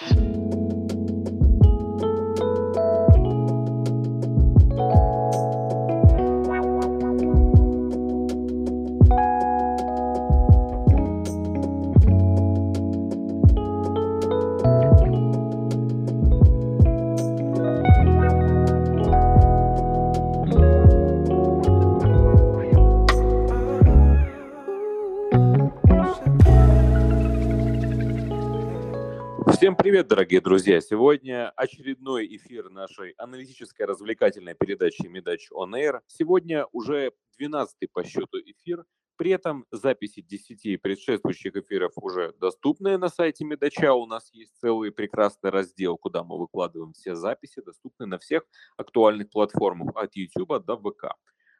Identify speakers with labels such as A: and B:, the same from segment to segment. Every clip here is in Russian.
A: Like, привет, дорогие друзья! Сегодня очередной эфир нашей аналитической развлекательной передачи «Медач On Air». Сегодня уже 12 по счету эфир. При этом записи 10 предшествующих эфиров уже доступны на сайте Медача. У нас есть целый прекрасный раздел, куда мы выкладываем все записи, доступны на всех актуальных платформах от YouTube до ВК.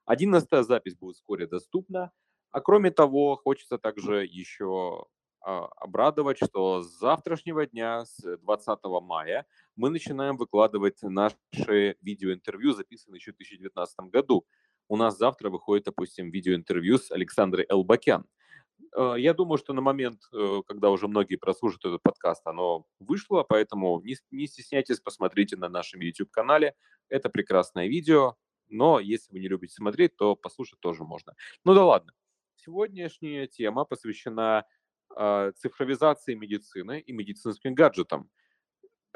A: Одиннадцатая запись будет вскоре доступна. А кроме того, хочется также еще обрадовать, что с завтрашнего дня, с 20 мая, мы начинаем выкладывать наши видеоинтервью, записанные еще в 2019 году. У нас завтра выходит, допустим, видеоинтервью с Александрой Элбакян. Э, я думаю, что на момент, э, когда уже многие прослушают этот подкаст, оно вышло, поэтому не, не стесняйтесь, посмотрите на нашем YouTube-канале. Это прекрасное видео, но если вы не любите смотреть, то послушать тоже можно. Ну да ладно. Сегодняшняя тема посвящена а, цифровизации медицины и медицинским гаджетам.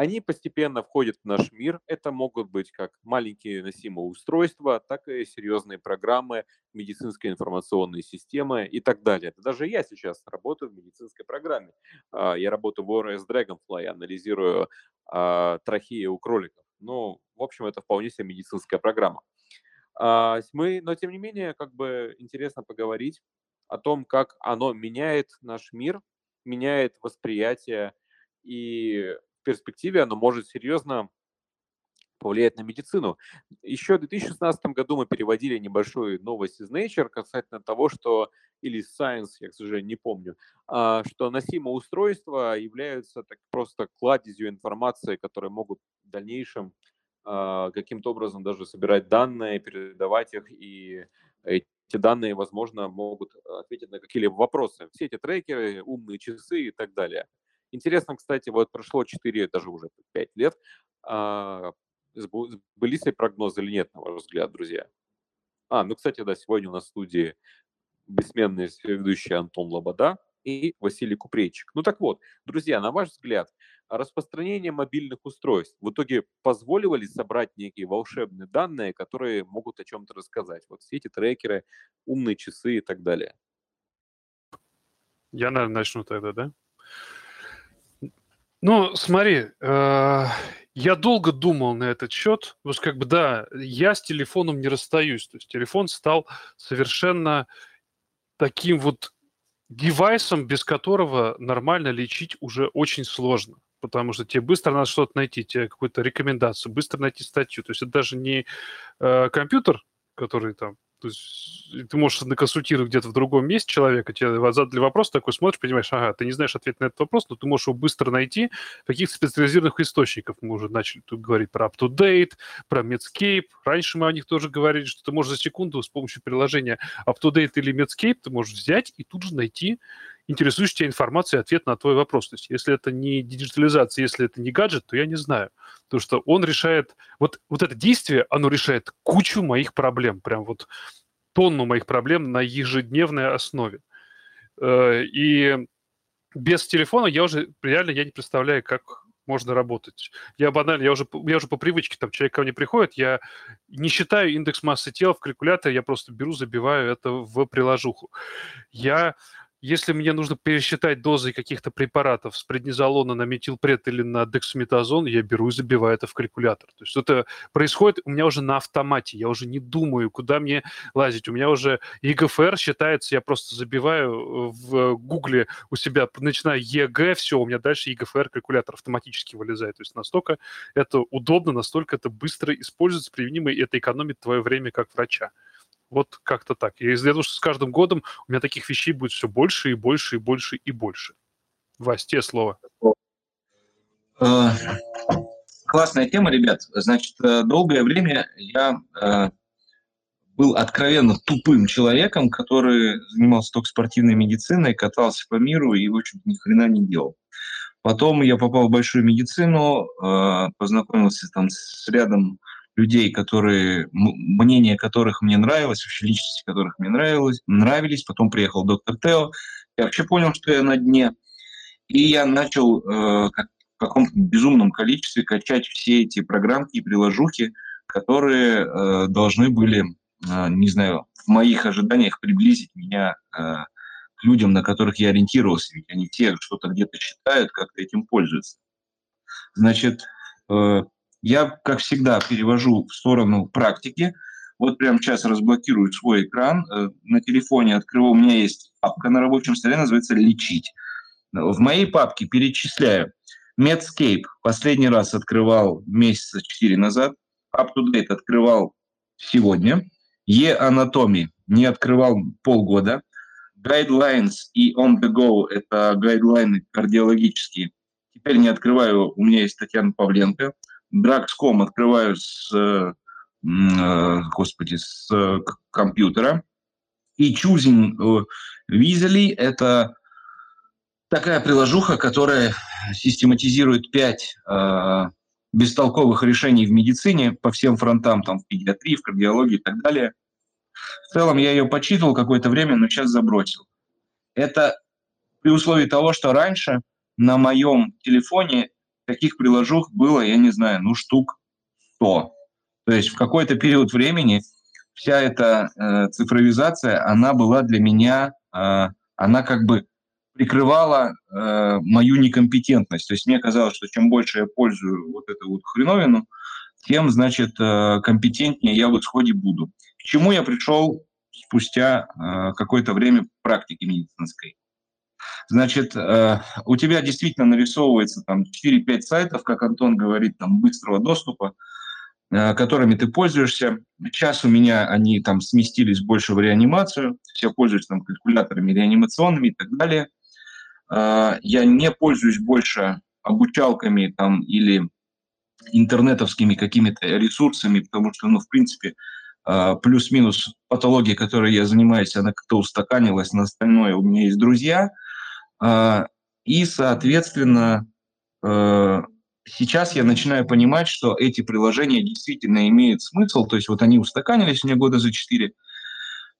A: Они постепенно входят в наш мир. Это могут быть как маленькие носимые устройства, так и серьезные программы, медицинские информационные системы и так далее. Даже я сейчас работаю в медицинской программе. А, я работаю в ORS Dragonfly, анализирую а, трахеи у кроликов. Ну, в общем, это вполне себе медицинская программа. Мы, но тем не менее, как бы интересно поговорить о том, как оно меняет наш мир, меняет восприятие, и в перспективе оно может серьезно повлиять на медицину. Еще в 2016 году мы переводили небольшую новость из Nature касательно того, что, или Science, я, к сожалению, не помню, а, что носимые устройства являются так просто кладезью информации, которые могут в дальнейшем а, каким-то образом даже собирать данные, передавать их и эти данные, возможно, могут э, ответить на какие-либо вопросы. Все эти трекеры, умные часы и так далее. Интересно, кстати, вот прошло 4, даже уже 5 лет. А, сбылись ли прогнозы или нет, на ваш взгляд, друзья? А, ну, кстати, да, сегодня у нас в студии бессменный ведущий Антон Лобода и Василий Купрейчик. Ну так вот, друзья, на ваш взгляд, распространение мобильных устройств в итоге позволило ли собрать некие волшебные данные, которые могут о чем-то рассказать? Вот все эти трекеры, умные часы и так далее.
B: Я, наверное, начну тогда, да? Ну, смотри, э, я долго думал на этот счет. Вот как бы, да, я с телефоном не расстаюсь. То есть телефон стал совершенно таким вот девайсом, без которого нормально лечить уже очень сложно потому что тебе быстро надо что-то найти, тебе какую-то рекомендацию, быстро найти статью. То есть это даже не э, компьютер, который там то есть ты можешь наконсультировать где-то в другом месте человека, тебе задали вопрос такой, смотришь, понимаешь, ага, ты не знаешь ответ на этот вопрос, но ты можешь его быстро найти в каких-то специализированных источниках. Мы уже начали тут говорить про UpToDate, про Medscape. Раньше мы о них тоже говорили, что ты можешь за секунду с помощью приложения UpToDate или Medscape ты можешь взять и тут же найти интересующую тебя и ответ на твой вопрос. То есть если это не диджитализация, если это не гаджет, то я не знаю. Потому что он решает... Вот, вот это действие, оно решает кучу моих проблем. Прям вот тонну моих проблем на ежедневной основе. Э, и без телефона я уже реально я не представляю, как можно работать. Я банально, я уже, я уже по привычке, там, человек ко мне приходит, я не считаю индекс массы тела в калькуляторе, я просто беру, забиваю это в приложуху. Я если мне нужно пересчитать дозы каких-то препаратов с преднизолона на метилпред или на дексаметазон, я беру и забиваю это в калькулятор. То есть это происходит у меня уже на автомате. Я уже не думаю, куда мне лазить. У меня уже eGFR считается, я просто забиваю э, в Гугле у себя, начинаю eGF, все, у меня дальше eGFR калькулятор автоматически вылезает. То есть настолько это удобно, настолько это быстро используется, применимо, и это экономит твое время как врача. Вот как-то так. Я думаю, что с каждым годом у меня таких вещей будет все больше и больше и больше и больше. Вась, тебе слово.
C: Э, классная тема, ребят. Значит, э, долгое время я э, был откровенно тупым человеком, который занимался только спортивной медициной, катался по миру и, в общем ни хрена не делал. Потом я попал в большую медицину, познакомился там с рядом людей, которые, мнение которых мне нравилось, вообще личности которых мне нравилось, нравились. Потом приехал доктор Тео. Я вообще понял, что я на дне. И я начал э, как, в каком-то безумном количестве качать все эти программки и приложухи, которые э, должны были, э, не знаю, в моих ожиданиях приблизить меня э, к людям, на которых я ориентировался. Ведь они все что-то где-то считают, как-то этим пользуются. Значит, э, я, как всегда, перевожу в сторону практики. Вот прямо сейчас разблокирую свой экран. Э, на телефоне открываю, у меня есть папка на рабочем столе, называется «Лечить». В моей папке перечисляю. Medscape последний раз открывал месяца 4 назад. UpToDate открывал сегодня. E-Anatomy не открывал полгода. Guidelines и On The Go – это гайдлайны кардиологические. Теперь не открываю, у меня есть Татьяна Павленко. Drax.com открываю с, э, господи, с э, компьютера. И Choosing Weasley – это такая приложуха, которая систематизирует пять э, бестолковых решений в медицине по всем фронтам, там, в педиатрии, в кардиологии и так далее. В целом я ее почитывал какое-то время, но сейчас забросил. Это при условии того, что раньше на моем телефоне таких приложух было, я не знаю, ну, штук 100. То есть в какой-то период времени вся эта э, цифровизация, она была для меня, э, она как бы прикрывала э, мою некомпетентность. То есть мне казалось, что чем больше я пользую вот эту вот хреновину, тем, значит, э, компетентнее я в исходе буду. К чему я пришел спустя э, какое-то время практики медицинской. Значит, э, у тебя действительно нарисовывается там 4-5 сайтов, как Антон говорит, там быстрого доступа, э, которыми ты пользуешься. Сейчас у меня они там сместились больше в реанимацию, все пользуются там калькуляторами реанимационными и так далее. Э, я не пользуюсь больше обучалками там или интернетовскими какими-то ресурсами, потому что, ну, в принципе, плюс-минус патология, которой я занимаюсь, она как-то устаканилась, на остальное у меня есть друзья – и, соответственно, э, сейчас я начинаю понимать, что эти приложения действительно имеют смысл, то есть вот они устаканились меня года за четыре.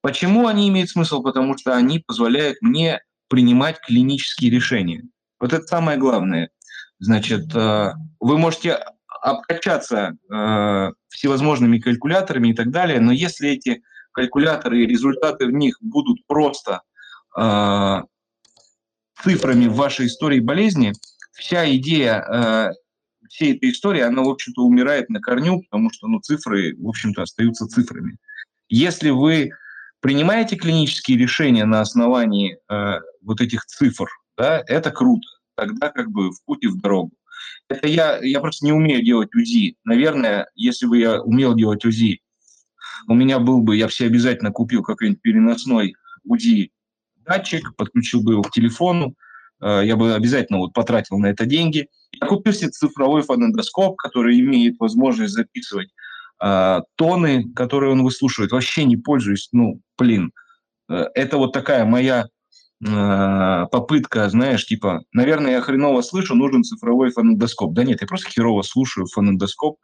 C: Почему они имеют смысл? Потому что они позволяют мне принимать клинические решения. Вот это самое главное. Значит, э, вы можете обкачаться э, всевозможными калькуляторами и так далее, но если эти калькуляторы и результаты в них будут просто цифрами в вашей истории болезни, вся идея э, всей этой истории, она, в общем-то, умирает на корню, потому что ну, цифры, в общем-то, остаются цифрами. Если вы принимаете клинические решения на основании э, вот этих цифр, да, это круто. Тогда как бы в пути в дорогу. Это я, я просто не умею делать УЗИ. Наверное, если бы я умел делать УЗИ, у меня был бы, я все обязательно купил какой-нибудь переносной УЗИ датчик, подключил бы его к телефону, э, я бы обязательно вот потратил на это деньги. Я купил себе цифровой фонендоскоп, который имеет возможность записывать э, тоны, которые он выслушивает. Вообще не пользуюсь, ну, блин. Э, это вот такая моя э, попытка, знаешь, типа, наверное, я хреново слышу, нужен цифровой фонендоскоп. Да нет, я просто херово слушаю фонендоскоп,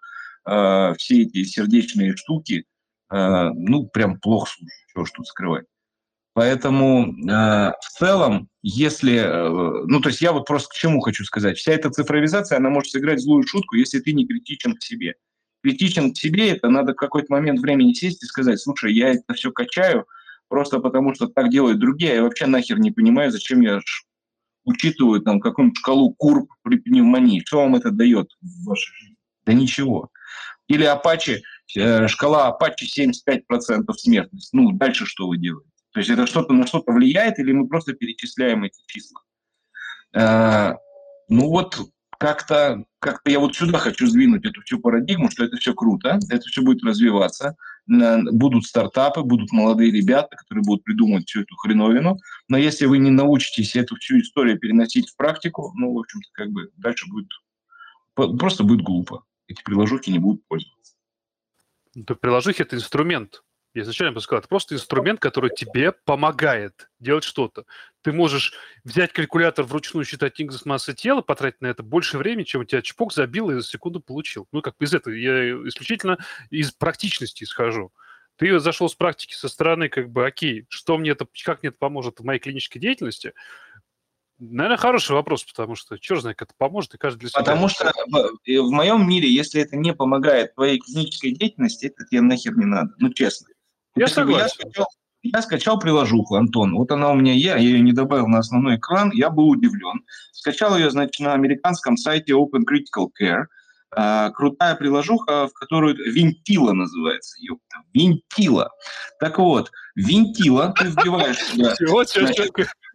C: э, все эти сердечные штуки, э, ну, прям плохо слушаю, чего тут скрывать. Поэтому э, в целом, если, э, ну то есть я вот просто к чему хочу сказать, вся эта цифровизация, она может сыграть злую шутку, если ты не критичен к себе. Критичен к себе, это надо в какой-то момент времени сесть и сказать, слушай, я это все качаю просто потому, что так делают другие, я вообще нахер не понимаю, зачем я учитываю там какую-нибудь шкалу курб при пневмонии. Что вам это дает в вашей жизни? Да ничего. Или Apache, э, шкала Apache 75% смертность. Ну, дальше что вы делаете? То есть это что-то на что-то влияет или мы просто перечисляем эти числа? Э, ну вот как-то как я вот сюда хочу сдвинуть эту всю парадигму, что это все круто, это все будет развиваться, будут стартапы, будут молодые ребята, которые будут придумывать всю эту хреновину, но если вы не научитесь эту всю историю переносить в практику, ну, в общем-то, как бы дальше будет, просто будет глупо. Эти приложухи не будут пользоваться.
B: Да приложухи – это инструмент, Я изначально бы сказал, это просто инструмент, который тебе помогает делать что-то. Ты можешь взять калькулятор вручную, считать индекс массы тела, потратить на это больше времени, чем у тебя чпок забил и за секунду получил. Ну, как бы из этого. Я исключительно из практичности исхожу. Ты зашел с практики со стороны, как бы, окей, что мне это, как мне это поможет в моей клинической деятельности? Наверное, хороший вопрос, потому что черт знает, как это поможет, и каждый для себя.
C: Потому что в, в моем мире, если это не помогает твоей клинической деятельности, это тебе нахер не надо, ну честно.
B: Я согласен. Я
C: скачал, я скачал приложуху, Антон. Вот она у меня есть, я ее не добавил на основной экран, я был удивлен. Скачал ее, значит, на американском сайте Open Critical Care. А, крутая приложуха, в которую Винтила называется. Ёпта, Винтила. Так вот, Винтила, ты вбиваешь сюда.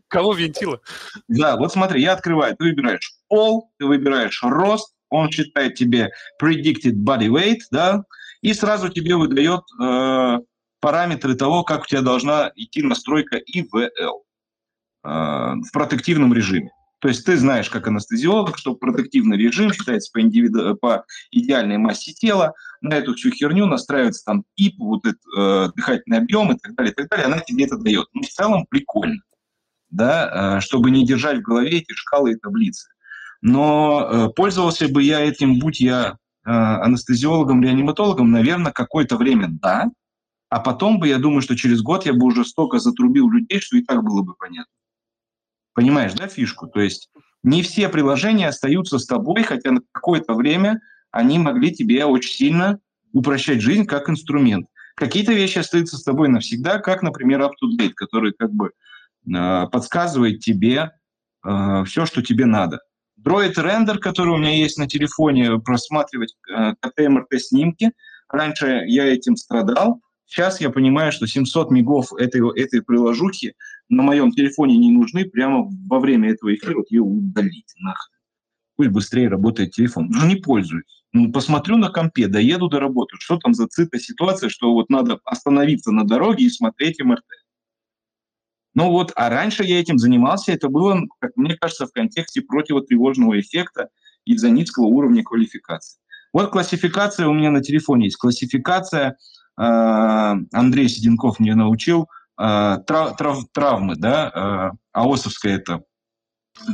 B: Кого винтила?
C: Да, вот смотри, я открываю, ты выбираешь пол, ты выбираешь рост, он считает тебе predicted body weight, да, и сразу тебе выдает э, параметры того, как у тебя должна идти настройка ИВЛ э, в протективном режиме. То есть ты знаешь, как анестезиолог, что протективный режим считается по, индивиду... по идеальной массе тела, на эту всю херню настраивается там ИП, вот этот э, дыхательный объем и так далее, и так далее, она тебе это дает. Ну, в целом прикольно, да, э, чтобы не держать в голове эти шкалы и таблицы. Но э, пользовался бы я этим, будь я э, анестезиологом, реаниматологом, наверное, какое-то время да, а потом бы, я думаю, что через год я бы уже столько затрубил людей, что и так было бы понятно. Понимаешь, да, фишку? То есть не все приложения остаются с тобой, хотя на какое-то время они могли тебе очень сильно упрощать жизнь как инструмент. Какие-то вещи остаются с тобой навсегда, как, например, UpToDate, который как бы э, подсказывает тебе э, все, что тебе надо. Droid Render, который у меня есть на телефоне, просматривать э, КТ-МРТ-снимки. Раньше я этим страдал, Сейчас я понимаю, что 700 мегов этой, этой приложухи на моем телефоне не нужны прямо во время этого эфира. Вот ее удалить нахрен. Пусть быстрее работает телефон. Уже не пользуюсь. Ну, посмотрю на компе, доеду до работы. Что там за цита ситуация, что вот надо остановиться на дороге и смотреть МРТ. Ну вот, а раньше я этим занимался, это было, как мне кажется, в контексте противотревожного эффекта из-за низкого уровня квалификации. Вот классификация у меня на телефоне есть. Классификация Андрей Седенков мне научил, э, трав, трав, травмы, да, э, АОСовская это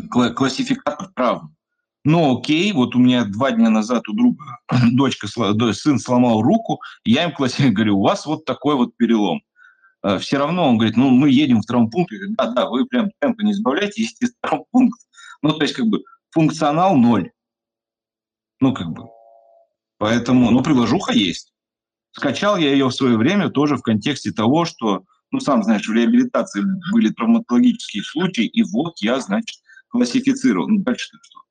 C: классификатор травм. Ну, окей, вот у меня два дня назад у друга дочка, сын сломал руку, я им классификую, говорю, у вас вот такой вот перелом. Все равно он говорит, ну, мы едем в травмпункт. Я говорю, да, да, вы прям темпа не сбавляйте, есть травмпункт. Ну, то есть, как бы, функционал ноль. Ну, как бы. Поэтому, ну, приложуха есть. Скачал я ее в свое время тоже в контексте того, что, ну, сам знаешь, в реабилитации были травматологические случаи, и вот я, значит, классифицировал. Ну, дальше что?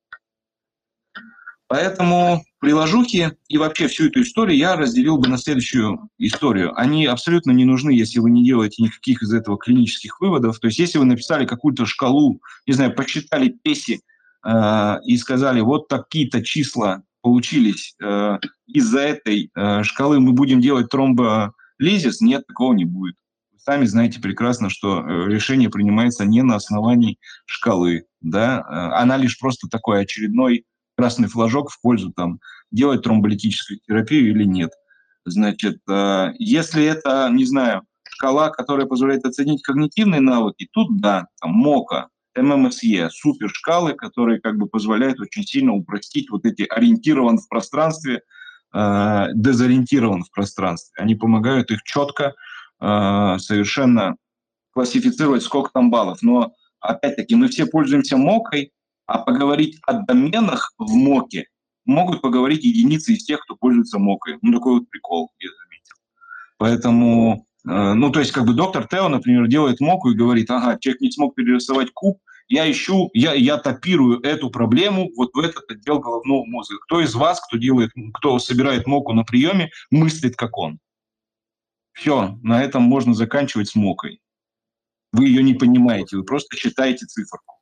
C: Поэтому приложухи и вообще всю эту историю я разделил бы на следующую историю. Они абсолютно не нужны, если вы не делаете никаких из этого клинических выводов. То есть если вы написали какую-то шкалу, не знаю, посчитали песи э, и сказали, вот такие-то числа получились э, из-за этой э, шкалы мы будем делать тромболизис, нет, такого не будет. Вы сами знаете прекрасно, что э, решение принимается не на основании шкалы, да, она лишь просто такой очередной красный флажок в пользу там делать тромболитическую терапию или нет. Значит, если это, не знаю, шкала, которая позволяет оценить когнитивные навыки, тут да, там МОКа, ММСЕ, супер шкалы, которые как бы позволяют очень сильно упростить вот эти ориентирован в пространстве, э, дезориентирован в пространстве. Они помогают их четко э, совершенно классифицировать, сколько там баллов. Но опять-таки мы все пользуемся мокой, а поговорить о доменах в моке могут поговорить единицы из тех, кто пользуется мокой. Ну, такой вот прикол, я заметил. Поэтому Э, ну, то есть, как бы доктор Тео, например, делает моку и говорит, ага, человек не смог перерисовать куб, я ищу, я, я топирую эту проблему вот в этот отдел головного мозга. Кто из вас, кто делает, кто собирает моку на приеме, мыслит как он? Все, на этом можно заканчивать с мокой. Вы ее не понимаете, вы просто считаете циферку.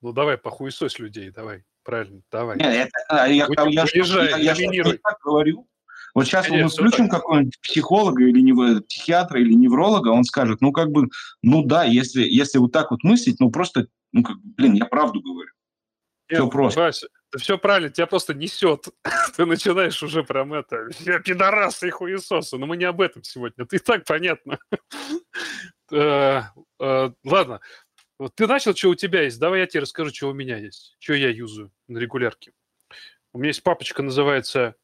B: Ну давай, похуесось людей, давай, правильно, давай.
C: Нет, это, я, я, я, я, я, я, я так говорю, вот сейчас Конечно, мы включим какого-нибудь психолога или не, психиатра или невролога, он скажет, ну как бы, ну да, если, если вот так вот мыслить, ну просто, ну как, блин, я правду говорю.
B: Нет, Все просто. Вася, все правильно, тебя просто несет. Ты начинаешь уже прям это, я пидорас и хуесосы. Но мы не об этом сегодня. Ты так понятно. Э, э, ладно, вот ты начал, что у тебя есть. Давай я тебе расскажу, что у меня есть. Что я юзаю на регулярке. У меня есть папочка, называется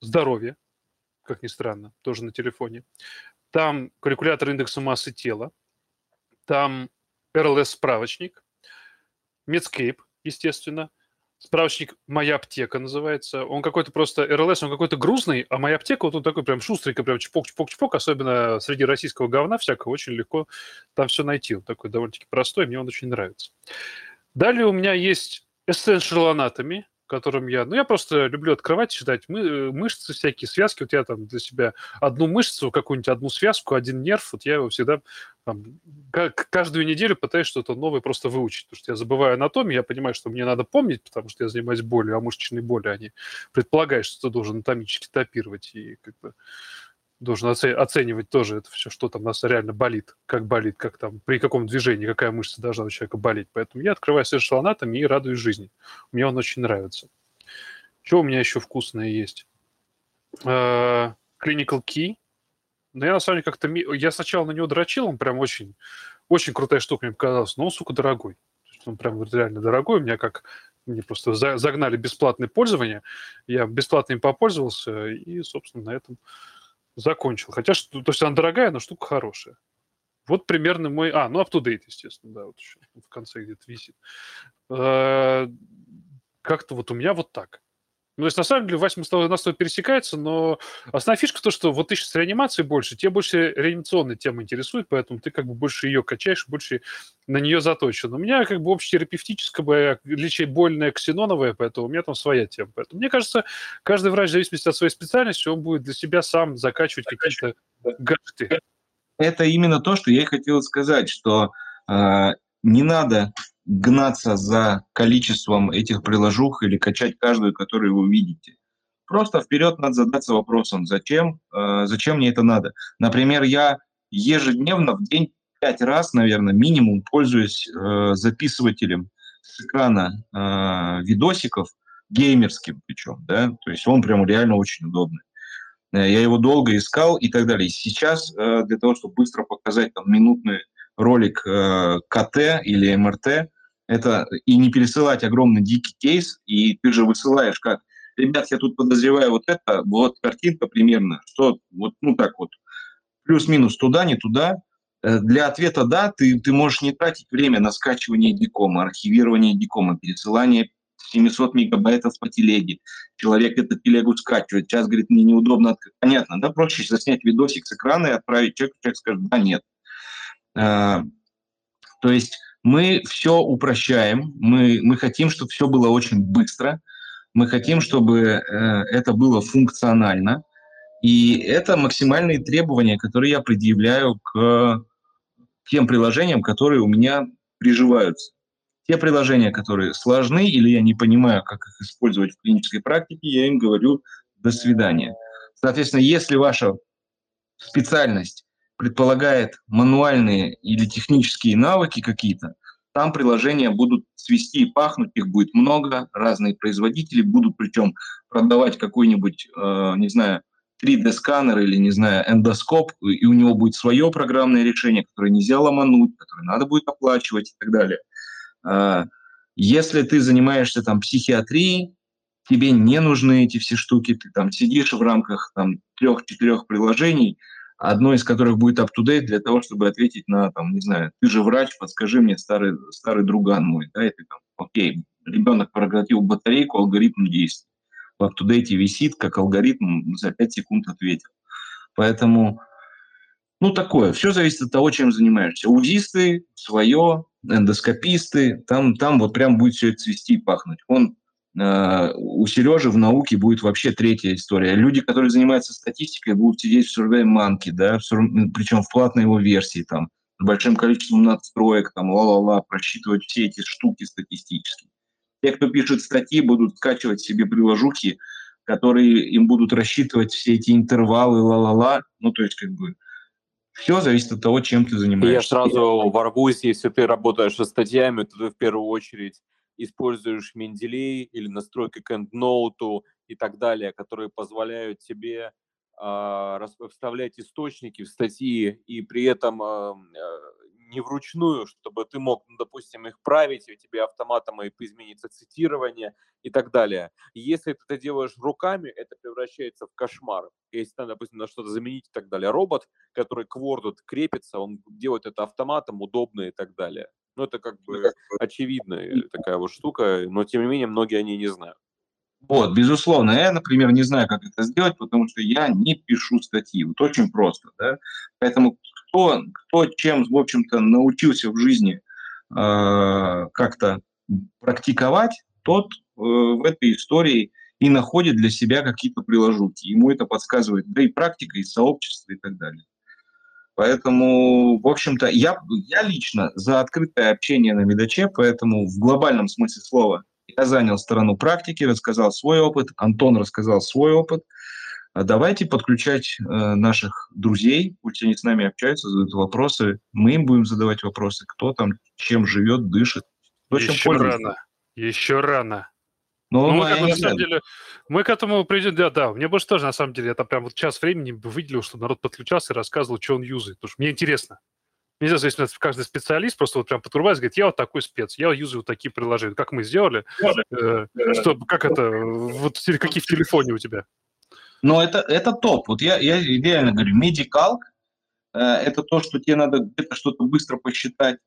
B: «Здоровье», как ни странно, тоже на телефоне. Там калькулятор индекса массы тела. Там RLS-справочник. Medscape, естественно. Справочник «Моя аптека» называется. Он какой-то просто, РЛС, он какой-то грустный, а «Моя аптека» вот он такой прям шустренько, прям чпок-чпок-чпок, особенно среди российского говна всякого, очень легко там все найти. Он такой довольно-таки простой, мне он очень нравится. Далее у меня есть Essential Anatomy, которым я... Ну, я просто люблю открывать, читать мы, э, мышцы всякие, связки. Вот я там для себя одну мышцу, какую-нибудь одну связку, один нерв, вот я его всегда там, каждую неделю пытаюсь что-то новое просто выучить, потому что я забываю анатомию, я понимаю, что мне надо помнить, потому что я занимаюсь болью, а мышечные боли, они предполагают, что ты должен анатомически топировать и как бы должен оценивать тоже это все, что там у нас реально болит, как болит, как там, при каком движении, какая мышца должна у человека болеть. Поэтому я открываю Social Anatomy и радуюсь жизни. Мне он очень нравится. Что у меня еще вкусное есть? Uh, Clinical Key. Но я на самом деле как-то... Я сначала на него дрочил, он прям очень, очень крутая штука мне показалась, но он, сука, дорогой. Он прям реально дорогой. У меня как мне просто загнали бесплатное пользование. Я бесплатно им попользовался, и, собственно, на этом закончил. Хотя, то есть она дорогая, но штука хорошая. Вот примерно мой... А, ну, up-to-date, естественно, да, вот еще в конце где-то висит. Э, как-то вот у меня вот так. Ну, то есть, на самом деле, Вася, мы с тобой, нас с тобой пересекается, но основная фишка в том, что вот ты сейчас реанимации больше, тебе больше реанимационная тема интересует, поэтому ты как бы больше ее качаешь, больше на нее заточен. У меня как бы общетерапевтическая, лечебольная, ксеноновая, поэтому у меня там своя тема. Поэтому мне кажется, каждый врач, в зависимости от своей специальности, он будет для себя сам закачивать какие-то гаджеты.
C: Это именно то, что я и хотел сказать, что э, не надо гнаться за количеством этих приложух или качать каждую, которую вы видите. Просто вперед надо задаться вопросом, зачем, э, зачем мне это надо. Например, я ежедневно в день пять раз, наверное, минимум пользуюсь э, записывателем с экрана э, видосиков, геймерским причем, да, то есть он прям реально очень удобный. Э, я его долго искал и так далее. Сейчас э, для того, чтобы быстро показать там минутный ролик э, КТ или МРТ, это и не пересылать огромный дикий кейс, и ты же высылаешь как, ребят, я тут подозреваю вот это, вот картинка примерно, что вот, ну так вот, плюс-минус туда, не туда. Э, для ответа «да» ты, ты можешь не тратить время на скачивание дикома, архивирование дикома, пересылание 700 мегабайтов по телеге. Человек эту телегу скачивает. Сейчас, говорит, мне неудобно. Понятно, да? Проще заснять видосик с экрана и отправить человеку, человек скажет «да», «нет». А, то есть мы все упрощаем, мы, мы хотим, чтобы все было очень быстро, мы хотим, чтобы э, это было функционально, и это максимальные требования, которые я предъявляю к тем приложениям, которые у меня приживаются. Те приложения, которые сложны или я не понимаю, как их использовать в клинической практике, я им говорю «до свидания». Соответственно, если ваша специальность предполагает мануальные или технические навыки какие-то, там приложения будут свести и пахнуть, их будет много, разные производители будут причем продавать какой-нибудь, э, не знаю, 3D-сканер или, не знаю, эндоскоп, и у него будет свое программное решение, которое нельзя ломануть, которое надо будет оплачивать и так далее. Э, если ты занимаешься там психиатрией, тебе не нужны эти все штуки, ты там сидишь в рамках там трех-четырех приложений – одно из которых будет up-to-date для того, чтобы ответить на, там, не знаю, ты же врач, подскажи мне, старый, старый друган мой, да, и ты там, окей, ребенок прократил батарейку, алгоритм действует. В up-to-date висит, как алгоритм за 5 секунд ответил. Поэтому, ну, такое. Все зависит от того, чем занимаешься. УЗИсты, свое, эндоскописты, там, там вот прям будет все это цвести и пахнуть. Он у Сережи в науке будет вообще третья история. Люди, которые занимаются статистикой, будут сидеть в SurveyMonkey, да, причем в платной его версии, там, с большим количеством надстроек, там, ла-ла-ла, просчитывать все эти штуки статистически. Те, кто пишет статьи, будут скачивать себе приложухи, которые им будут рассчитывать все эти интервалы, ла-ла-ла. Ну, то есть, как бы, все зависит от того, чем ты занимаешься.
A: Я сразу ворвусь, если ты работаешь со статьями, то ты в первую очередь используешь Менделей или настройки к EndNote и так далее, которые позволяют тебе а, вставлять источники в статьи и при этом а, не вручную, чтобы ты мог, ну, допустим, их править, и у тебя автоматом изменится цитирование и так далее. если ты это делаешь руками, это превращается в кошмар. Если там, допустим, на что-то заменить и так далее. Робот, который к Word крепится, он делает это автоматом, удобно и так далее. Ну, это как бы очевидная такая вот штука, но тем не менее многие они не знают.
C: Вот, безусловно. Я, например, не знаю, как это сделать, потому что я не пишу статьи. Вот очень просто, да. Поэтому кто, кто чем, в общем-то, научился в жизни э, как-то практиковать, тот э, в этой истории и находит для себя какие-то приложухи. Ему это подсказывает, да и практика, и сообщество, и так далее. Поэтому, в общем-то, я, я лично за открытое общение на Медаче, поэтому в глобальном смысле слова я занял сторону практики, рассказал свой опыт, Антон рассказал свой опыт. А давайте подключать э, наших друзей, пусть они с нами общаются, задают вопросы, мы им будем задавать вопросы, кто там чем живет, дышит.
B: Кто Еще чем рано. Еще рано. Ну, ну мы, как бы, на самом деле, мы к этому придем, да, да, мне больше тоже, на самом деле, это прям вот час времени выделил, чтобы народ подключался и рассказывал, что он юзает, потому что мне интересно. Нельзя зависит от каждый специалист, просто вот прям потрубается, говорит, я вот такой спец, я юзаю вот такие приложения. Как мы сделали, э, что, как это, вот какие в телефоне у тебя?
C: Ну, это, это топ. Вот я, я реально говорю, Medicalc э, это то, что тебе надо где-то что-то быстро посчитать.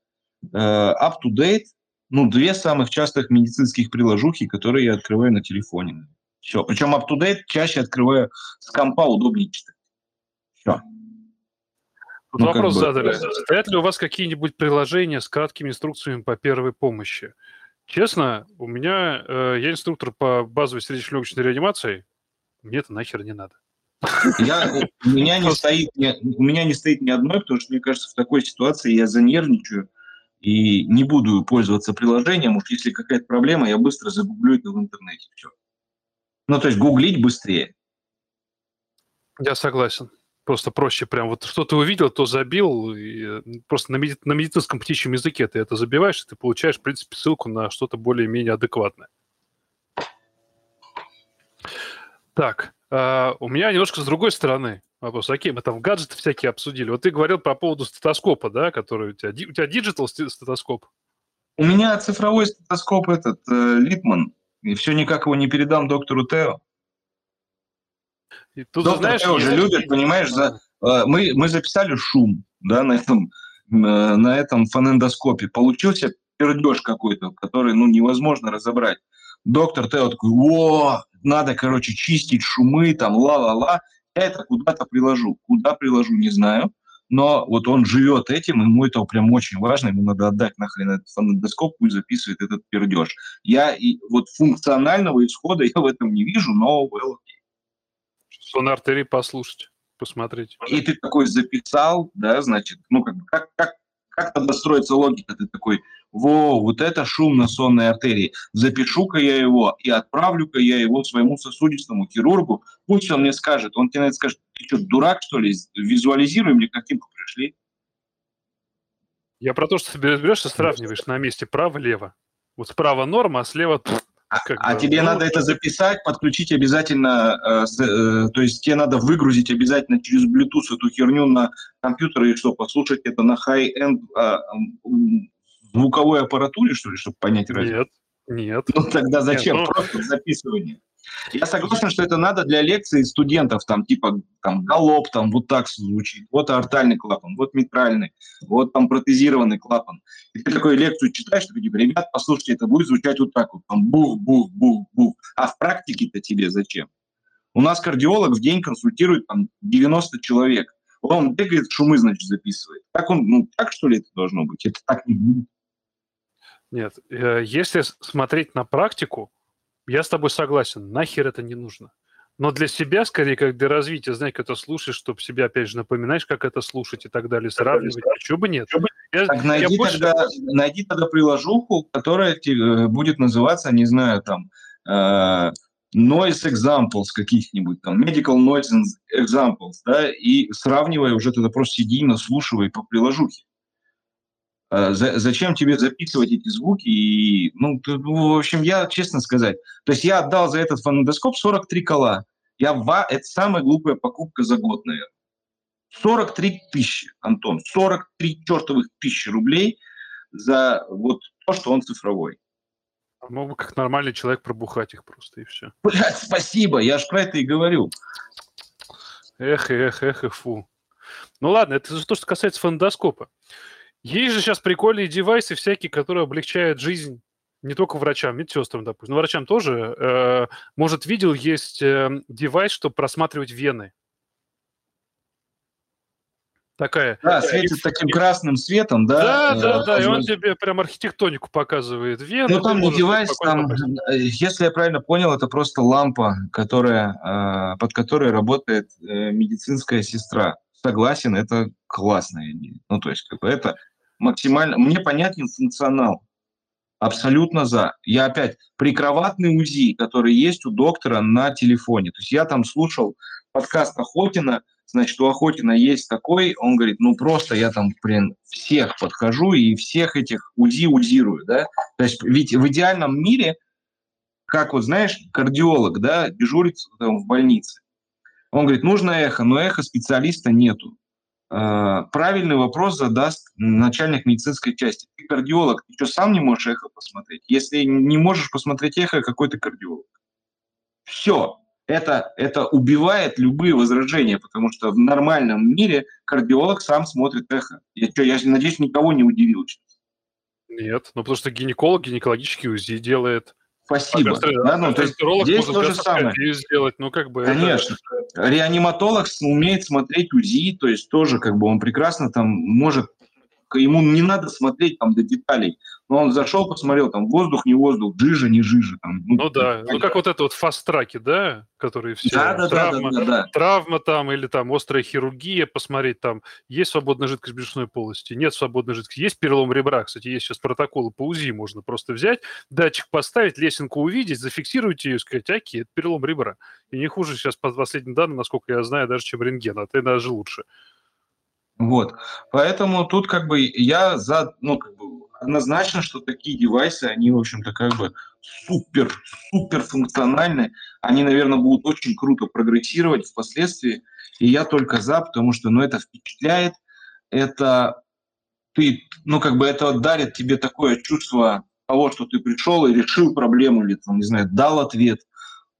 C: Э, up to date, ну, две самых частых медицинских приложухи, которые я открываю на телефоне. Все. Причем up to date чаще открываю с компа, удобнее читать. Все.
B: Тут ну, вопрос бы, задали. Стоят ли у вас какие-нибудь приложения с краткими инструкциями по первой помощи? Честно, у меня э, я инструктор по базовой сердечно-легочной реанимации. Мне это нахер не надо.
C: Я, у, меня не стоит, у меня не стоит ни одной, потому что, мне кажется, в такой ситуации я занервничаю и не буду пользоваться приложением. Уж если какая-то проблема, я быстро загуглю это в интернете. Все. Ну, то есть гуглить быстрее.
B: Я согласен. Просто проще прям вот что ты увидел, то забил. И э, просто на, меди- на медицинском птичьем языке ты это забиваешь, и ты получаешь, в принципе, ссылку на что-то более-менее адекватное. Так, э, у меня немножко с другой стороны вопрос. Окей, мы там гаджеты всякие обсудили. Вот ты говорил по поводу стетоскопа, да, который у тебя... У тебя digital стетоскоп?
C: У меня цифровой стетоскоп этот, э, Littmann. И все никак его не передам доктору Тео. И тут, Доктор знаешь, Тео уже любит, понимаешь, за, э, мы, мы записали шум, да, на этом, э, на этом фонендоскопе. Получился пердеж какой-то, который, ну, невозможно разобрать. Доктор Тео такой, о, надо, короче, чистить шумы, там, ла-ла-ла. Я это куда-то приложу. Куда приложу, не знаю. Но вот он живет этим, ему это прям очень важно, ему надо отдать нахрен этот фонендоскоп, пусть записывает этот пердеж. Я и вот функционального исхода я в этом не вижу, но well, okay.
B: Сон артерии послушать, посмотреть.
C: И ты такой записал, да, значит, ну, как, как, как, как тогда строится логика? Ты такой, во, вот это шум на сонной артерии. Запишу-ка я его и отправлю-ка я его своему сосудистому хирургу. Пусть он мне скажет. Он тебе скажет, ты что, дурак, что ли? Визуализируй мне, картинку пришли.
B: Я про то, что ты берешь и сравниваешь на месте право-лево. Вот справа норма, а слева
C: а, а тебе ну, надо это записать, подключить обязательно, э, э, то есть тебе надо выгрузить обязательно через Bluetooth эту херню на компьютер и что, послушать это на high-end э, звуковой аппаратуре, что ли, чтобы понять
B: разницу? Нет, нет.
C: Ну тогда зачем? Нет, ну... Просто записывание. Я согласен, что это надо для лекций студентов, там, типа, там, галоп, там, вот так звучит, вот артальный клапан, вот митральный, вот там протезированный клапан. И ты такую лекцию читаешь, ты типа, ребят, послушайте, это будет звучать вот так вот, там, бух, бух, бух, бух. А в практике-то тебе зачем? У нас кардиолог в день консультирует там 90 человек. Он бегает, шумы, значит, записывает. Так он, ну, так что ли это должно быть? Это так не будет.
B: Нет, э, если смотреть на практику, я с тобой согласен, нахер это не нужно. Но для себя, скорее, как для развития, знаешь, как это слушаешь, чтобы себе, опять же, напоминаешь, как это слушать и так далее, сравнивать. Чего бы нет?
C: Я, так найди, я больше... тогда, найди тогда приложуху, которая тебе, э, будет называться, не знаю, там, э, noise examples каких-нибудь, там, medical noise examples, да, и сравнивай уже тогда просто сиди, наслушивай по приложухе. За, зачем тебе записывать эти звуки? И, ну, в общем, я, честно сказать, то есть я отдал за этот фонендоскоп 43 кола. Я, это самая глупая покупка за год, наверное. 43 тысячи, Антон, 43 чертовых тысячи рублей за вот то, что он цифровой.
B: А мог бы как нормальный человек пробухать их просто, и все.
C: Блядь, спасибо, я же про это и говорю.
B: Эх, эх, эх, и фу. Ну ладно, это то, что касается фондоскопа. Есть же сейчас прикольные девайсы всякие, которые облегчают жизнь не только врачам, медсестрам, допустим, но врачам тоже. Э, может, видел, есть э, девайс, чтобы просматривать вены. Такая.
C: Да, светит таким красным светом,
B: да? Да, да, да, и он тебе прям архитектонику показывает.
C: Вены, ну, там не девайс, там, э, если я правильно понял, это просто лампа, которая, под которой работает медицинская сестра. Согласен, это классная идея. Ну, то есть, как бы это максимально... Мне понятен функционал. Абсолютно за. Я опять прикроватный УЗИ, который есть у доктора на телефоне. То есть я там слушал подкаст Охотина, значит, у Охотина есть такой, он говорит, ну просто я там, блин, всех подхожу и всех этих УЗИ узирую, да. То есть ведь в идеальном мире, как вот, знаешь, кардиолог, да, дежурит там, в больнице. Он говорит, нужно эхо, но эхо специалиста нету. Э, правильный вопрос задаст начальник медицинской части. Ты кардиолог, ты что, сам не можешь эхо посмотреть? Если не можешь посмотреть эхо, какой ты кардиолог? Все. Это, это убивает любые возражения, потому что в нормальном мире кардиолог сам смотрит эхо. Я, что, я надеюсь, никого не удивил сейчас.
B: Нет, ну потому что гинеколог гинекологический УЗИ делает.
C: Спасибо. А, да, ну, то есть здесь то же самое.
B: Сделать, ну, как бы
C: Конечно. Это... Реаниматолог умеет смотреть УЗИ, то есть тоже как бы он прекрасно там может ему не надо смотреть там до деталей. Но он зашел, посмотрел, там воздух, не воздух, жижа, не жижа. Там,
B: ну, ну да, ну как вот это вот фаст-траки, да, которые все... Да, да, травма, да, да, да, да. Травма там или там острая хирургия, посмотреть там, есть свободная жидкость брюшной полости, нет свободной жидкости, есть перелом ребра, кстати, есть сейчас протоколы по УЗИ, можно просто взять, датчик поставить, лесенку увидеть, зафиксировать ее и сказать, аки, это перелом ребра. И не хуже сейчас по последним данным, насколько я знаю, даже чем рентген, а ты даже лучше.
C: Вот. Поэтому тут как бы я за, ну, как бы однозначно, что такие девайсы, они, в общем-то, как бы супер, супер функциональны. Они, наверное, будут очень круто прогрессировать впоследствии. И я только за, потому что, ну, это впечатляет, это ты, ну, как бы это дарит тебе такое чувство того, что ты пришел и решил проблему, или, там, не знаю, дал ответ,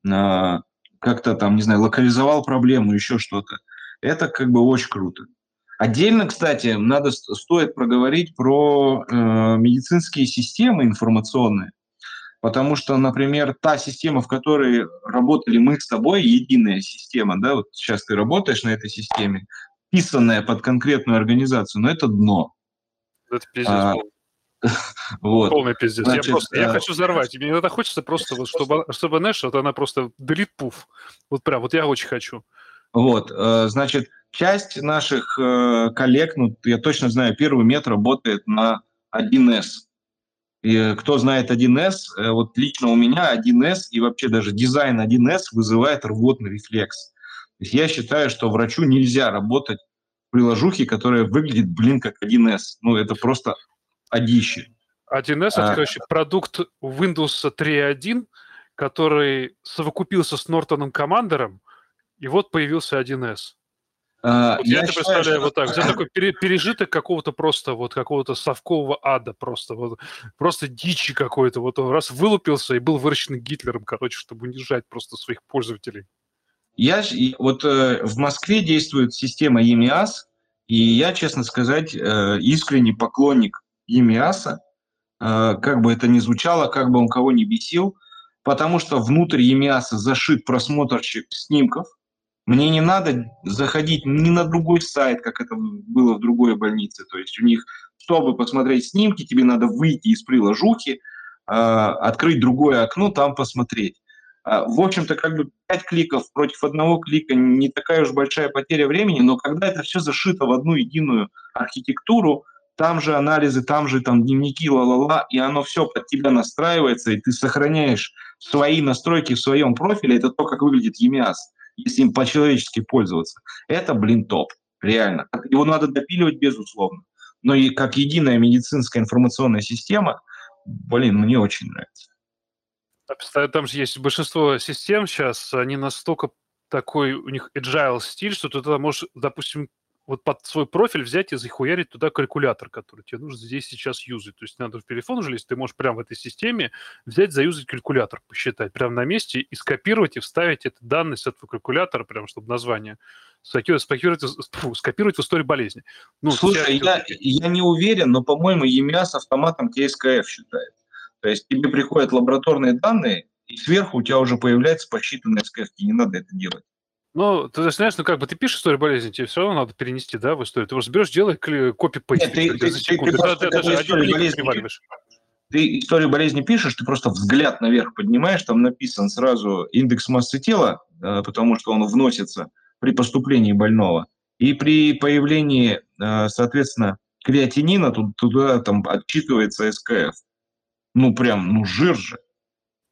C: как-то там, не знаю, локализовал проблему, еще что-то. Это как бы очень круто. Отдельно, кстати, надо стоит проговорить про э, медицинские системы информационные, потому что, например, та система, в которой работали мы с тобой, единая система, да, вот сейчас ты работаешь на этой системе, писанная под конкретную организацию, но это дно.
B: Это пиздец. А, вот. Полный пиздец. Значит, я, просто, а... я хочу взорвать. Мне иногда хочется просто, вот, чтобы, чтобы, знаешь, вот она просто делит пуф. Вот прям, вот я очень хочу.
C: Вот, э, значит, часть наших э, коллег, ну, я точно знаю, первый мет работает на 1С. И кто знает 1С, э, вот лично у меня 1С и вообще даже дизайн 1С вызывает рвотный рефлекс. То есть я считаю, что врачу нельзя работать в приложухе, которая выглядит, блин, как 1С. Ну, это просто одище.
B: 1С – это, а, короче, продукт Windows 3.1, который совокупился с Нортоном Командером, и вот появился 1С. Вот я, я это представляю что... вот так. Это такой пережиток какого-то просто вот какого-то совкового ада просто вот просто дичи какой-то. Вот он раз вылупился и был выращен Гитлером, короче, чтобы унижать просто своих пользователей.
C: Я вот э, в Москве действует система EMIAS, и я, честно сказать, э, искренний поклонник EMIAS, э, как бы это ни звучало, как бы он кого ни бесил, потому что внутрь EMIAS зашит просмотрщик снимков, мне не надо заходить ни на другой сайт, как это было в другой больнице. То есть у них, чтобы посмотреть снимки, тебе надо выйти из приложухи, а, открыть другое окно, там посмотреть. А, в общем-то, как бы 5 кликов против одного клика не такая уж большая потеря времени, но когда это все зашито в одну единую архитектуру, там же анализы, там же там дневники, ла-ла-ла, и оно все под тебя настраивается, и ты сохраняешь свои настройки в своем профиле, это то, как выглядит EMIAS если им по-человечески пользоваться. Это, блин, топ. Реально. Его надо допиливать, безусловно. но и как единая медицинская информационная система, блин, мне очень нравится.
B: А там же есть большинство систем сейчас, они настолько такой у них agile стиль, что ты тогда можешь, допустим, вот под свой профиль взять и захуярить туда калькулятор, который тебе нужно здесь сейчас юзать. То есть надо в телефон уже лезть, ты можешь прямо в этой системе взять, заюзать калькулятор, посчитать прямо на месте и скопировать и вставить эти данные с этого калькулятора, прямо чтобы название скопировать, скопировать, фу, скопировать в историю болезни.
C: Ну, Слушай, я, я не уверен, но, по-моему, EMEA с автоматом ТСКФ считает. То есть тебе приходят лабораторные данные, и сверху у тебя уже появляется посчитанная СКФ, не надо это делать.
B: Ну, ты знаешь, ну как бы ты пишешь историю болезни, тебе все равно надо перенести, да, в историю. Ты просто берешь, делай копи-пейст. Ты, ты, ты, ты,
C: просто, даже историю болезни, ты историю болезни пишешь, ты просто взгляд наверх поднимаешь, там написан сразу индекс массы тела, э, потому что он вносится при поступлении больного. И при появлении, э, соответственно, креатинина, туда там отчитывается СКФ. Ну, прям, ну, жир же.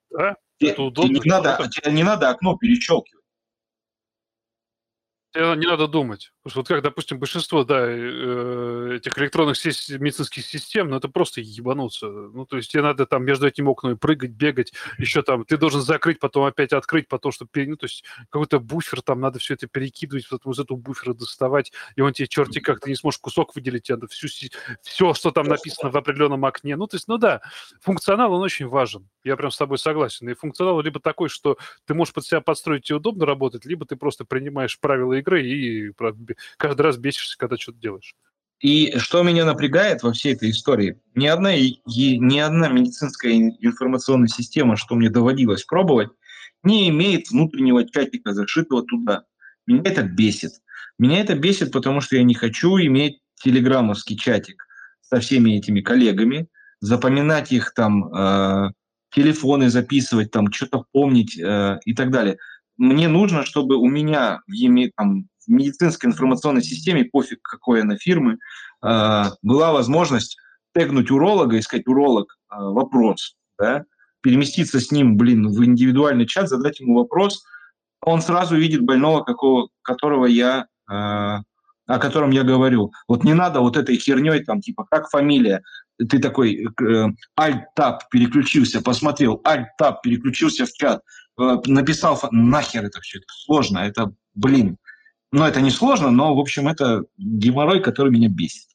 B: Да, это удобно.
C: Не надо, тебе не надо окно
B: не надо думать. Потому что вот как, допустим, большинство, да, э, этих электронных медицинских систем, ну это просто ебануться. Ну то есть тебе надо там между этими окнами прыгать, бегать, еще там, ты должен закрыть, потом опять открыть, потом, чтобы, ну то есть какой-то буфер, там надо все это перекидывать, потом из этого буфера доставать, и он тебе черти как, ты не сможешь кусок выделить, тебе надо всю, все, что там написано в определенном окне. Ну то есть, ну да, функционал, он очень важен. Я прям с тобой согласен. И функционал либо такой, что ты можешь под себя подстроить и удобно работать, либо ты просто принимаешь правила игры и каждый раз бесишься, когда что-то делаешь.
C: И что меня напрягает во всей этой истории, ни одна, ни одна медицинская информационная система, что мне доводилось пробовать, не имеет внутреннего чатика, зашитого туда. Меня это бесит. Меня это бесит, потому что я не хочу иметь телеграммовский чатик со всеми этими коллегами, запоминать их там, э, телефоны записывать, там что-то помнить э, и так далее. Мне нужно, чтобы у меня в, там, в медицинской информационной системе, пофиг какой она фирмы, э, была возможность тегнуть уролога и сказать, уролог, э, вопрос, да, переместиться с ним, блин, в индивидуальный чат, задать ему вопрос, он сразу видит больного, какого, которого я, э, о котором я говорю. Вот не надо вот этой херней, там, типа, как фамилия, ты такой Alt-Tab переключился, посмотрел, Alt-Tab переключился в чат, написал, нахер это все, это сложно, это, блин, ну, это не сложно, но, в общем, это геморрой, который меня бесит.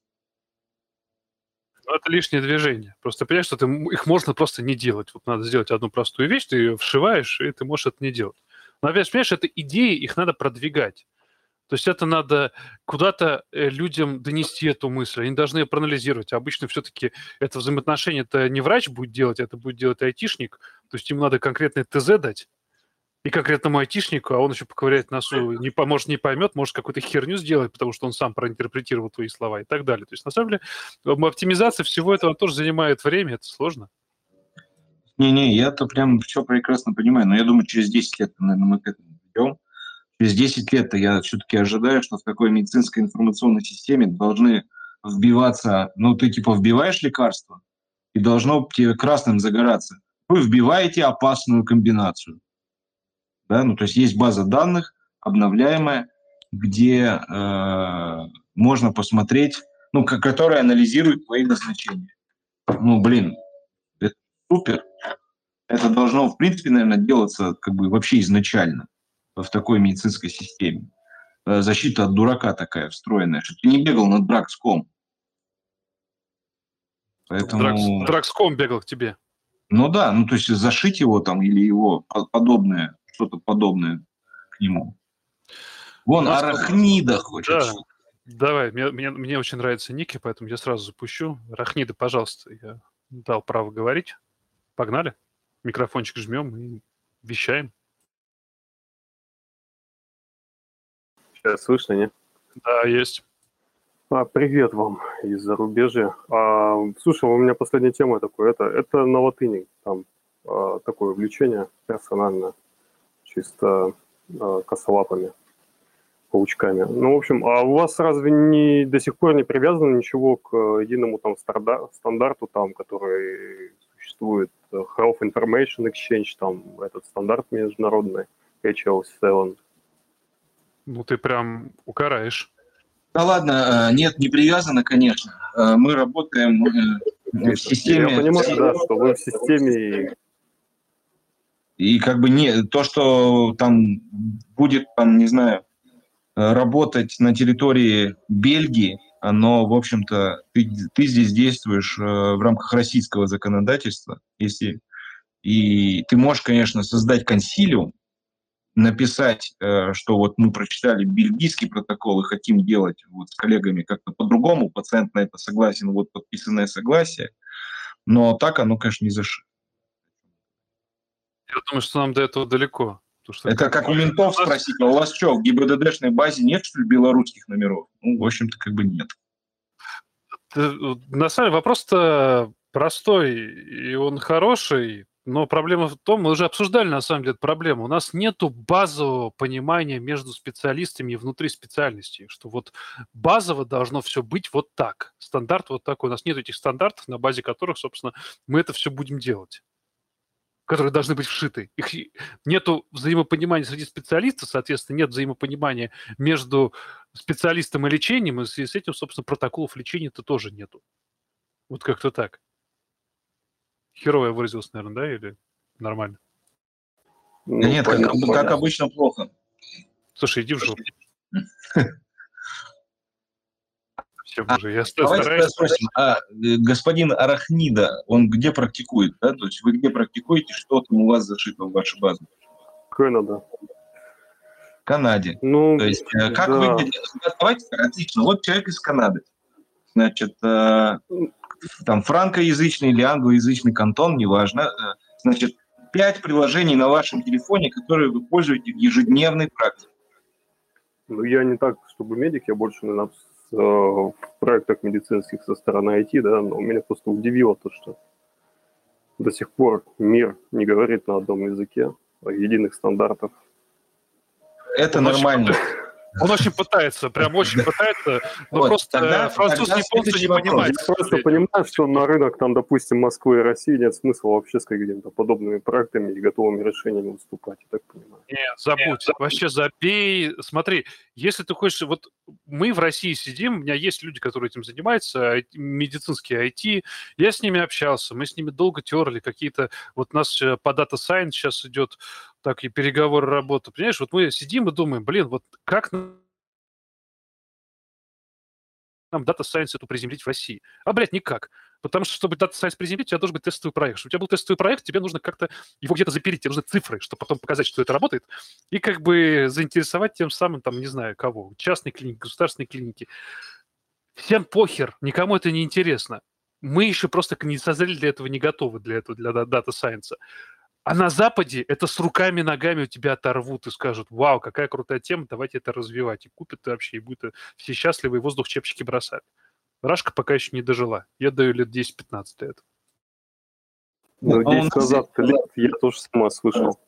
B: Ну, это лишнее движение. Просто понимаешь, что ты, их можно просто не делать. Вот надо сделать одну простую вещь, ты ее вшиваешь, и ты можешь это не делать. Но опять, понимаешь, это идеи, их надо продвигать. То есть это надо куда-то э, людям донести эту мысль. Они должны ее проанализировать. Обычно все-таки это взаимоотношение это не врач будет делать, это будет делать айтишник. То есть ему надо конкретный ТЗ дать, и конкретному айтишнику, а он еще поковыряет носу, не, может, не поймет, может какую-то херню сделать, потому что он сам проинтерпретировал твои слова и так далее. То есть, на самом деле, оптимизация всего этого тоже занимает время, это сложно.
C: Не-не, я-то прям все прекрасно понимаю, но я думаю, через 10 лет, наверное, мы к этому придем. Через 10 лет я все-таки ожидаю, что в такой медицинской информационной системе должны вбиваться, ну, ты типа вбиваешь лекарство, и должно тебе красным загораться. Вы вбиваете опасную комбинацию да? Ну, то есть есть база данных обновляемая, где э, можно посмотреть, ну, которая анализирует твои назначения. Ну, блин, это супер. Это должно, в принципе, наверное, делаться как бы вообще изначально в такой медицинской системе. Э, защита от дурака такая встроенная, что ты не бегал над Дракском.
B: Поэтому... Дракском бегал к тебе.
C: Ну да, ну то есть зашить его там или его подобное что-то подобное к нему. Вон, ну, Арахнида хочет. Да.
B: Давай, мне, мне, мне очень нравятся ники, поэтому я сразу запущу. Арахнида, пожалуйста, я дал право говорить. Погнали. Микрофончик жмем и вещаем.
D: Сейчас слышно, не?
B: Да, есть.
D: А, привет вам из зарубежья. А, слушай, у меня последняя тема такая. Это, это на латыни. Там а, такое увлечение персональное чисто э, косолапыми, паучками. Ну, в общем, а у вас разве не до сих пор не привязано ничего к единому там стандарту, там, который существует, Health Information Exchange, там, этот стандарт международный, HL7?
B: Ну, ты прям укараешь.
C: Да ладно, э, нет, не привязано, конечно. Э, мы работаем э, в системе...
D: Я понимаю, да, что вы в системе...
C: И как бы не то, что там будет, там, не знаю, работать на территории Бельгии, оно, в общем-то, ты, ты здесь действуешь в рамках российского законодательства, если и ты можешь, конечно, создать консилиум, написать, э, что вот мы прочитали бельгийский протокол и хотим делать вот с коллегами как-то по-другому, пациент на это согласен, вот подписанное согласие, но так оно, конечно, не зашито.
B: Я думаю, что нам до этого далеко.
C: Что это как у ментов спросить, а у вас что, в ГИБДДшной базе нет, что ли, белорусских номеров? Ну, в общем-то, как бы нет.
B: На самом деле вопрос-то простой, и он хороший. Но проблема в том, мы уже обсуждали на самом деле проблему, у нас нет базового понимания между специалистами и внутри специальностей, что вот базово должно все быть вот так, стандарт вот такой. У нас нет этих стандартов, на базе которых, собственно, мы это все будем делать которые должны быть вшиты. Их нету взаимопонимания среди специалистов, соответственно, нет взаимопонимания между специалистом и лечением, и с этим, собственно, протоколов лечения-то тоже нету. Вот как-то так. Херово я выразился, наверное, да, или нормально?
C: Ну, нет, как, как обычно, плохо.
B: Слушай, иди в жопу. Все,
C: а, уже, я давайте спросим, а э, господин Арахнида, он где практикует, да? То есть вы где практикуете, что там у вас зашито в вашу базу?
D: Канада.
C: Канаде. Ну, То есть э, как да. выглядит... Давайте, отлично, вот человек из Канады. Значит, э, там франкоязычный или англоязычный кантон, неважно. Э, значит, пять приложений на вашем телефоне, которые вы пользуетесь в ежедневной практике.
D: Ну, я не так, чтобы медик, я больше, наверное, э, в проектах медицинских со стороны IT, да, но меня просто удивило то, что до сих пор мир не говорит на одном языке, единых стандартов.
C: Это нормально.
B: Он очень пытается, прям очень пытается, но вот, просто тогда, французские японцы не понимают.
D: Я просто понимаю, что на рынок, там, допустим, Москвы и России нет смысла вообще с какими-то подобными проектами и готовыми решениями выступать, я так понимаю.
B: Нет, забудь, нет, вообще забей. Смотри, если ты хочешь, вот мы в России сидим, у меня есть люди, которые этим занимаются, медицинские IT, я с ними общался, мы с ними долго терли какие-то, вот у нас э, по Data Science сейчас идет так и переговоры работы. Понимаешь, вот мы сидим и думаем, блин, вот как нам Data Science эту приземлить в России? А, блядь, никак. Потому что, чтобы Data Science приземлить, у тебя должен быть тестовый проект. Чтобы у тебя был тестовый проект, тебе нужно как-то его где-то запереть, тебе нужны цифры, чтобы потом показать, что это работает, и как бы заинтересовать тем самым, там, не знаю, кого, частные клиники, государственные клиники. Всем похер, никому это не интересно. Мы еще просто не созрели для этого, не готовы для этого, для Data Science. А на Западе это с руками, ногами у тебя оторвут и скажут, вау, какая крутая тема, давайте это развивать. И купят вообще, и будут все счастливы, и воздух чепчики бросают. Рашка пока еще не дожила. Я даю лет 10-15 это.
D: Ну, 10 назад лет я тоже сама слышал.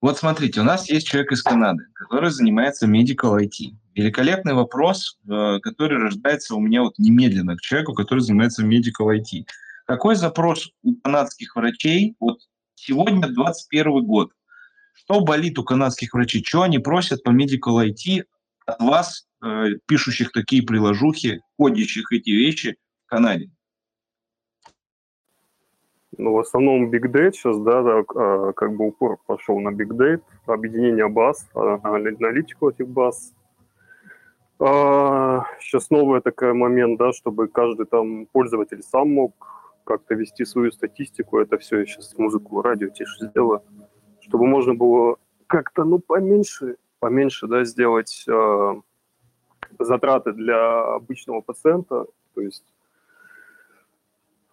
C: Вот смотрите, у нас есть человек из Канады, который занимается medical IT. Великолепный вопрос, э, который рождается у меня вот немедленно к человеку, который занимается medical IT. Какой запрос у канадских врачей вот Сегодня 21 год. Что болит у канадских врачей? Что они просят по Medical IT от вас, э, пишущих такие приложухи, кодящих эти вещи в Канаде?
D: Ну, в основном Big Data сейчас, да, да, а, как бы упор пошел на Big Data, объединение баз, а, аналитику этих баз. Сейчас а, новый такой момент, да, чтобы каждый там пользователь сам мог как-то вести свою статистику, это все я сейчас музыку, радио тише сделаю, чтобы можно было как-то, ну, поменьше, поменьше, да, сделать э, затраты для обычного пациента, то есть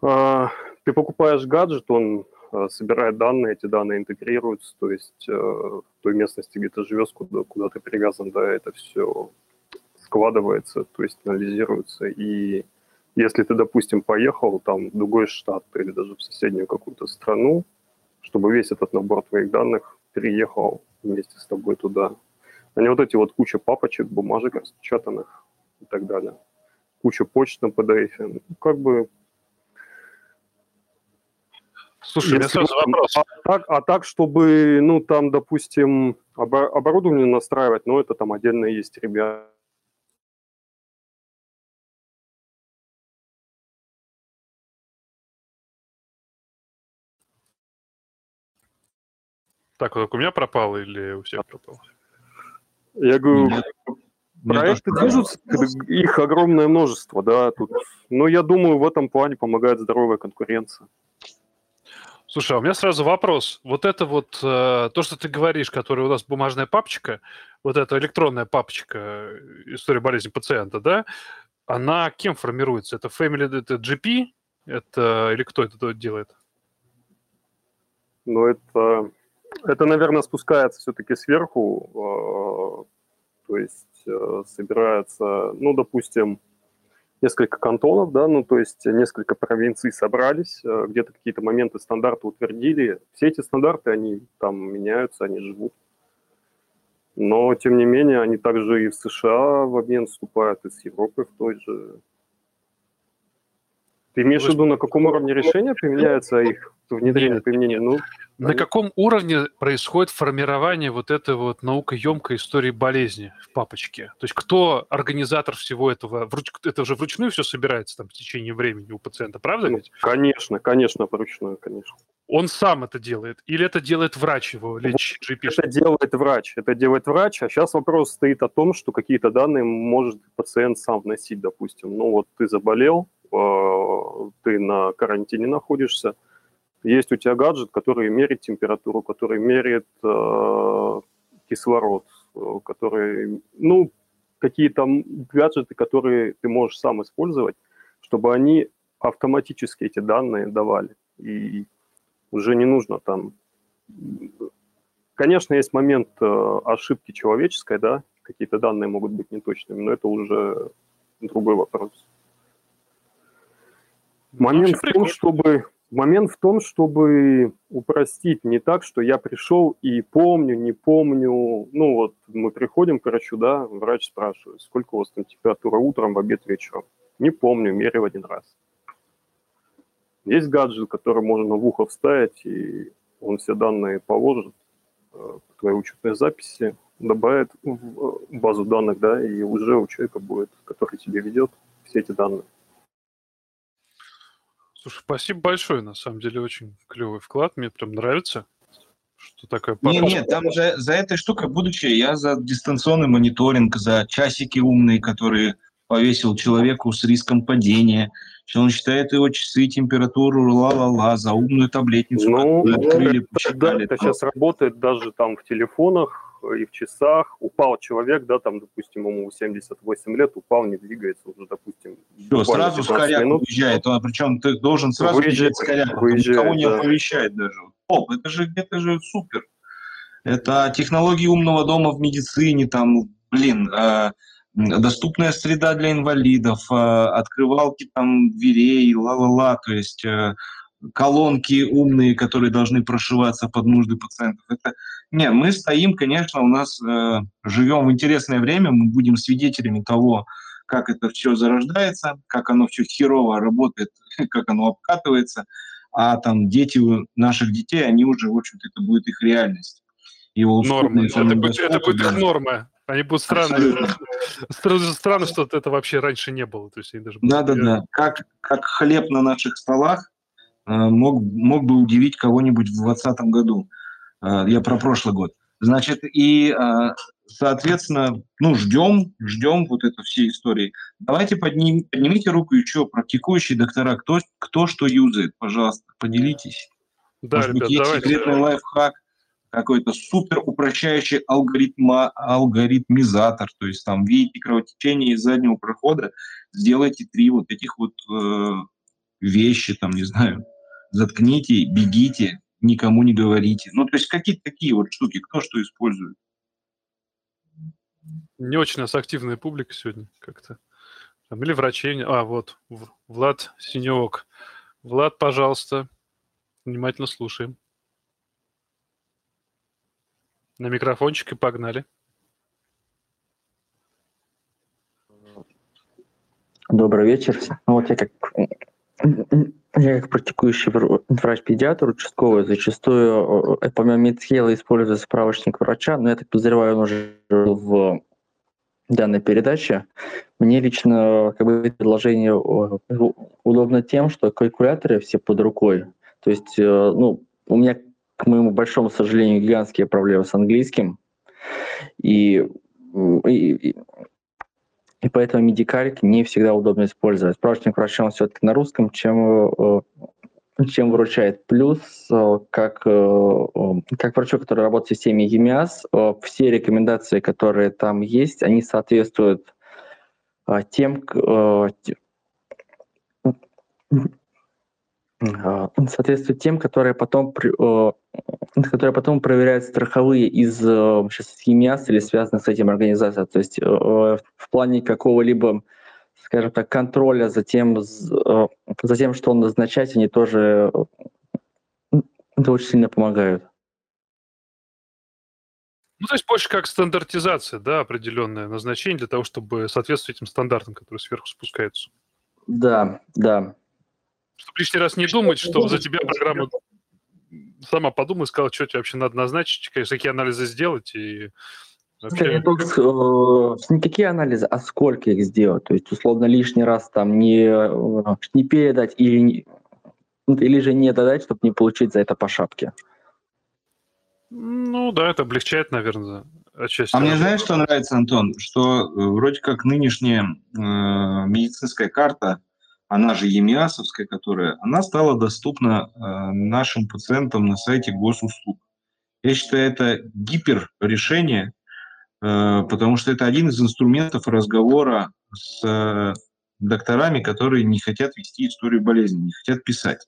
D: э, ты покупаешь гаджет, он э, собирает данные, эти данные интегрируются, то есть э, в той местности, где ты живешь, куда, куда ты привязан, да, это все складывается, то есть анализируется, и если ты, допустим, поехал там в другой штат или даже в соседнюю какую-то страну, чтобы весь этот набор твоих данных переехал вместе с тобой туда. А не вот эти вот куча папочек, бумажек распечатанных и так далее. Куча почт на PDF. Ну, как бы...
B: Слушай, Если, сразу вопрос.
D: А так, а так, чтобы, ну, там, допустим, оборудование настраивать, ну, это там отдельно есть ребята
B: Так, вот у меня пропало или у всех пропало?
D: Я говорю, Нет. проекты движутся, их огромное множество, да, тут. Но я думаю, в этом плане помогает здоровая конкуренция.
B: Слушай, а у меня сразу вопрос. Вот это вот, э, то, что ты говоришь, которая у нас бумажная папочка, вот эта электронная папочка э, история болезни пациента, да, она кем формируется? Это Family, это GP? Это, или кто это делает?
D: Ну, это, это, наверное, спускается все-таки сверху, э, то есть э, собирается, ну, допустим, несколько кантонов, да, ну, то есть несколько провинций собрались, э, где-то какие-то моменты стандарта утвердили. Все эти стандарты, они там меняются, они живут. Но, тем не менее, они также и в США в обмен вступают, и с Европой в той же. Ты имеешь в виду, на каком уровне решения применяется их внедрение, применение? Ну,
B: на каком уровне происходит формирование вот этой вот наукоемкой истории болезни в папочке? То есть кто организатор всего этого? Это уже вручную все собирается там в течение времени у пациента, правда ну, ведь?
D: Конечно, конечно, вручную, конечно.
B: Он сам это делает? Или это делает врач его, лечит GP?
D: Это делает врач, это делает врач, а сейчас вопрос стоит о том, что какие-то данные может пациент сам вносить, допустим. Ну вот ты заболел, э, ты на карантине находишься, есть у тебя гаджет, который меряет температуру, который меряет э, кислород, э, который, ну, какие-то гаджеты, которые ты можешь сам использовать, чтобы они автоматически эти данные давали. И уже не нужно там... Конечно, есть момент э, ошибки человеческой, да, какие-то данные могут быть неточными, но это уже другой вопрос. Момент в том, чтобы Момент в том, чтобы упростить не так, что я пришел и помню, не помню. Ну вот мы приходим к врачу, да, врач спрашивает, сколько у вас температура утром, в обед, вечером. Не помню, мерил один раз. Есть гаджет, который можно в ухо вставить, и он все данные положит, э, твои учетные записи, добавит в базу данных, да, и уже у человека будет, который тебе ведет, все эти данные.
B: Слушай, спасибо большое, на самом деле очень клевый вклад, мне прям нравится.
C: Что такое? Нет, нет, там же за этой штукой, будучи, я за дистанционный мониторинг, за часики умные, которые повесил человеку с риском падения, что он считает его часы, температуру, ла-ла-ла, за умную таблетницу,
D: ну, открыли, это, посчитали. Это, это сейчас работает даже там в телефонах, и в часах. Упал человек, да, там, допустим, ему 78 лет, упал, не двигается уже, допустим.
C: Все, сразу скоряк минут. уезжает, он, причем ты должен сразу выезжать скоряк, выезжает, никого не да. оповещает даже. Оп, это же, это же супер. Это технологии умного дома в медицине, там, блин, э, доступная среда для инвалидов, э, открывалки там дверей, ла-ла-ла, то есть э, колонки умные, которые должны прошиваться под нужды пациентов. Это не, мы стоим, конечно, у нас э, живем в интересное время, мы будем свидетелями того, как это все зарождается, как оно все херово работает, как оно обкатывается, а там дети наших детей, они уже, в общем-то, это будет их реальность.
B: Его норма. Это, будет, это будет их норма. Они будут странные. Странно, что это вообще раньше не было. То есть они
C: даже да, да, да. Как, как хлеб на наших столах мог, мог бы удивить кого-нибудь в 2020 году. Э, я про прошлый год. Значит, и, э, соответственно, ну, ждем, ждем вот это все истории. Давайте подним, поднимите руку еще практикующие доктора, кто, кто что юзает, пожалуйста, поделитесь. Да, Может ребят, быть, есть давайте. секретный лайфхак, какой-то супер упрощающий алгоритма, алгоритмизатор, то есть там видите кровотечение из заднего прохода, сделайте три вот этих вот э, вещи, там, не знаю, заткните, бегите, никому не говорите. Ну, то есть какие-то такие вот штуки, кто что использует.
B: Не очень у нас активная публика сегодня как-то. Там, или врачей. А, вот, Влад Синевок. Влад, пожалуйста, внимательно слушаем. На микрофончик и погнали.
E: Добрый вечер. Ну, вот я как я как практикующий врач-педиатр участковый зачастую, э, помимо медсхела, использую справочник врача, но я так подозреваю, он уже в данной передаче. Мне лично как бы предложение удобно тем, что калькуляторы все под рукой. То есть, э, ну, у меня к моему большому сожалению, гигантские проблемы с английским. И, и, и поэтому медикалик не всегда удобно использовать. Справочник врача все-таки на русском, чем, э, чем выручает. Плюс, э, как, э, как врачу, который работает в системе ЕМИАС, все рекомендации, которые там есть, они соответствуют тем, соответствует тем, которые потом, которые потом проверяют страховые из сейчас, ЕМИАС или связаны с этим организацией. То есть в плане какого-либо, скажем так, контроля за тем, за тем, что он назначать, они тоже это очень сильно помогают.
B: Ну, то есть больше как стандартизация, да, определенное назначение для того, чтобы соответствовать этим стандартам, которые сверху спускаются.
E: Да, да.
B: Чтобы лишний раз не думать, что за тебя программа сама подумала и сказала, что тебе вообще надо назначить, конечно, какие анализы сделать и
E: Вообще... Не, только, э, не какие анализы, а сколько их сделать. То есть, условно, лишний раз там не, э, не передать или, не, или же не додать, чтобы не получить за это по шапке.
B: Ну да, это облегчает, наверное,
C: отчасти. А мне знаешь, что нравится, Антон? Что э, вроде как нынешняя э, медицинская карта она же ЕМИАСовская, которая, она стала доступна э, нашим пациентам на сайте госуслуг. Я считаю, это гиперрешение, э, потому что это один из инструментов разговора с э, докторами, которые не хотят вести историю болезни, не хотят писать.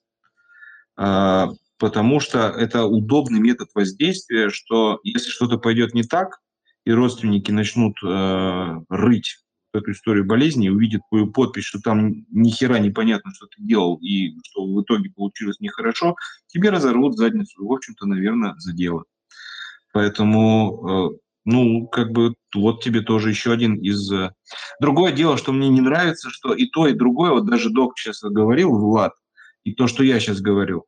C: Э, потому что это удобный метод воздействия, что если что-то пойдет не так, и родственники начнут э, рыть эту историю болезни, увидит твою подпись, что там ни хера непонятно, что ты делал, и что в итоге получилось нехорошо, тебе разорвут задницу, в общем-то, наверное, за дело. Поэтому, э, ну, как бы, вот тебе тоже еще один из... Э, другое дело, что мне не нравится, что и то, и другое, вот даже док сейчас говорил, Влад, и то, что я сейчас говорю,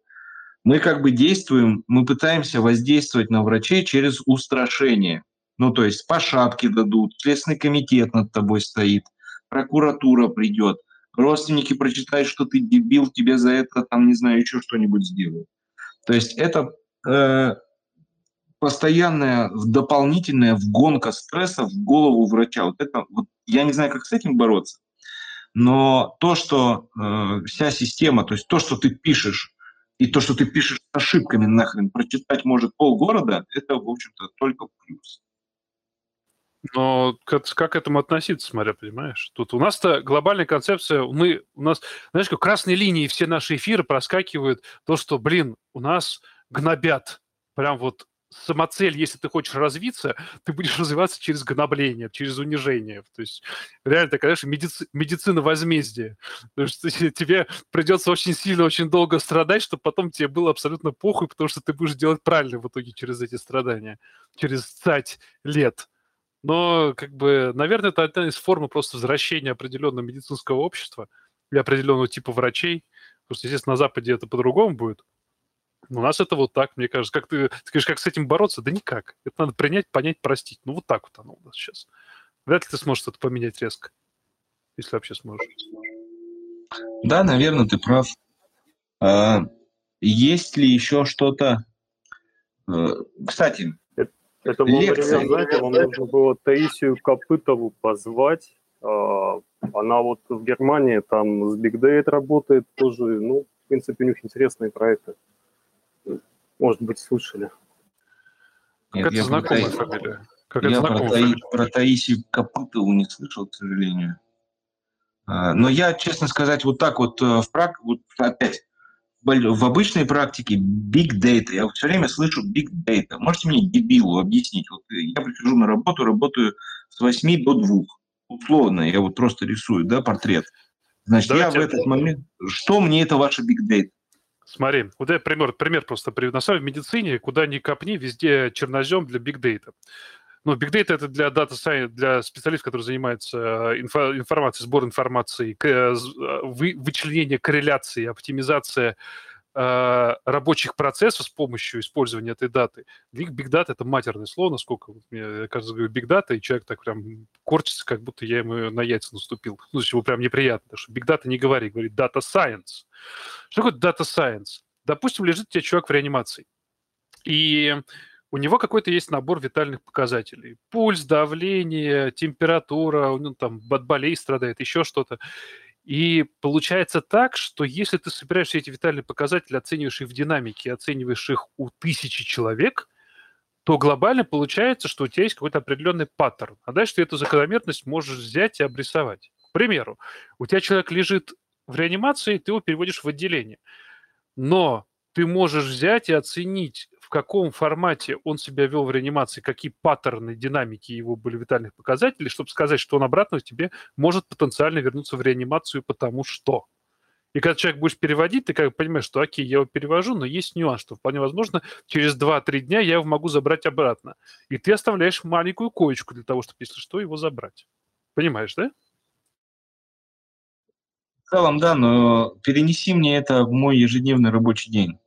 C: мы как бы действуем, мы пытаемся воздействовать на врачей через устрашение – ну, то есть по шапке дадут, Следственный комитет над тобой стоит, прокуратура придет, родственники прочитают, что ты дебил, тебе за это, там, не знаю, еще что-нибудь сделают. То есть это э, постоянная дополнительная вгонка стресса в голову врача. Вот это, вот, я не знаю, как с этим бороться, но то, что э, вся система, то есть то, что ты пишешь, и то, что ты пишешь с ошибками нахрен, прочитать может полгорода, это, в общем-то, только плюс.
B: Но как, как к этому относиться, смотря, понимаешь? Тут у нас-то глобальная концепция, мы, у нас, знаешь, как красной линии все наши эфиры проскакивают то, что, блин, у нас гнобят. Прям вот самоцель, если ты хочешь развиться, ты будешь развиваться через гнобление, через унижение. То есть реально, это, конечно, медици- медицина возмездия. Потому что тебе придется очень сильно, очень долго страдать, чтобы потом тебе было абсолютно похуй, потому что ты будешь делать правильно в итоге через эти страдания, через стать лет. Но, как бы, наверное, это одна из форм просто возвращения определенного медицинского общества и определенного типа врачей. Что, естественно, на Западе это по-другому будет. У нас это вот так, мне кажется. Как ты, ты скажешь, как с этим бороться? Да никак. Это надо принять, понять, простить. Ну, вот так вот оно у нас сейчас. Вряд ли ты сможешь это поменять резко. Если вообще сможешь.
C: Да, наверное, ты прав. А, есть ли еще что-то? Э, кстати,
D: это был вариант, знаете, вам нужно было Таисию Копытову позвать. А, она вот в Германии там с Big Data работает тоже. Ну, в принципе, у них интересные проекты. Может быть, слышали.
B: Как это знакомая фамилия? Как
C: я про, Таи, про Таисию Копытову не слышал, к сожалению. А, но я, честно сказать, вот так вот э, в прак, вот опять в обычной практике big data, я все время слышу big data. Можете мне, дебилу, объяснить? Вот я прихожу на работу, работаю с 8 до 2. Условно, я вот просто рисую, да, портрет. Значит, Давайте я в этот момент... Что мне это ваше big data?
B: Смотри, вот я пример, пример просто приведу. На самом деле в медицине, куда ни копни, везде чернозем для big data. Ну, big data это для data science, для специалистов, которые занимаются э, инфо, информацией, сбор информации, э, э, вы, вычленение корреляции, оптимизация рабочих процессов с помощью использования этой даты. Для них big data это матерное слово, насколько мне кажется, говорю big data, и человек так прям корчится, как будто я ему на яйца наступил. Ну, ему прям неприятно, потому что big data не говори, говорит data science. Что такое data science? Допустим, лежит у тебя чувак в реанимации И у него какой-то есть набор витальных показателей. Пульс, давление, температура, ну, там, от болей страдает, еще что-то. И получается так, что если ты собираешь все эти витальные показатели, оцениваешь их в динамике, оцениваешь их у тысячи человек, то глобально получается, что у тебя есть какой-то определенный паттерн. А дальше ты эту закономерность можешь взять и обрисовать. К примеру, у тебя человек лежит в реанимации, ты его переводишь в отделение. Но ты можешь взять и оценить в каком формате он себя вел в реанимации, какие паттерны динамики его были витальных показателей, чтобы сказать, что он обратно тебе может потенциально вернуться в реанимацию, потому что. И когда человек будешь переводить, ты как бы понимаешь, что окей, я его перевожу, но есть нюанс, что вполне возможно, через 2-3 дня я его могу забрать обратно. И ты оставляешь маленькую коечку для того, чтобы, если что, его забрать. Понимаешь, да?
C: В целом, да, но перенеси мне это в мой ежедневный рабочий день.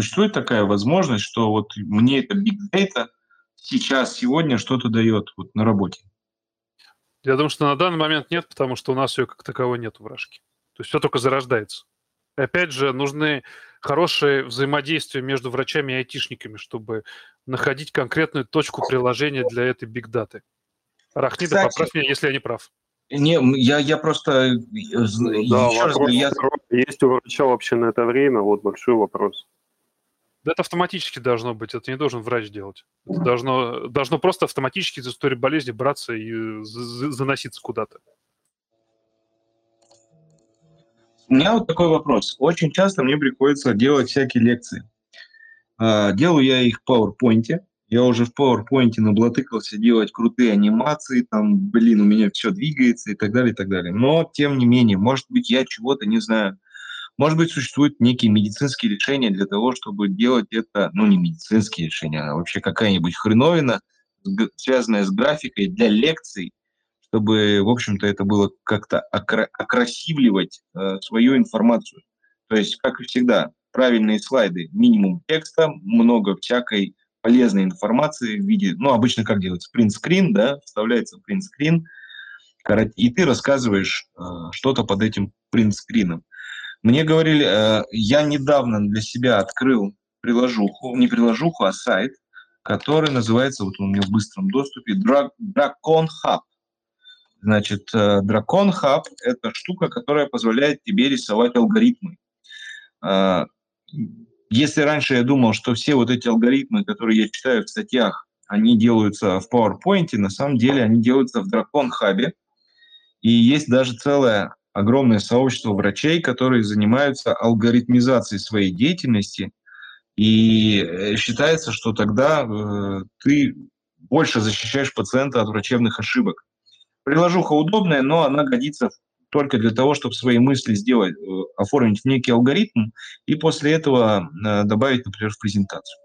C: Существует такая возможность, что вот мне это big data сейчас, сегодня что-то дает вот на работе?
B: Я думаю, что на данный момент нет, потому что у нас ее как таковой нет в Рашке. То есть все только зарождается. И опять же, нужны хорошие взаимодействия между врачами и айтишниками, чтобы находить конкретную точку приложения для этой биг-даты. Рахнида, Кстати, поправь меня, если я не прав.
C: Не, я, я просто...
D: Ну да, вопрос, я... Есть у врача вообще на это время? Вот большой вопрос.
B: Да это автоматически должно быть, это не должен врач делать. Это должно, должно просто автоматически из истории болезни браться и заноситься куда-то.
C: У меня вот такой вопрос. Очень часто мне приходится делать всякие лекции. А, делаю я их в PowerPoint. Я уже в PowerPoint наблатыкался делать крутые анимации, там, блин, у меня все двигается и так далее, и так далее. Но, тем не менее, может быть, я чего-то не знаю. Может быть, существуют некие медицинские решения для того, чтобы делать это, ну, не медицинские решения, а вообще какая-нибудь хреновина, связанная с графикой для лекций, чтобы, в общем-то, это было как-то окра- окрасивливать э, свою информацию. То есть, как и всегда, правильные слайды, минимум текста, много всякой полезной информации в виде, ну, обычно как делается, принт-скрин, да, вставляется принт-скрин, и ты рассказываешь э, что-то под этим принт-скрином. Мне говорили, э, я недавно для себя открыл приложуху, не приложуху, а сайт, который называется, вот он у меня в быстром доступе, Dracon Hub. Значит, э, Dracon Hub – это штука, которая позволяет тебе рисовать алгоритмы. Э, если раньше я думал, что все вот эти алгоритмы, которые я читаю в статьях, они делаются в PowerPoint, на самом деле они делаются в Dracon Hub. И есть даже целая огромное сообщество врачей, которые занимаются алгоритмизацией своей деятельности, и э, считается, что тогда э, ты больше защищаешь пациента от врачебных ошибок. Приложуха удобная, но она годится только для того, чтобы свои мысли сделать, э, оформить в некий алгоритм и после этого э, добавить, например, в презентацию.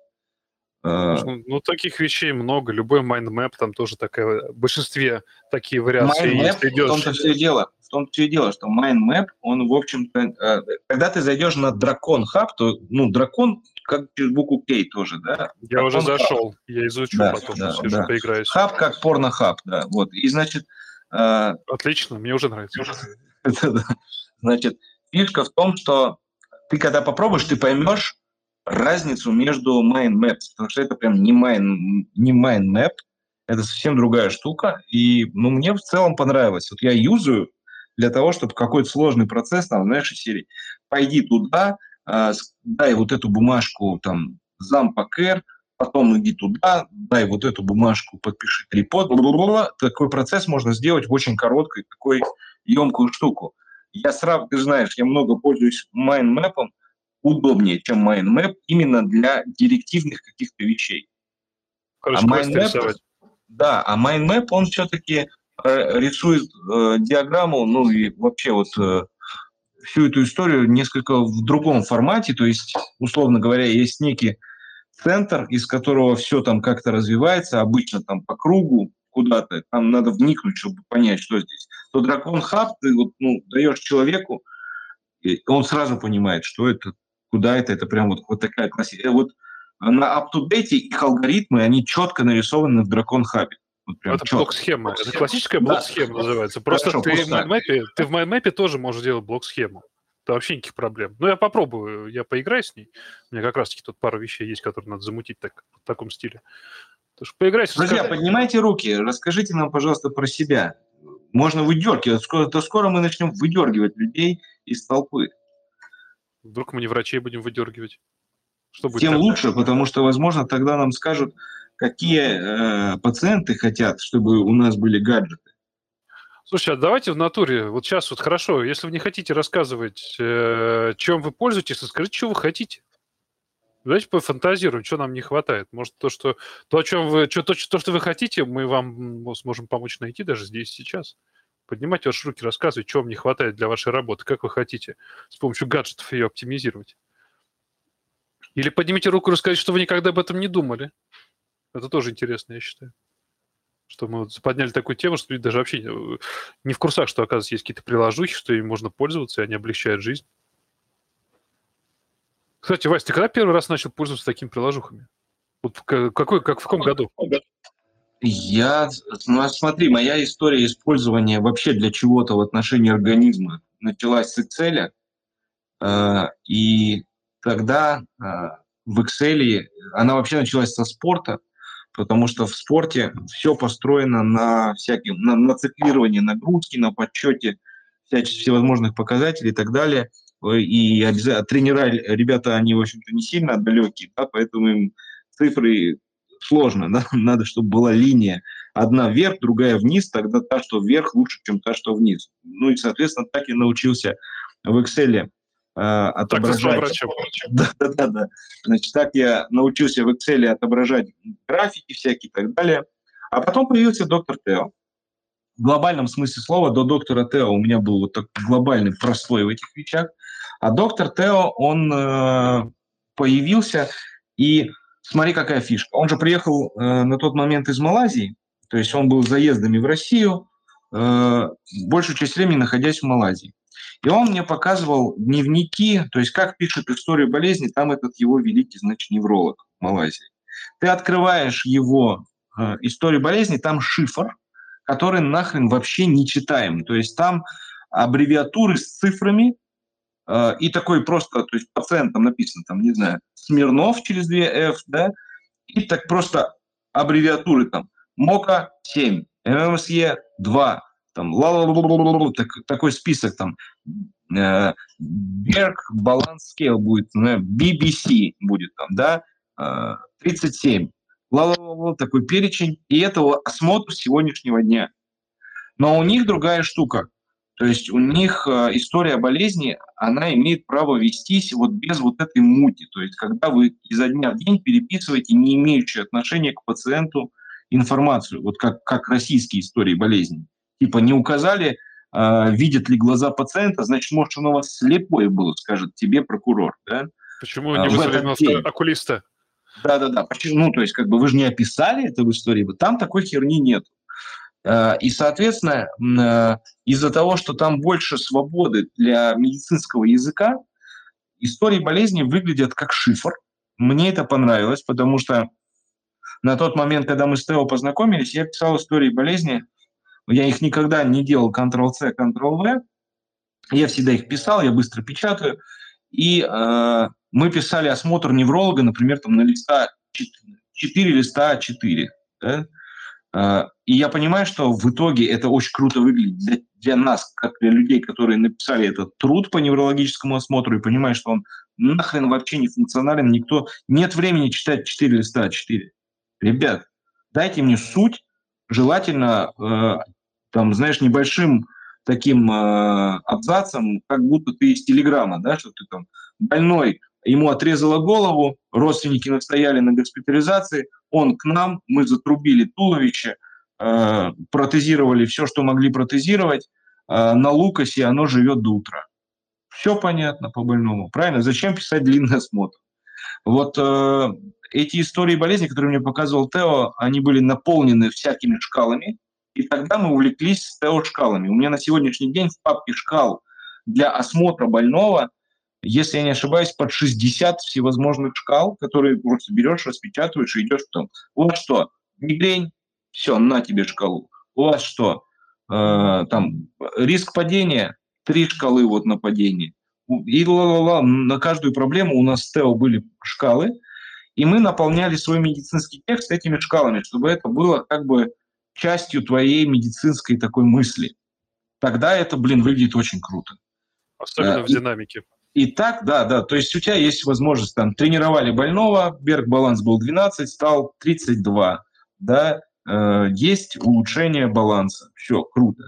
B: А, ну, ну, таких вещей много. Любой mindmap там тоже такая, в большинстве такие вариации
C: mindmap, есть. Идешь... В том-то все дело, том все и дело, что mindmap, он, в общем-то, э, когда ты зайдешь на дракон хаб, то, ну, дракон, как через букву K тоже, да?
B: Я
C: дракон
B: уже зашел, хаб. я изучу да, потом, да,
C: да. поиграюсь. Хаб как порно-хаб, да, вот. И, значит...
B: Э... Отлично, мне уже нравится.
C: Значит, фишка в том, что ты когда попробуешь, ты поймешь, разницу между mind maps, потому что это прям не mind, не mind map, это совсем другая штука, и ну, мне в целом понравилось. Вот я юзаю для того, чтобы какой-то сложный процесс, там, знаешь, из серии, пойди туда, э, дай вот эту бумажку, там, зам по кэр, потом иди туда, дай вот эту бумажку, подпиши трипод, такой процесс можно сделать в очень короткой, такой емкую штуку. Я сразу, ты знаешь, я много пользуюсь майндмэпом, удобнее, чем MindMap именно для директивных каких-то вещей.
B: Хорошо, а MindMap,
C: да, а MindMap, он все-таки рисует э, диаграмму, ну и вообще вот э, всю эту историю несколько в другом формате, то есть, условно говоря, есть некий центр, из которого все там как-то развивается, обычно там по кругу куда-то, там надо вникнуть, чтобы понять, что здесь. То Дракон Хаб ты вот, ну, даешь человеку, и он сразу понимает, что это куда это, это прям вот, вот такая классика. Э, вот на UpToDate их алгоритмы, они четко нарисованы в Дракон Хабе.
B: Вот это блок-схема. Это классическая блок-схема да. называется. Просто Хорошо, ты, в MindMap, ты в MindMap тоже можешь делать блок-схему. Да вообще никаких проблем. Ну, я попробую, я поиграю с ней. У меня как раз-таки тут пару вещей есть, которые надо замутить так, в таком стиле.
C: Потому что поиграть... Друзья, расскажи... поднимайте руки, расскажите нам, пожалуйста, про себя. Можно выдергивать. Скоро, то скоро мы начнем выдергивать людей из толпы.
B: Вдруг мы не врачей будем выдергивать.
C: Что будет Тем тогда? лучше, потому что, возможно, тогда нам скажут, какие э, пациенты хотят, чтобы у нас были гаджеты.
B: Слушай, а давайте в натуре, вот сейчас вот хорошо, если вы не хотите рассказывать, э, чем вы пользуетесь, то скажите, что вы хотите. Давайте пофантазируем, что нам не хватает. Может, то, что, то, о чем вы, что, то, то, что вы хотите, мы вам сможем помочь найти даже здесь сейчас. Поднимайте ваши руки, рассказывайте, вам не хватает для вашей работы, как вы хотите с помощью гаджетов ее оптимизировать. Или поднимите руку и расскажите, что вы никогда об этом не думали. Это тоже интересно, я считаю. Что мы вот подняли такую тему, что люди даже вообще не в курсах, что, оказывается, есть какие-то приложухи, что им можно пользоваться, и они облегчают жизнь. Кстати, Вася, ты когда первый раз начал пользоваться такими приложухами? Вот какой, как в каком году?
C: Я, ну смотри, моя история использования вообще для чего-то в отношении организма началась с Excel, э, и тогда э, в Excel она вообще началась со спорта, потому что в спорте все построено на всяким, на, на циклировании нагрузки, на подсчете всяческих всевозможных показателей и так далее. И тренера, ребята, они, в общем-то, не сильно далекие, да, поэтому им цифры сложно, да? надо, чтобы была линия одна вверх, другая вниз, тогда та, что вверх, лучше, чем та, что вниз. Ну и, соответственно, так я научился в Excel э, отображать. Да, да, да, да. Значит, так я научился в Excel отображать графики всякие и так далее. А потом появился доктор Тео. В глобальном смысле слова до доктора Тео у меня был вот такой глобальный простой в этих вещах. А доктор Тео, он э, появился, и смотри, какая фишка. Он же приехал э, на тот момент из Малайзии, то есть он был заездами в Россию, э, большую часть времени находясь в Малайзии. И он мне показывал дневники, то есть как пишет историю болезни, там этот его великий, значит, невролог в Малайзии. Ты открываешь его э, историю болезни, там шифр, который нахрен вообще не читаем. То есть там аббревиатуры с цифрами, э, и такой просто, то есть пациент там написано, там, не знаю, Смирнов через две F, да, и так просто аббревиатуры там, МОКа 7, ММСЕ 2, там, так, такой список там, э, Берг баланс скейл будет, BBC будет там, да, э, 37, ла-ла-ла, такой перечень, и этого осмотр сегодняшнего дня. Но у них другая штука. То есть у них э, история болезни, она имеет право вестись вот без вот этой мути. То есть когда вы изо дня в день переписываете не имеющие отношения к пациенту информацию, вот как, как российские истории болезни. Типа не указали, э, видят ли глаза пациента, значит, может, он у вас слепой был, скажет тебе прокурор. Да?
B: Почему а, не вызвали окулиста?
C: Да-да-да. Ну, то есть, как бы вы же не описали это в истории, там такой херни нет. Э, и, соответственно, из-за того, что там больше свободы для медицинского языка, истории болезни выглядят как шифр. Мне это понравилось, потому что на тот момент, когда мы с Тео познакомились, я писал истории болезни. Я их никогда не делал Ctrl-C, Ctrl-V. Я всегда их писал, я быстро печатаю. И э, мы писали осмотр невролога, например, там на листа 4 листа 4. Да? А, и я понимаю, что в итоге это очень круто выглядит для, для нас, как для людей, которые написали этот труд по неврологическому осмотру, и понимаю, что он нахрен вообще не функционален, никто... Нет времени читать 4 листа А4. Ребят, дайте мне суть, желательно, э, там, знаешь, небольшим таким э, абзацем, как будто ты из телеграмма, да, что ты там больной ему отрезало голову, родственники настояли на госпитализации, он к нам, мы затрубили туловище, э, протезировали все, что могли протезировать, э, на Лукасе оно живет до утра. Все понятно по больному, правильно? Зачем писать длинный осмотр? Вот э, эти истории болезни, которые мне показывал Тео, они были наполнены всякими шкалами, и тогда мы увлеклись с Тео шкалами. У меня на сегодняшний день в папке шкал для осмотра больного если я не ошибаюсь, под 60 всевозможных шкал, которые просто берешь, распечатываешь и идешь потом. У вас что, мигрень? Все, на тебе шкалу. У вас что, э, там, риск падения? Три шкалы вот на падение. И ла-ла-ла, на каждую проблему у нас с Тео были шкалы, и мы наполняли свой медицинский текст этими шкалами, чтобы это было как бы частью твоей медицинской такой мысли. Тогда это, блин, выглядит очень круто.
B: Особенно в динамике.
C: И так, да, да, то есть у тебя есть возможность, там, тренировали больного, Берг баланс был 12, стал 32, да, э, есть улучшение баланса, все, круто.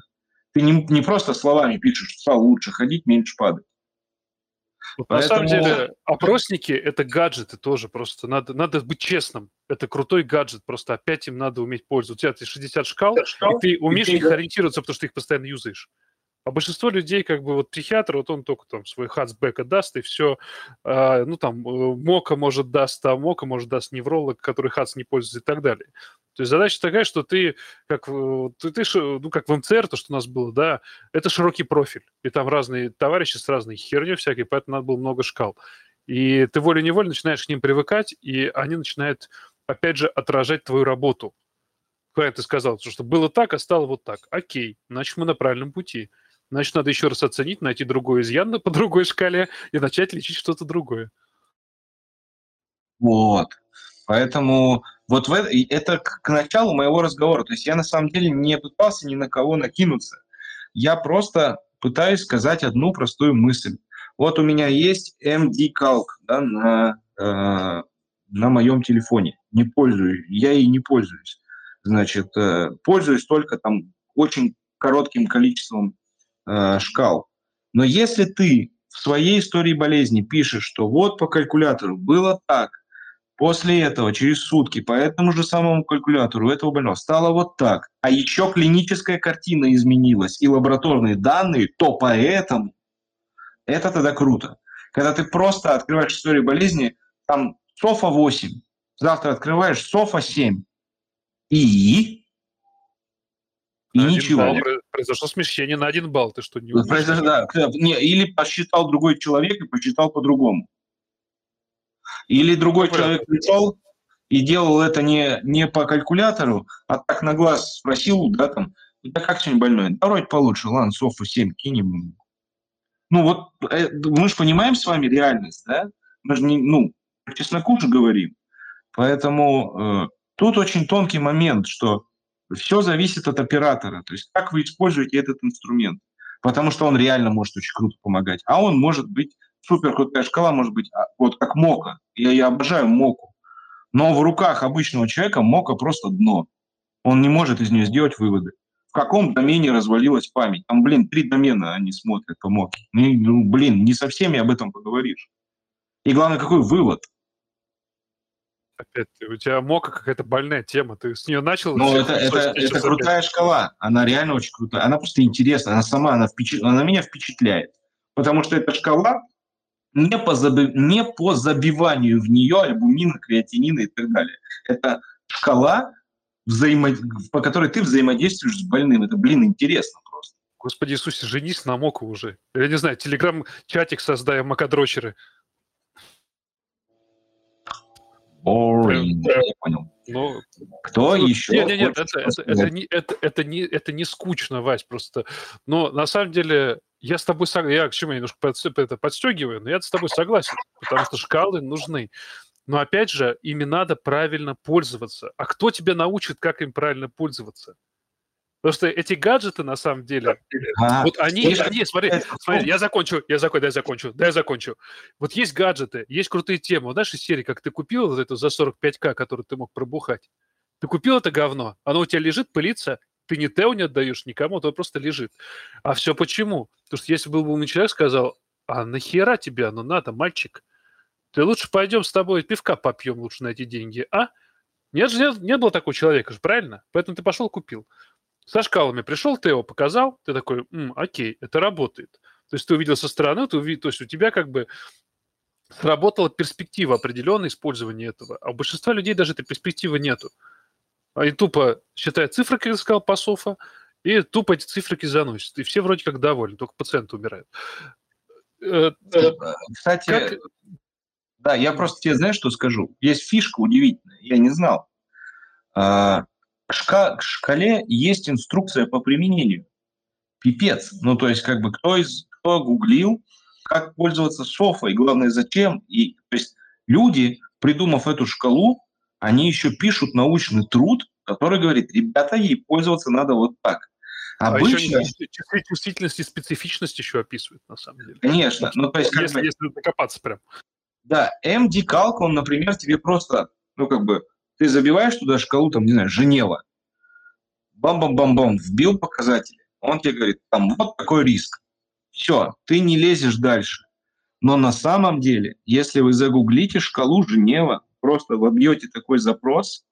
C: Ты не, не просто словами пишешь, стал лучше ходить, меньше падать.
B: Вот Поэтому... На самом деле, опросники – это гаджеты тоже, просто надо, надо быть честным. Это крутой гаджет, просто опять им надо уметь пользоваться. У тебя 60 шкал, шкал и ты умеешь и ты... них ориентироваться, потому что ты их постоянно юзаешь. А большинство людей, как бы вот психиатр, вот он только там свой хацбэк даст, и все, э, а, ну там, э, мока может даст, а мока может даст невролог, который хац не пользуется и так далее. То есть задача такая, что ты, как, ты, ты, ну, как в МЦР, то, что у нас было, да, это широкий профиль, и там разные товарищи с разной херней всякой, поэтому надо было много шкал. И ты волей-неволей начинаешь к ним привыкать, и они начинают, опять же, отражать твою работу. Правильно ты сказал, что было так, а стало вот так. Окей, значит, мы на правильном пути. Значит, надо еще раз оценить, найти другой изъян по другой шкале и начать лечить что-то другое.
C: Вот. Поэтому вот в это, это к началу моего разговора. То есть я на самом деле не пытался ни на кого накинуться. Я просто пытаюсь сказать одну простую мысль. Вот у меня есть MD Calc да, на, э, на моем телефоне. Не пользуюсь, я ей не пользуюсь. Значит, э, пользуюсь только там очень коротким количеством э, шкал. Но если ты в своей истории болезни пишешь, что вот по калькулятору было так, после этого через сутки по этому же самому калькулятору этого больного стало вот так, а еще клиническая картина изменилась и лабораторные данные, то поэтому это тогда круто. Когда ты просто открываешь историю болезни, там СОФа 8, завтра открываешь СОФа 7, и
B: и на ничего. Балл, произошло смещение на один балл. Ты что, не
C: Произошло, да. Не, или посчитал другой человек и посчитал по-другому. Или другой ну, человек пришел и делал это не, не по калькулятору, а так на глаз спросил, да, там, да как сегодня больной? Да вроде получше, ладно, софу 7 кинем. Ну вот э, мы же понимаем с вами реальность, да? Мы же не, ну, по чесноку же говорим. Поэтому э, тут очень тонкий момент, что все зависит от оператора, то есть как вы используете этот инструмент. Потому что он реально может очень круто помогать. А он может быть, супер крутая шкала может быть, а, вот как Мока. Я, я обожаю Моку. Но в руках обычного человека Мока просто дно. Он не может из нее сделать выводы. В каком домене развалилась память? Там, блин, три домена они смотрят по Моке. Ну, ну блин, не со всеми об этом поговоришь. И главное, какой вывод –
B: Опять, у тебя мока какая-то больная тема, ты с нее начал?
C: Ну, это, это, это крутая шкала, она реально очень крутая, она просто интересная, она сама, она, впечат... она меня впечатляет, потому что эта шкала не по, заби... не по забиванию в нее альбумина, креатинина и так далее. Это шкала, взаимо... по которой ты взаимодействуешь с больным. Это, блин, интересно просто.
B: Господи Иисусе, женись на Моку уже. Я не знаю, телеграм-чатик создай, макадрочеры.
C: Boring. Я понял.
B: Ну,
C: Кто ну, еще?
B: Нет, нет, нет, это, это, это, не, это, это, не, это не скучно, Вась, просто. Но на самом деле я с тобой согласен. Я к чему я немножко под, это подстегиваю, но я с тобой согласен, потому что шкалы нужны. Но опять же, ими надо правильно пользоваться. А кто тебя научит, как им правильно пользоваться? Потому что эти гаджеты, на самом деле, а, вот они, они смотри, смотри, я закончу, я закончу, дай закончу, дай закончу. Вот есть гаджеты, есть крутые темы. Вот знаешь, из серии, как ты купил вот эту за 45к, которую ты мог пробухать. Ты купил это говно, оно у тебя лежит, пылится, ты ни Тео не отдаешь никому, то просто лежит. А все почему? Потому что если был бы умный человек, сказал, а нахера тебе оно надо, мальчик? Ты лучше пойдем с тобой пивка попьем лучше на эти деньги, а? Нет же, нет, не было такого человека же, правильно? Поэтому ты пошел купил со шкалами пришел, ты его показал, ты такой, М, окей, это работает. То есть ты увидел со стороны, ты увидел, то есть у тебя как бы сработала перспектива определенного использования этого. А у большинства людей даже этой перспективы нету. Они тупо считают цифры, как я сказал, пасофа, и тупо эти цифры заносят. И все вроде как довольны, только пациенты умирают.
C: Э, э, кстати, как... да, я просто тебе, знаешь, что скажу? Есть фишка удивительная, я не знал. А, к шкале есть инструкция по применению. Пипец. Ну, то есть, как бы, кто, из, кто гуглил, как пользоваться софой, главное, зачем. И, то есть люди, придумав эту шкалу, они еще пишут научный труд, который говорит, ребята, ей пользоваться надо вот так.
B: Обычно... А еще чувствительность и специфичность еще описывают, на самом деле.
C: Конечно.
B: Ну, то есть, если, если докопаться прям.
C: Да, MD Calc, он, например, тебе просто, ну, как бы, ты забиваешь туда шкалу, там, не знаю, Женева, бам-бам-бам-бам, вбил показатели, он тебе говорит, там, вот такой риск. Все, ты не лезешь дальше. Но на самом деле, если вы загуглите шкалу Женева, просто вобьете такой запрос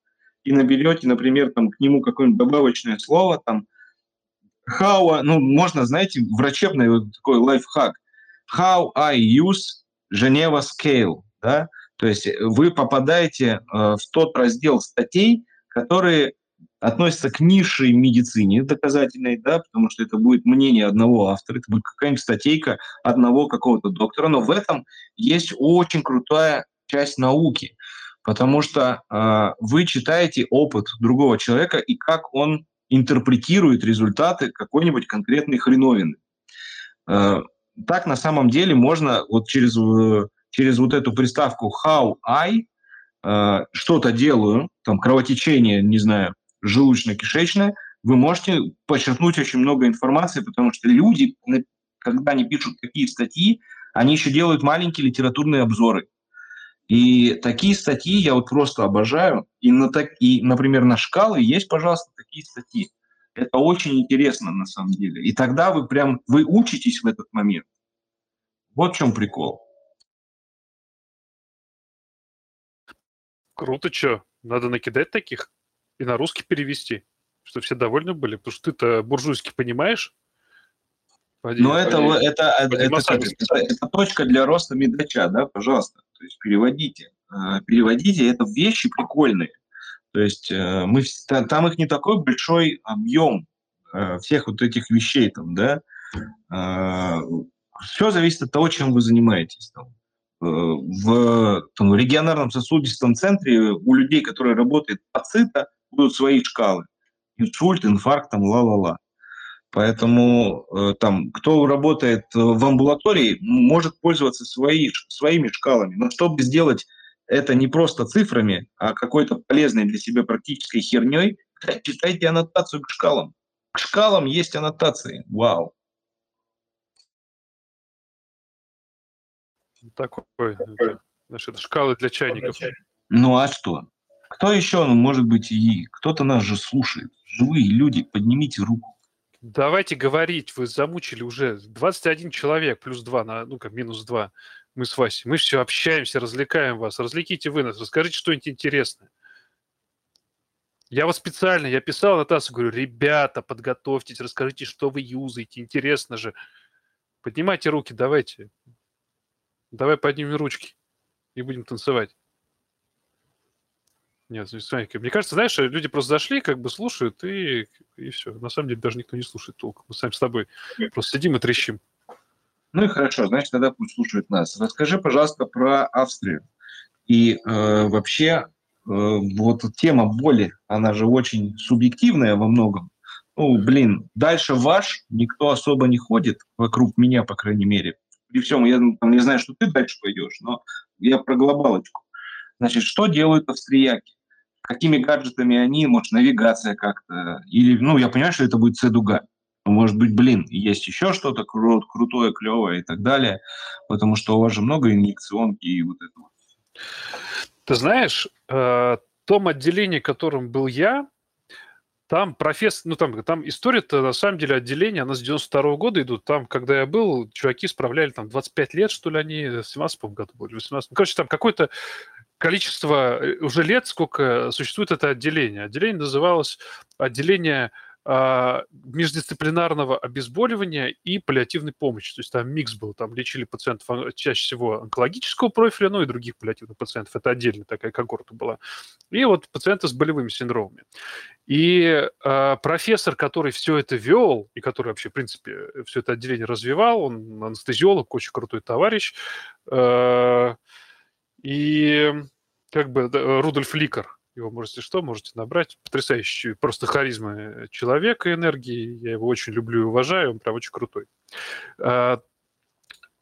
C: и наберете, например, там, к нему какое-нибудь добавочное слово, там, how, ну, можно, знаете, врачебный вот такой лайфхак. How I use Geneva Scale, да, то есть вы попадаете э, в тот раздел статей, которые относятся к низшей медицине доказательной, да, потому что это будет мнение одного автора, это будет какая-нибудь статейка одного какого-то доктора, но в этом есть очень крутая часть науки, потому что э, вы читаете опыт другого человека и как он интерпретирует результаты какой-нибудь конкретной хреновины. Э, так на самом деле можно вот через, э, через вот эту приставку how I э, что-то делаю, там кровотечение, не знаю, желудочно-кишечное, вы можете подчеркнуть очень много информации, потому что люди, когда они пишут такие статьи, они еще делают маленькие литературные обзоры. И такие статьи я вот просто обожаю. И, на так, и, например, на шкалы есть, пожалуйста, такие статьи. Это очень интересно на самом деле. И тогда вы прям, вы учитесь в этот момент. Вот в чем прикол.
B: Круто, что? Надо накидать таких и на русский перевести, чтобы все довольны были, потому что ты-то буржуйский понимаешь.
C: Пойди, Но это, это, это, это, это, это точка для роста медача, да, пожалуйста. То есть переводите. Э, переводите, это вещи прикольные. То есть э, мы, там их не такой большой объем э, всех вот этих вещей там, да. Все зависит от того, чем вы занимаетесь. Там. В там, регионарном сосудистом центре у людей, которые работают по будут свои шкалы. Инсульт, инфаркт, там, ла-ла-ла. Поэтому э, там, кто работает в амбулатории, может пользоваться свои, своими шкалами. Но чтобы сделать это не просто цифрами, а какой-то полезной для себя практической херней, читайте аннотацию к шкалам. К шкалам есть аннотации. Вау.
B: Такой, это, значит, шкалы для чайников.
C: Ну а что? Кто еще, может быть, и кто-то нас же слушает. Живые люди, поднимите руку.
B: Давайте говорить, вы замучили уже 21 человек, плюс 2, на, ну как минус 2, мы с Васей. Мы все общаемся, развлекаем вас. Развлеките вы нас, расскажите что-нибудь интересное. Я вот специально, я писал на ТАСС, говорю, ребята, подготовьтесь, расскажите, что вы юзаете, интересно же. Поднимайте руки, давайте. Давай поднимем ручки и будем танцевать. Нет, мне кажется, знаешь, люди просто зашли, как бы слушают, и, и все. На самом деле даже никто не слушает толком. Мы сами с тобой просто сидим и трещим.
C: Ну и хорошо, значит, тогда пусть слушают нас. Расскажи, пожалуйста, про Австрию. И э, вообще, э, вот тема боли, она же очень субъективная во многом. Ну, блин, дальше ваш никто особо не ходит вокруг меня, по крайней мере. При всем, я там, не знаю, что ты дальше пойдешь, но я про глобалочку. Значит, что делают австрияки? Какими гаджетами они, может, навигация как-то, или, ну, я понимаю, что это будет C-дуга, может быть, блин, есть еще что-то кру- крутое, клевое и так далее, потому что у вас же много инъекционки и вот этого.
B: Ты знаешь, э, том отделении, которым был я, там профессор, ну там, там история-то на самом деле отделение, она с 92 -го года идут. Там, когда я был, чуваки справляли там 25 лет, что ли, они, в 17 году были, 18. Ну, короче, там какой-то количество э, уже лет, сколько существует это отделение. Отделение называлось отделение а, междисциплинарного обезболивания и паллиативной помощи. То есть там микс был, там лечили пациентов чаще всего онкологического профиля, ну и других паллиативных пациентов. Это отдельная такая когорта была. И вот пациенты с болевыми синдромами. И э, профессор, который все это вел, и который вообще, в принципе, все это отделение развивал, он анестезиолог, очень крутой товарищ, э, и как бы Рудольф Ликер, его можете что, можете набрать. Потрясающий просто харизма человека, энергии. Я его очень люблю и уважаю, он прям очень крутой. А,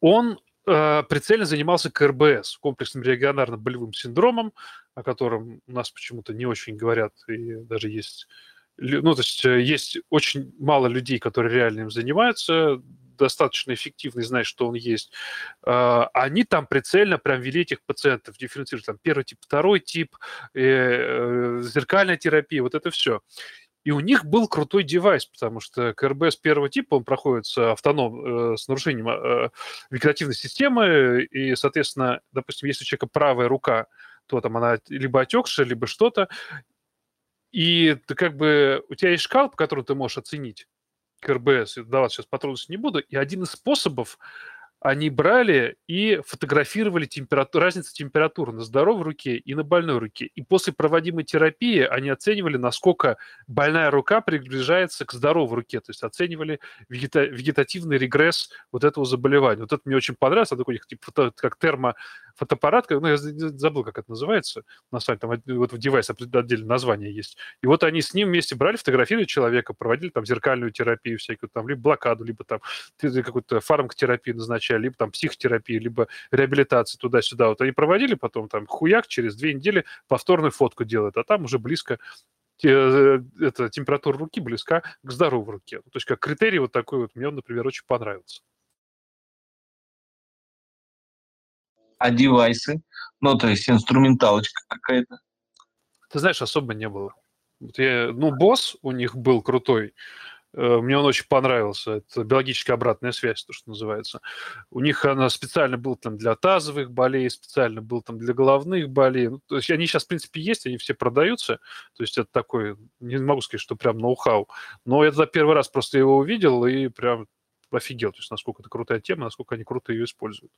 B: он э, прицельно занимался КРБС, комплексным регионарным болевым синдромом, о котором у нас почему-то не очень говорят, и даже есть ну, то есть э, есть очень мало людей, которые реально им занимаются, достаточно эффективный, знать, что он есть. А, они там прицельно прям вели этих пациентов, дифференцировали там первый тип, второй тип, э, э, зеркальная терапия, вот это все. И у них был крутой девайс, потому что КРБС первого типа, он проходит с автоном, с нарушением вегетативной системы, и, соответственно, допустим, если у человека правая рука, то там она либо отекшая, либо что-то, и ты как бы, у тебя есть шкала, по которой ты можешь оценить КРБС, давать сейчас подробности не буду, и один из способов они брали и фотографировали температуру, разницу температуры на здоровой руке и на больной руке. И после проводимой терапии они оценивали, насколько больная рука приближается к здоровой руке. То есть оценивали вегета, вегетативный регресс вот этого заболевания. Вот это мне очень понравилось. Это такой типа, как термофотоаппарат, ну, я забыл, как это называется. На самом деле, там вот в девайсе отдельное название есть. И вот они с ним вместе брали, фотографировали человека, проводили там зеркальную терапию всякую, там, либо блокаду, либо там какую-то фармкотерапию назначали либо там психотерапии, либо реабилитации туда-сюда. Вот они проводили, потом там хуяк, через две недели повторную фотку делают, а там уже близко э, эта температура руки близка к здоровой руке. То есть как критерий вот такой вот мне он, например, очень понравился.
C: А девайсы? Ну, то есть инструменталочка какая-то?
B: Ты знаешь, особо не было. Вот я, ну, босс у них был крутой, Э, мне он очень понравился. Это биологическая обратная связь, то, что называется. У них она специально был там для тазовых болей, специально был там для головных болей. Ну, то есть они сейчас, в принципе, есть, они все продаются. То есть это такой, не могу сказать, что прям ноу-хау. Но я за первый раз просто его увидел и прям офигел. То есть насколько это крутая тема, насколько они круто ее используют.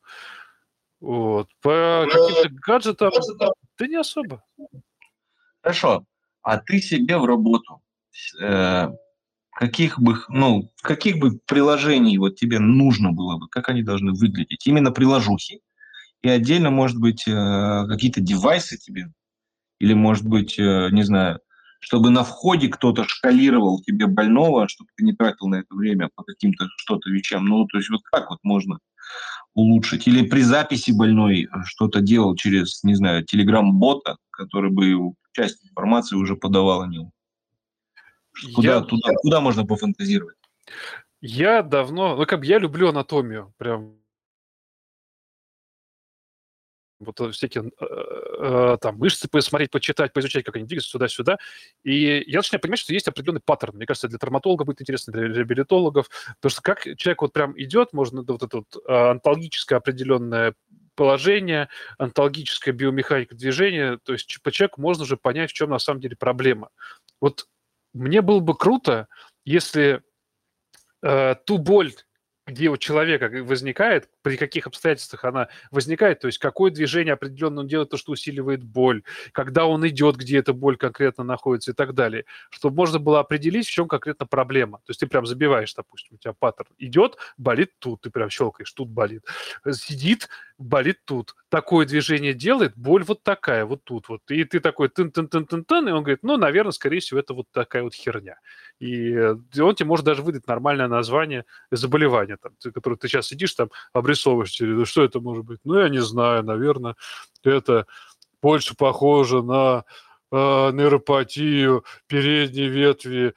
B: Вот. По каким-то гаджетам, да не особо.
C: Хорошо. А ты себе в работу э, каких бы, ну, каких бы приложений вот тебе нужно было бы, как они должны выглядеть? Именно приложухи. И отдельно, может быть, э, какие-то девайсы тебе, или, может быть, э, не знаю, чтобы на входе кто-то шкалировал тебе больного, чтобы ты не тратил на это время по каким-то что-то вещам. Ну, то есть вот как вот можно улучшить? Или при записи больной что-то делал через, не знаю, телеграм-бота, который бы часть информации уже подавал о нем. Куда, я... туда, куда можно пофантазировать?
B: Я давно, ну как бы я люблю анатомию, прям вот э, всякие э, э, там мышцы посмотреть, почитать, поизучать, как они двигаются туда-сюда. И я начинаю понимать, что есть определенный паттерн. Мне кажется, для травматолога будет интересно, для реабилитологов. Потому что как человек вот прям идет, можно вот это вот онтологическое определенное положение, онтологическая биомеханика движения, то есть по человеку можно уже понять, в чем на самом деле проблема. Вот мне было бы круто, если э, ту боль, где у человека возникает, при каких обстоятельствах она возникает, то есть какое движение определенно он делает, то, что усиливает боль, когда он идет, где эта боль конкретно находится и так далее, чтобы можно было определить, в чем конкретно проблема. То есть ты прям забиваешь, допустим, у тебя паттерн идет, болит тут, ты прям щелкаешь, тут болит. Сидит, болит тут. Такое движение делает, боль вот такая, вот тут вот. И ты такой тын тын тын тын тын и он говорит, ну, наверное, скорее всего, это вот такая вот херня. И он тебе может даже выдать нормальное название заболевания, там, которое ты сейчас сидишь там, обрисовываешь, что это может быть? Ну, я не знаю, наверное, это больше похоже на э, нейропатию передней ветви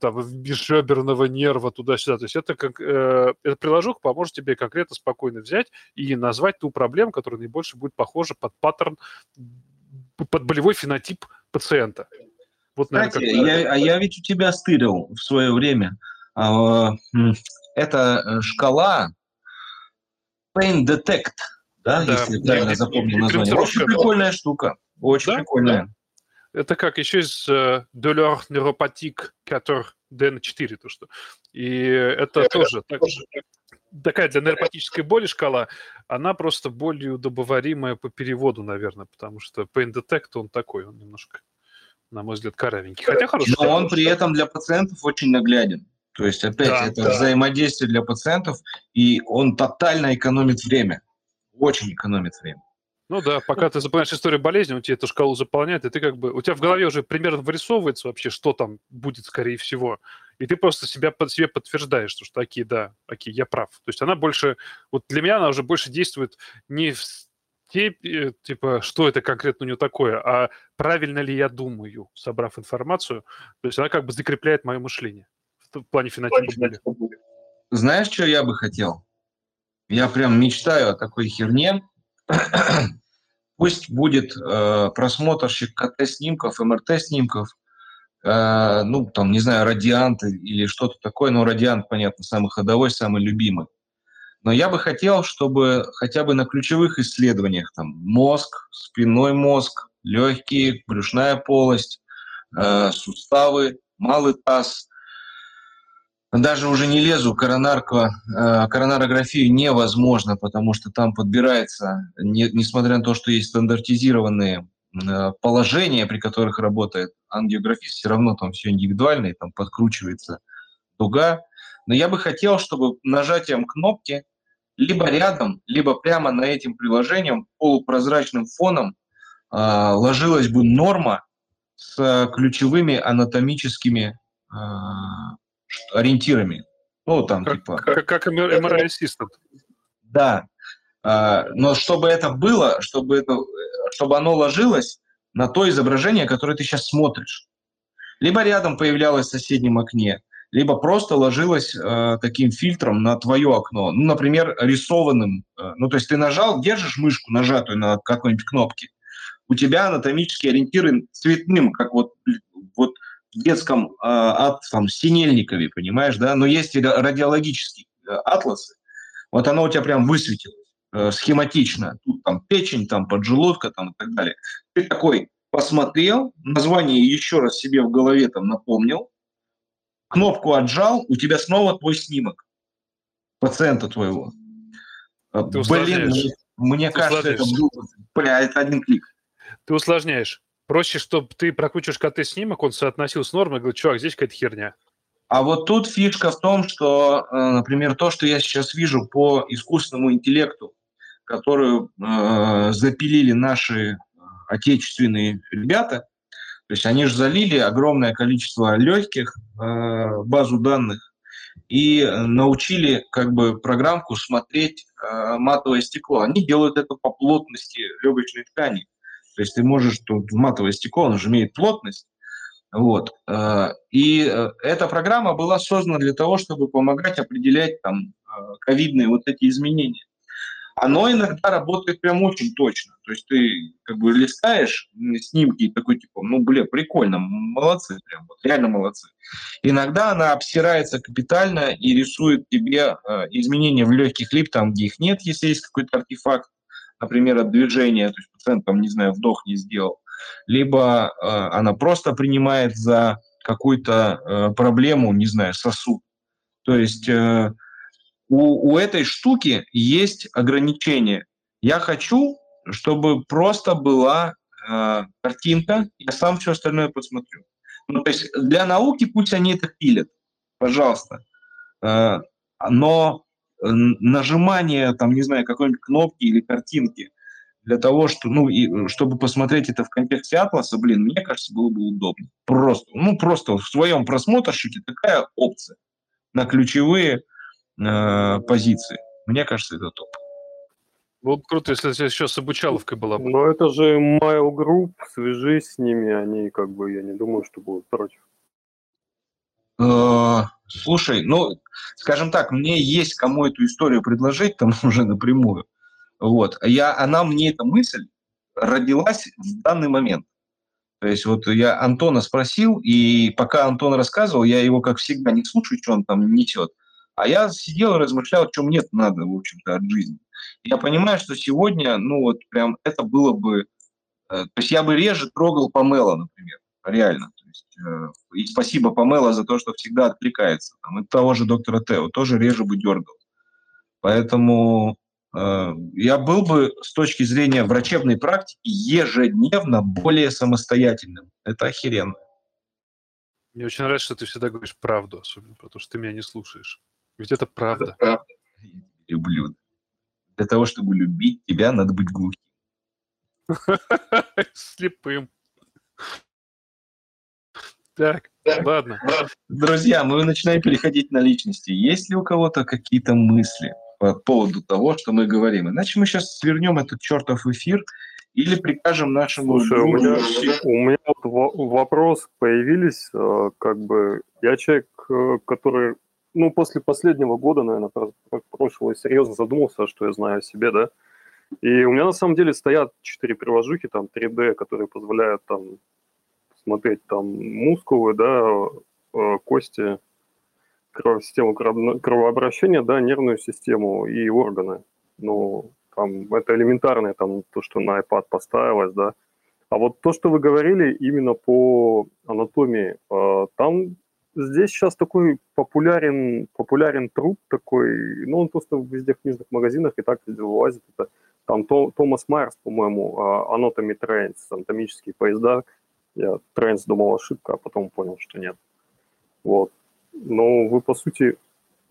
B: там, бесшеберного нерва туда-сюда. То есть это как э, эта приложуха поможет тебе конкретно спокойно взять и назвать ту проблему, которая наибольше будет похожа под паттерн, под болевой фенотип пациента.
C: Вот, наверное, Кстати, я, а я ведь у тебя стырил в свое время. А, это э, шкала Pain Detect, да, да если я правильно запомнил название. Очень прикольная штука. Очень да? прикольная.
B: Да. Это как еще из uh, Douleur Neuropathique 4 DN4, то что. И это, это тоже так, такая для нейропатической боли шкала, она просто более удобоваримая по переводу, наверное, потому что Pain Detect, он такой, он немножко, на мой взгляд, каравенький. Хотя хороший.
C: Но он при этом для пациентов очень нагляден. То есть, опять, да, это да. взаимодействие для пациентов, и он тотально экономит время. Очень экономит время.
B: Ну да, пока ты заполняешь историю болезни, он тебе эту шкалу заполняет, и ты как бы... У тебя в голове уже примерно вырисовывается вообще, что там будет, скорее всего. и ты просто себя под себе подтверждаешь, что, что окей, да, окей, я прав. То есть она больше, вот для меня она уже больше действует не в степи, типа, что это конкретно у нее такое, а правильно ли я думаю, собрав информацию. То есть она как бы закрепляет мое мышление в плане фенотипа.
C: Знаешь, что я бы хотел? Я прям мечтаю о такой херне. Пусть будет э, просмотрщик КТ-снимков, МРТ-снимков, э, ну, там, не знаю, радиант или что-то такое, но радиант, понятно, самый ходовой, самый любимый. Но я бы хотел, чтобы хотя бы на ключевых исследованиях, там, мозг, спинной мозг, легкие, брюшная полость, э, суставы, малый таз, даже уже не лезу, коронарка, э, коронарографию невозможно, потому что там подбирается, не, несмотря на то, что есть стандартизированные э, положения, при которых работает ангиографист, все равно там все индивидуально, и там подкручивается дуга. Но я бы хотел, чтобы нажатием кнопки либо рядом, либо прямо на этим приложением полупрозрачным фоном э, ложилась бы норма с ключевыми анатомическими ориентирами. Ну, там,
B: как,
C: типа...
B: Как, как MRI Assistant.
C: Да. А, но чтобы это было, чтобы, это, чтобы оно ложилось на то изображение, которое ты сейчас смотришь. Либо рядом появлялось в соседнем окне, либо просто ложилось э, таким фильтром на твое окно. Ну, например, рисованным. Э, ну, то есть ты нажал, держишь мышку нажатую на какой-нибудь кнопке, у тебя анатомические ориентиры цветным, как вот, вот детском от там, Синельникове, понимаешь, да, но есть и радиологические э, атласы, вот оно у тебя прям высветилось э, схематично, тут там печень, там поджелудка, там и так далее. Ты такой посмотрел, название еще раз себе в голове там напомнил, кнопку отжал, у тебя снова твой снимок пациента твоего.
B: Ты Блин,
C: мне Ты кажется, это, бля, это один клик.
B: Ты усложняешь. Проще, чтобы ты прокручиваешь КТ-снимок, он соотносил с нормой, говорит, чувак, здесь какая-то херня.
C: А вот тут фишка в том, что, э, например, то, что я сейчас вижу по искусственному интеллекту, которую э, запилили наши э, отечественные ребята, то есть они же залили огромное количество легких э, базу данных и научили как бы программку смотреть э, матовое стекло. Они делают это по плотности легочной ткани. То есть ты можешь, тут матовое стекло, оно же имеет плотность. Вот. Э, и э, эта программа была создана для того, чтобы помогать определять там э, ковидные вот эти изменения. Оно иногда работает прям очень точно. То есть ты как бы листаешь снимки и такой типа, ну, бля, прикольно, молодцы прям, вот, реально молодцы. Иногда она обсирается капитально и рисует тебе изменения в легких лип, там, где их нет, если есть какой-то артефакт например, от движения, то есть пациент там, не знаю, вдох не сделал, либо э, она просто принимает за какую-то э, проблему, не знаю, сосуд. То есть э, у, у этой штуки есть ограничения. Я хочу, чтобы просто была э, картинка, я сам все остальное посмотрю. Ну, то есть для науки пусть они это пилят, пожалуйста. Э, но нажимание, там, не знаю, какой-нибудь кнопки или картинки для того, что, ну, и, чтобы посмотреть это в контексте атласа, блин, мне кажется, было бы удобно. Просто, ну, просто в своем просмотрщике такая опция на ключевые э, позиции. Мне кажется, это топ.
B: Было бы круто, если здесь еще с обучаловкой была бы.
D: Но это же Mail Group, свяжись с ними, они как бы, я не думаю, что будут против.
C: Э, слушай, ну, скажем так, мне есть кому эту историю предложить там уже напрямую. Вот. Я, она мне, эта мысль родилась в данный момент. То есть вот я Антона спросил, и пока Антон рассказывал, я его, как всегда, не слушаю, что он там несет, а я сидел и размышлял, что мне надо, в общем-то, от жизни. Я понимаю, что сегодня, ну вот прям это было бы... Э, то есть я бы реже трогал Памела, например, реально. Э, и спасибо Памела за то, что всегда откликается. Там, и того же доктора Тео тоже реже бы дергал. Поэтому э, я был бы с точки зрения врачебной практики ежедневно более самостоятельным. Это охеренно.
B: Мне очень нравится, что ты всегда говоришь правду, особенно потому что ты меня не слушаешь. Ведь это правда. Это
C: правда. Люблю. Для того, чтобы любить тебя, надо быть глухим.
B: Слепым. Так, ладно.
C: Друзья, мы начинаем переходить на личности. Есть ли у кого-то какие-то мысли по поводу того, что мы говорим? Иначе мы сейчас свернем этот чертов эфир или прикажем нашему
D: Слушай, у
C: другу...
D: меня, у меня вот во- вопрос появились, э, как бы, я человек, э, который, ну, после последнего года, наверное, про- про- прошлого, серьезно задумался, что я знаю о себе, да, и у меня на самом деле стоят четыре приложухи, там, 3D, которые позволяют там смотреть там мускулы, да, э, кости, систему крово- кровообращения, да, нервную систему и органы. Ну, там, это элементарное, там, то, что на iPad поставилось, да. А вот то, что вы говорили именно по анатомии, э, там здесь сейчас такой популярен, популярен труд такой, ну, он просто везде в книжных магазинах и так везде вылазит. Это, там То- Томас Майерс, по-моему, э, Anatomy Trains, анатомические поезда. Я Trains думал ошибка, а потом понял, что нет. Вот. Но вы, по сути,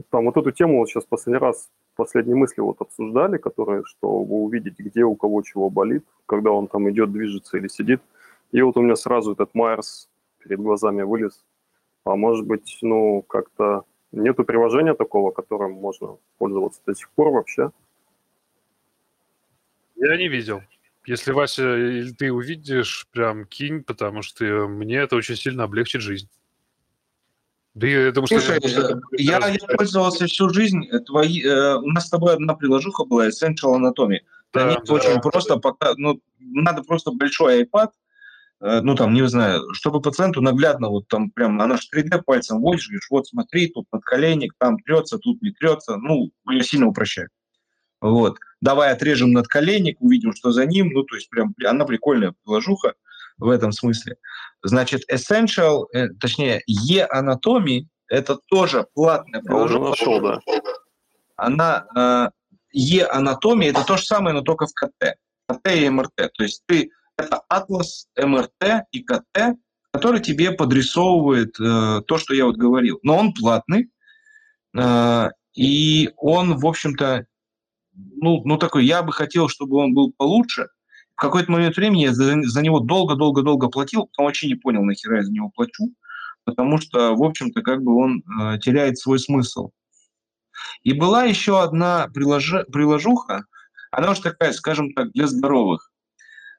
D: там вот эту тему вот сейчас последний раз, последние мысли вот обсуждали, которые, чтобы увидеть, где у кого чего болит, когда он там идет, движется или сидит. И вот у меня сразу этот Майерс перед глазами вылез. А может быть, ну, как-то нету приложения такого, которым можно пользоваться до сих пор вообще?
B: Я не видел. Если, Вася, или ты увидишь, прям кинь, потому что мне это очень сильно облегчит жизнь. Да я думаю, что...
C: Слушай, э, я, я пользовался всю жизнь. э, Твои, э, у нас с тобой одна приложуха была, Essential Anatomy.
B: Да,
C: Они
B: да.
C: очень просто, пока, ну, надо просто большой iPad, э, ну, там, не знаю, чтобы пациенту наглядно, вот там прям, она же 3D пальцем водишь, говоришь, вот смотри, тут надколенник, там трется, тут не трется, ну, я сильно упрощаю. Вот. Давай отрежем надколенник, увидим, что за ним, ну, то есть прям, она прикольная приложуха в этом смысле. Значит, Essential, э, точнее, E-Anatomy, это тоже платная приложуха.
D: нашел, да.
C: Она э, Е-анатомия это то же самое, но только в КТ. КТ и МРТ. То есть ты это атлас МРТ и КТ, который тебе подрисовывает э, то, что я вот говорил. Но он платный, э, и он, в общем-то, ну, ну такой, я бы хотел, чтобы он был получше. В какой-то момент времени я за, за него долго-долго-долго платил, потом вообще не понял, нахера я за него плачу, потому что, в общем-то, как бы он э, теряет свой смысл. И была еще одна приложи- приложуха, она уж такая, скажем так, для здоровых,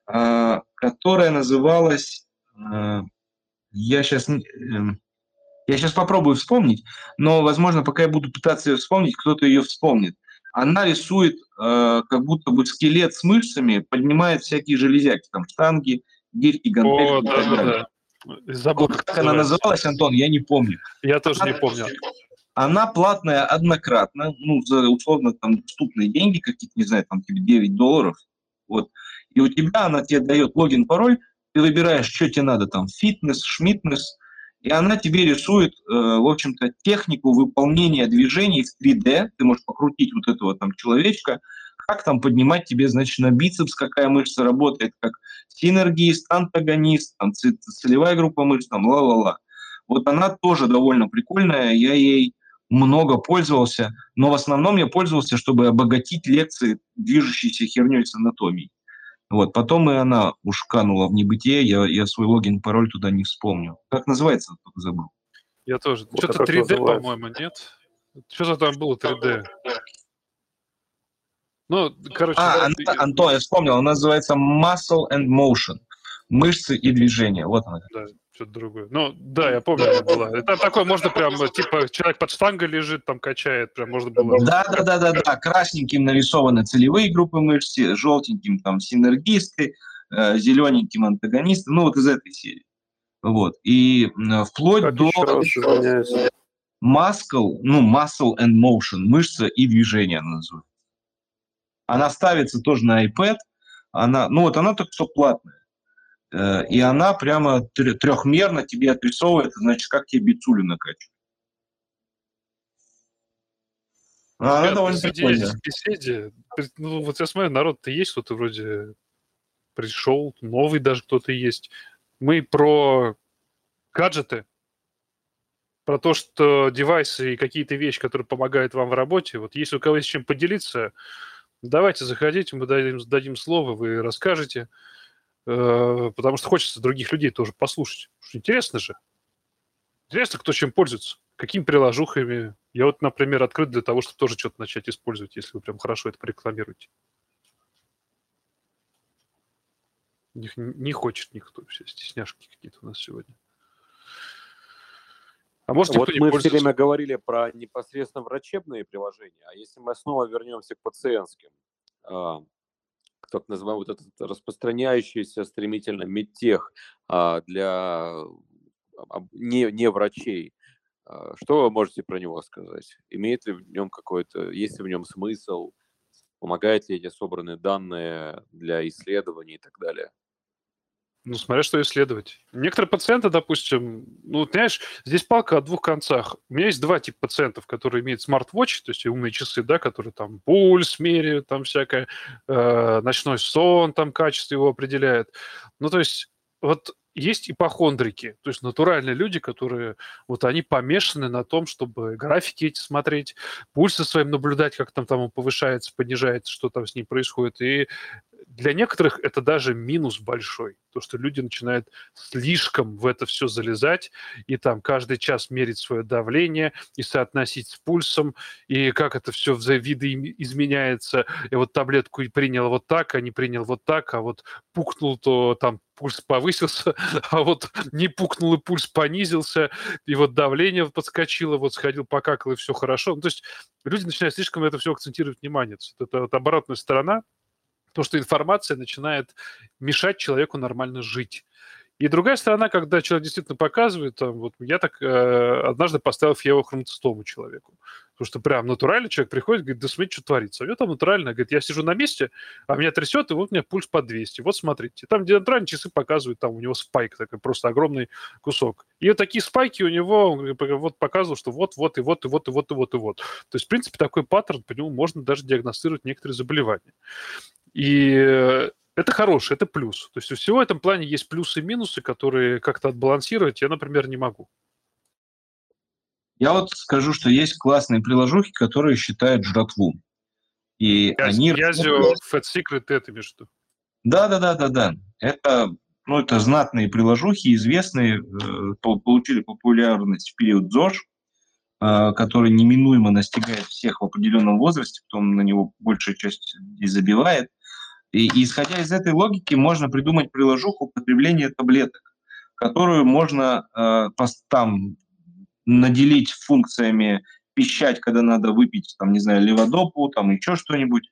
C: а, которая называлась, а, я сейчас, я сейчас попробую вспомнить, но, возможно, пока я буду пытаться ее вспомнить, кто-то ее вспомнит. Она рисует а, как будто бы скелет с мышцами, поднимает всякие железяки, там штанги, гирьки, гантели
B: О, да, да, да. Забыл, как
C: как она называлась, Антон, я не помню.
B: Я тоже не помню.
C: Она платная однократно, ну, за условно там доступные деньги, какие-то, не знаю, там тебе 9 долларов, вот. И у тебя она тебе дает логин, пароль, ты выбираешь, что тебе надо, там, фитнес, шмитнес, и она тебе рисует, э, в общем-то, технику выполнения движений в 3D. Ты можешь покрутить вот этого там человечка, как там поднимать тебе, значит, на бицепс, какая мышца работает, как синергист, антагонист, там, целевая группа мышц, там, ла-ла-ла. Вот она тоже довольно прикольная, я ей много пользовался, но в основном я пользовался, чтобы обогатить лекции, движущейся херней с анатомией. Вот, потом и она уж канула в небытие, я, я свой логин, пароль туда не вспомню. Как называется, забыл.
B: Я тоже.
D: Вот
B: Что-то
D: как
B: 3D,
D: называется?
B: по-моему, нет? Что-то там было 3D. Ну, короче...
C: А,
B: да, ты-
C: Антон, я вспомнил, она называется Muscle and Motion. Мышцы и движения. Вот она.
B: Да, что-то другое. Ну, да, я помню, она была. Это такое, можно прям, э, типа, человек под штангой лежит, там качает, прям можно было...
C: Да, да, да, да, да. Красненьким нарисованы целевые группы мышц, желтеньким там синергисты, э, зелененьким антагонисты. Ну, вот из этой серии. Вот. И вплоть
D: Как
C: до muscle, ну, muscle and motion, мышца и движение она называется. Она ставится тоже на iPad. Она, ну, вот она только что платная. Э, И она прямо тр- трехмерно тебе отрисовывает, значит, как тебе бицулю накачивать. А Она довольно прикольная.
B: беседе. Ну, вот я смотрю, народ-то есть, кто-то вроде пришел, новый даже кто-то есть. Мы про гаджеты, про то, что девайсы и какие-то вещи, которые помогают вам в работе. Вот если у кого есть чем поделиться, давайте заходите, мы дадим, дадим слово, вы расскажете, потому что хочется других людей тоже послушать. Что интересно же. Интересно, кто чем пользуется, какими приложухами. Я вот, например, открыт для того, чтобы тоже что-то начать использовать, если вы прям хорошо это порекламируете. Не, не хочет никто, все стесняшки какие-то у нас сегодня.
A: А может, вот мы все время говорили про непосредственно врачебные приложения, а если мы снова вернемся к пациентским, а, так называемый вот этот распространяющийся стремительно медтех а, для не, не врачей, а, что вы можете про него сказать? Имеет ли в нем какой-то, есть ли в нем смысл, помогают ли эти собранные данные для исследований и так далее?
B: Ну, смотря что исследовать. Некоторые пациенты, допустим, ну, знаешь, здесь палка о двух концах. У меня есть два типа пациентов, которые имеют смарт-вотч, то есть умные часы, да, которые там пульс меряют, там всякое, э, ночной сон, там качество его определяет. Ну, то есть вот есть ипохондрики, то есть натуральные люди, которые вот они помешаны на том, чтобы графики эти смотреть, пульсы своим наблюдать, как там, там он повышается, понижается, что там с ним происходит. И для некоторых это даже минус большой, то, что люди начинают слишком в это все залезать и там каждый час мерить свое давление и соотносить с пульсом, и как это все виды изменяется. И вот таблетку принял вот так, а не принял вот так, а вот пукнул, то там пульс повысился, а вот не пукнул и пульс понизился, и вот давление подскочило, вот сходил, покакал, и все хорошо. Ну, то есть люди начинают слишком это все акцентировать внимание. Это вот оборотная сторона – то, что информация начинает мешать человеку нормально жить. И другая сторона, когда человек действительно показывает, там, вот я так э, однажды поставил феохромцистому человеку. Потому что прям натурально человек приходит, говорит, да смотрите, что творится. А у него там натурально, говорит, я сижу на месте, а меня трясет, и вот у меня пульс под 200. Вот смотрите. Там, где натурально часы показывают, там у него спайк такой, просто огромный кусок. И вот такие спайки у него, вот показывал, что вот, вот, и вот, и вот, и вот, и вот, и вот. То есть, в принципе, такой паттерн, по нему можно даже диагностировать некоторые заболевания. И это хороший, это плюс. То есть у всего в этом плане есть плюсы и минусы, которые как-то отбалансировать я, например, не могу.
C: Я вот скажу, что есть классные приложухи, которые считают жратву. И
B: я, они... Язю, Fat Secret, это между.
C: Да, да, да, да, да. Это, ну, это знатные приложухи, известные, э, получили популярность в период ЗОЖ, э, который неминуемо настигает всех в определенном возрасте, потом на него большая часть людей забивает. И, исходя из этой логики можно придумать приложуху употребления таблеток, которую можно э, там наделить функциями пищать, когда надо выпить, там, не знаю, леводопу, там еще что-нибудь.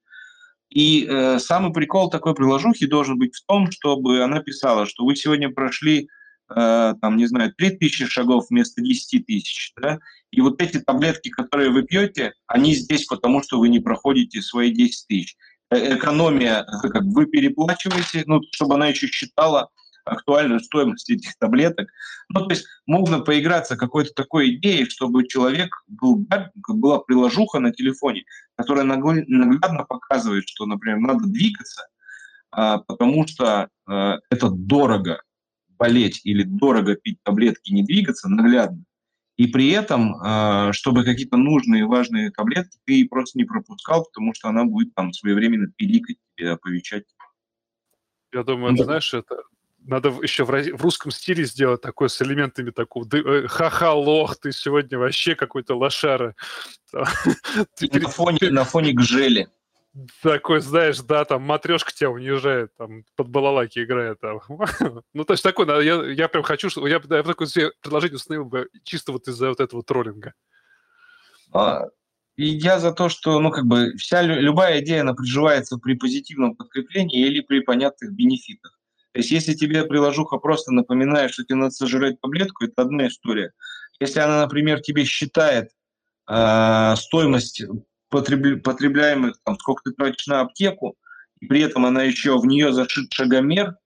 C: И э, самый прикол такой приложухи должен быть в том, чтобы она писала, что вы сегодня прошли, э, там, не знаю, 3000 шагов вместо 10 тысяч, да, и вот эти таблетки, которые вы пьете, они здесь потому, что вы не проходите свои 10 тысяч. Э, экономия, как вы переплачиваете, ну, чтобы она еще считала актуальную стоимость этих таблеток. Ну, то есть можно поиграться какой-то такой идеей, чтобы человек был, была приложуха на телефоне, которая наглядно показывает, что, например, надо двигаться, а, потому что а, это дорого болеть или дорого пить таблетки, не двигаться наглядно. И при этом, а, чтобы какие-то нужные, важные таблетки ты просто не пропускал, потому что она будет там своевременно пиликать тебе, оповещать.
B: Я думаю, ну, это, знаешь, это надо еще в, в русском стиле сделать такое с элементами такого э, ха-ха, лох, ты сегодня вообще какой-то лошара.
C: На фоне, на фоне гжели.
B: Такой, знаешь, да, там матрешка тебя унижает, там под балалайки играет. Там. ну, то есть такой, я, я прям хочу, что я, я такое предложение установил бы чисто вот из-за вот этого троллинга.
C: А, и я за то, что, ну, как бы, вся любая идея, она приживается при позитивном подкреплении или при понятных бенефитах. То есть если тебе приложуха просто напоминает, что тебе надо сожрать таблетку, это одна история. Если она, например, тебе считает э, стоимость потребляемых, там, сколько ты тратишь на аптеку, и при этом она еще в нее зашит шагомер,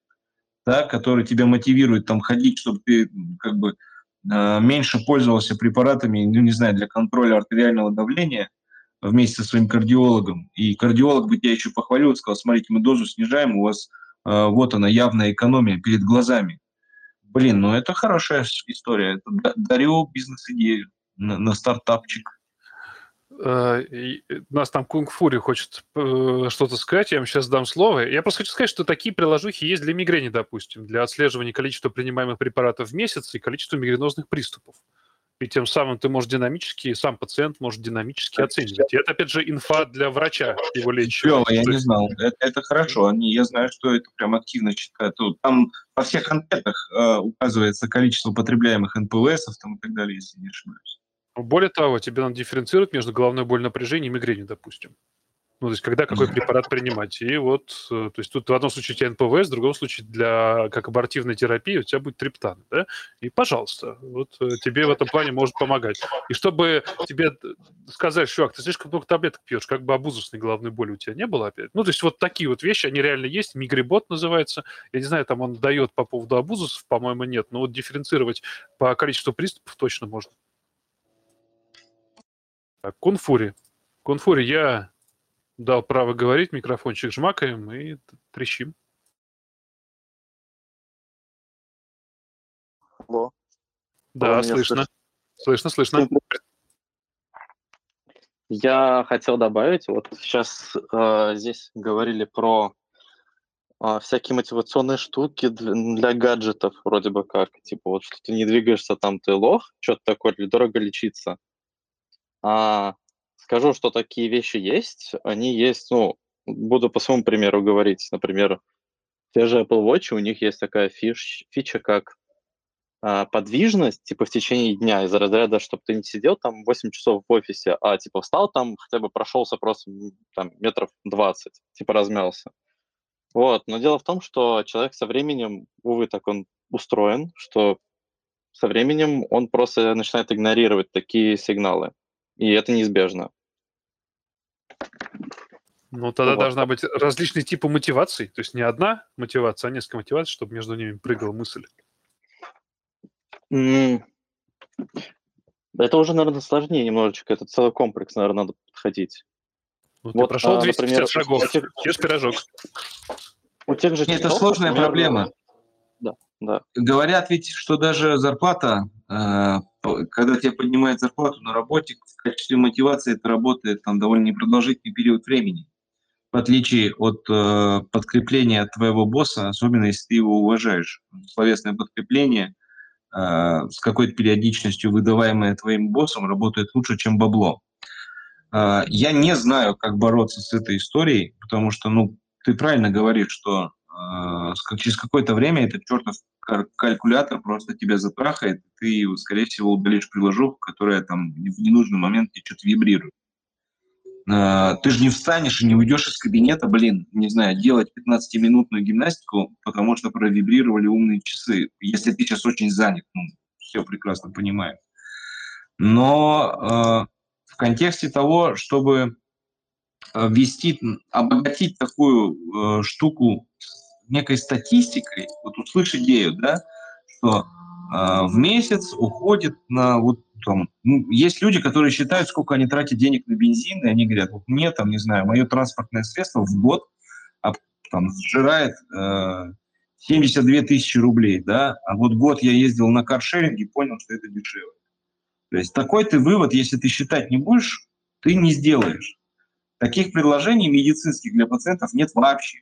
C: да, который тебя мотивирует там ходить, чтобы ты как бы э, меньше пользовался препаратами, ну не знаю, для контроля артериального давления вместе со своим кардиологом. И кардиолог бы тебя еще похвалил, сказал, смотрите, мы дозу снижаем, у вас а, вот она, явная экономия перед глазами. Блин, ну это хорошая история. Это дарю бизнес-идею на, на стартапчик.
B: Uh, у нас там Кунг Фури хочет uh, что-то сказать, я вам сейчас дам слово. Я просто хочу сказать, что такие приложухи есть для мигрени, допустим, для отслеживания количества принимаемых препаратов в месяц и количества мигренозных приступов. И тем самым ты можешь динамически, сам пациент может динамически оценивать. И это, опять же, инфа для врача, его лечащего.
C: я не знал. Это, это хорошо. Они, я знаю, что это прям активно считают. Там во всех анкетах э, указывается количество потребляемых НПВСов там, и так далее, если не ошибаюсь.
B: Более того, тебе надо дифференцировать между головной болью напряжением и мигренью, допустим. Ну, то есть, когда какой препарат принимать. И вот, э, то есть, тут в одном случае у тебя НПВС, в другом случае для, как абортивной терапии у тебя будет триптан, да? И, пожалуйста, вот э, тебе в этом плане может помогать. И чтобы тебе сказать, чувак, ты слишком много таблеток пьешь, как бы абузусной головной боли у тебя не было опять. Ну, то есть, вот такие вот вещи, они реально есть. Мигрибот называется. Я не знаю, там он дает по поводу абузусов, по-моему, нет. Но вот дифференцировать по количеству приступов точно можно. Так, Кунфури. Кунфури, я дал право говорить, микрофончик жмакаем и трещим.
F: Алло.
B: Да, слышно. Слышно, слышно.
F: Я хотел добавить, вот сейчас э, здесь говорили про э, всякие мотивационные штуки для, для гаджетов, вроде бы как, типа вот что ты не двигаешься, там ты лох, что-то такое, или дорого лечиться. А Скажу, что такие вещи есть. Они есть, ну, буду по своему примеру говорить. Например, те же Apple Watch, у них есть такая фиш, фича, как а, подвижность, типа в течение дня, из-за разряда, чтобы ты не сидел там 8 часов в офисе, а типа встал там, хотя бы прошелся просто там метров 20, типа размялся. Вот, но дело в том, что человек со временем, увы, так он устроен, что со временем он просто начинает игнорировать такие сигналы, и это неизбежно.
B: Ну, тогда вот. должна быть различные типы мотиваций. То есть не одна мотивация, а несколько мотиваций, чтобы между ними прыгала мысль.
F: Mm. Это уже, наверное, сложнее немножечко. Это целый комплекс, наверное, надо подходить.
B: Ну, вот, ты прошел 250 а, например, шагов, тех... ешь пирожок.
C: У тех же это сложная например, проблема.
F: Да, да.
C: Говорят ведь, что даже зарплата когда тебе поднимают зарплату на работе, в качестве мотивации это работает там довольно непродолжительный период времени. В отличие от э, подкрепления от твоего босса, особенно если ты его уважаешь. Словесное подкрепление э, с какой-то периодичностью, выдаваемое твоим боссом, работает лучше, чем бабло. Э, я не знаю, как бороться с этой историей, потому что, ну, ты правильно говоришь, что через какое-то время этот чертов калькулятор просто тебя затрахает, и ты, скорее всего, удалишь приложуху, которая там в ненужный момент тебе что-то вибрирует. А, ты же не встанешь и не уйдешь из кабинета, блин, не знаю, делать 15-минутную гимнастику, потому что провибрировали умные часы. Если ты сейчас очень занят, ну, все прекрасно понимаю. Но э, в контексте того, чтобы ввести, обогатить такую э, штуку некой статистикой, вот услышь идею, да, что э, в месяц уходит на вот там, ну, есть люди, которые считают, сколько они тратят денег на бензин, и они говорят, вот мне там, не знаю, мое транспортное средство в год а, там сжирает э, 72 тысячи рублей, да, а вот год я ездил на каршеринге, понял, что это дешевле. То есть такой ты вывод, если ты считать не будешь, ты не сделаешь. Таких предложений медицинских для пациентов нет вообще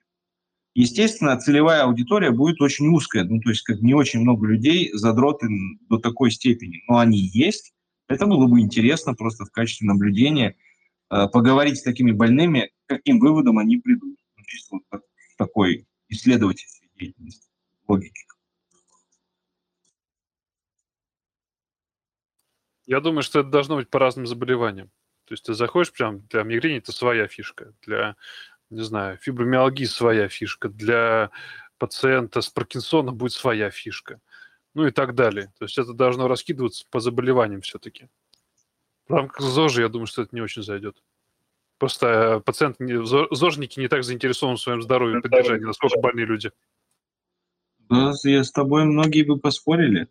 C: естественно, целевая аудитория будет очень узкая. Ну, то есть как не очень много людей задроты до такой степени. Но они есть. Это было бы интересно просто в качестве наблюдения э, поговорить с такими больными, каким выводом они придут. Ну, чисто вот такой исследовательской деятельности, логики.
B: Я думаю, что это должно быть по разным заболеваниям. То есть ты заходишь прям для мигрени, это своя фишка. Для не знаю, фибромиалгии своя фишка, для пациента с Паркинсона будет своя фишка, ну и так далее. То есть это должно раскидываться по заболеваниям все-таки. В рамках ЗОЖа, я думаю, что это не очень зайдет. Просто э, пациент, зожники не так заинтересованы в своем здоровье и поддержании, насколько больные люди.
C: Да, я с тобой многие бы поспорили.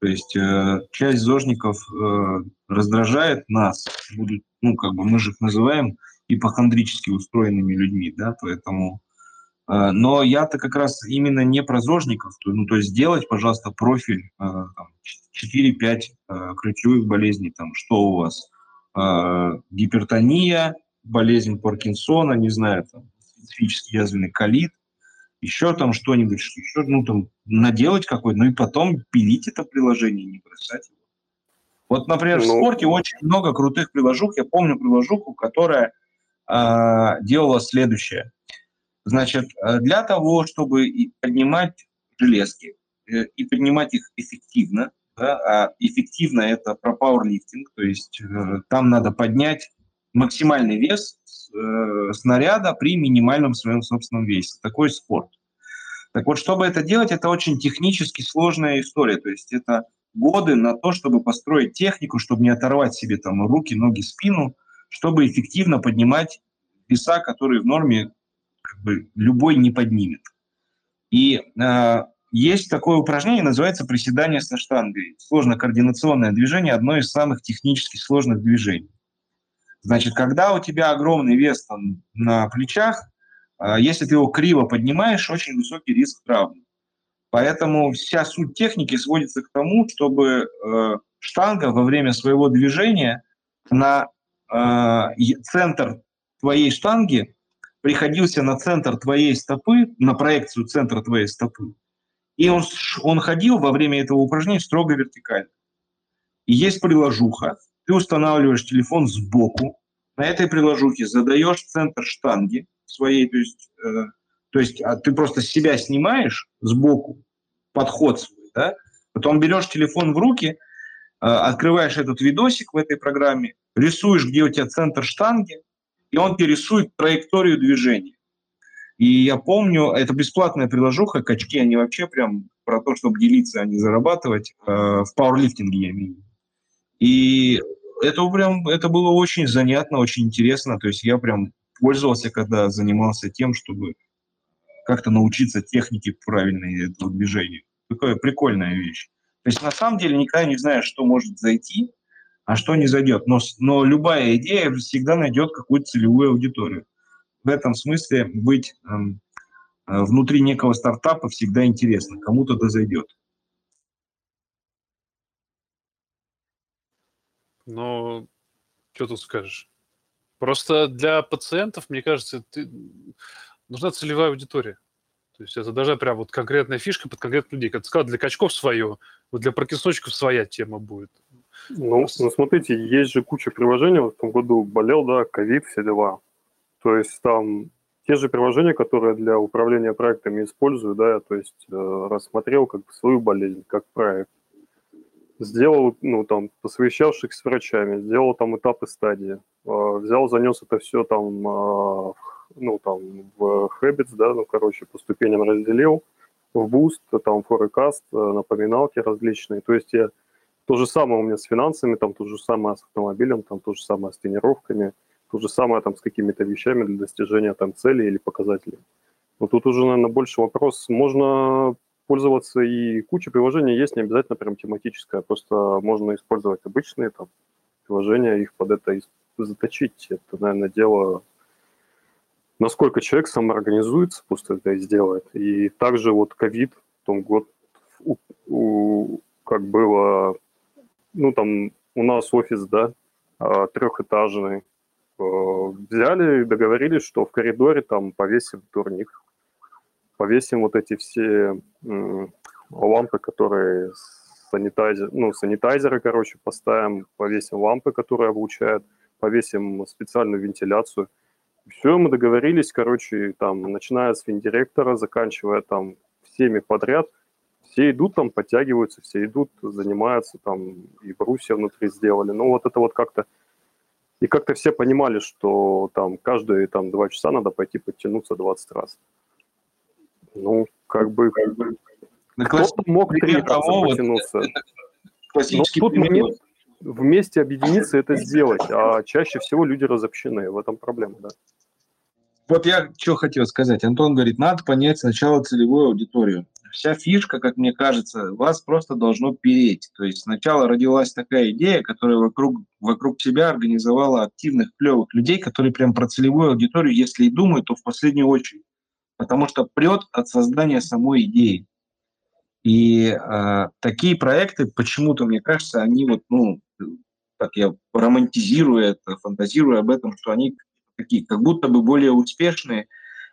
C: То есть э, часть зожников э, раздражает нас, будут, ну, как бы мы же их называем ипохондрически устроенными людьми, да, поэтому... Э, но я-то как раз именно не про зожников, ну, то есть сделать, пожалуйста, профиль э, 4-5 э, ключевых болезней, там, что у вас, гипертония, болезнь Паркинсона, не знаю, там, специфический язвенный колит, еще там что-нибудь, еще, ну, там, наделать какой-то, ну, и потом пилить это приложение, не бросать его. Вот, например, в
D: Ну.
C: спорте очень много крутых приложух. Я помню приложуху, которая делала следующее. Значит, э, для того, чтобы поднимать железки э, и поднимать их эффективно, да, а эффективно это про пауэрлифтинг, то есть э, там надо поднять максимальный вес снаряда при минимальном своем собственном весе. Такой спорт. Так вот, чтобы это делать, это очень технически сложная история. То есть это годы на то, чтобы построить технику, чтобы не оторвать себе там руки, ноги, спину, чтобы эффективно поднимать веса, которые в норме как бы, любой не поднимет. И э, есть такое упражнение, называется приседание со штангой. Сложно-координационное движение, одно из самых технически сложных движений. Значит, когда у тебя огромный вес там, на плечах, э, если ты его криво поднимаешь, очень высокий риск травмы. Поэтому вся суть техники сводится к тому, чтобы э, штанга во время своего движения на е- центр твоей штанги приходился на центр твоей стопы, на проекцию центра твоей стопы. И он, он ходил во время этого упражнения строго вертикально. И есть приложуха. Ты устанавливаешь телефон сбоку. На этой приложухе задаешь центр штанги своей, то есть, э, то есть а ты просто себя снимаешь сбоку, подход свой, да? Потом берешь телефон в руки, открываешь этот видосик в этой программе, рисуешь, где у тебя центр штанги, и он тебе рисует траекторию движения. И я помню, это бесплатная приложуха, качки, они вообще прям про то, чтобы делиться, а не зарабатывать, э, в пауэрлифтинге я имею. И это прям, это было очень занятно, очень интересно, то есть я прям пользовался, когда занимался тем, чтобы как-то научиться технике правильной этого движения. Такая прикольная вещь. То есть на самом деле никогда не знаешь, что может зайти, а что не зайдет. Но, но любая идея всегда найдет какую-то целевую аудиторию. В этом смысле быть эм, э, внутри некого стартапа всегда интересно. Кому-то да зайдет.
B: Но что тут скажешь? Просто для пациентов, мне кажется, ты... нужна целевая аудитория. То есть это даже прям вот конкретная фишка под конкретных людей. Как ты сказал, для качков свое, вот для паркинсончиков своя тема будет.
D: Ну, ну, смотрите, есть же куча приложений. Вот в том году болел, да, ковид, все дела. То есть там те же приложения, которые для управления проектами использую, да, то есть э, рассмотрел как свою болезнь, как проект. Сделал, ну, там, посовещавшись с врачами, сделал там этапы стадии, э, взял, занес это все там, э, ну, там, в Habits, да, ну, короче, по ступеням разделил, в Boost, там, Forecast, э, напоминалки различные. То есть я то же самое у меня с финансами, там то же самое с автомобилем, там то же самое с тренировками, то же самое там с какими-то вещами для достижения там цели или показателей. Но тут уже, наверное, больше вопрос. Можно пользоваться и куча приложений есть, не обязательно прям тематическое, просто можно использовать обычные там приложения, их под это заточить. Это, наверное, дело насколько человек самоорганизуется, просто это и сделает. И также вот ковид, в том год, у- у- как было ну, там у нас офис, да, а, трехэтажный. Э, Взяли и договорились, что в коридоре там повесим турник, повесим вот эти все лампы, которые санитайзер, ну, санитайзеры, короче, поставим, повесим лампы, которые облучают, повесим специальную вентиляцию. Все, мы договорились, короче, там, начиная с финдиректора, заканчивая там всеми подряд, все идут там, подтягиваются, все идут, занимаются там, и брусья внутри сделали. Ну, вот это вот как-то... И как-то все понимали, что там каждые там два часа надо пойти подтянуться 20 раз. Ну, как бы... Как бы кто-то мог три раза потянуться.
C: это
D: Но
C: классический
D: тут
C: пример.
D: момент вместе объединиться это сделать, а чаще всего люди разобщены, в этом проблема, да.
C: Вот я что хотел сказать. Антон говорит, надо понять сначала целевую аудиторию. Вся фишка, как мне кажется, вас просто должно переть. То есть сначала родилась такая идея, которая вокруг, вокруг себя организовала активных, клевых людей, которые прям про целевую аудиторию, если и думают, то в последнюю очередь. Потому что прет от создания самой идеи. И э, такие проекты, почему-то, мне кажется, они вот, ну, так я романтизирую это, фантазирую об этом, что они такие, как будто бы более успешные,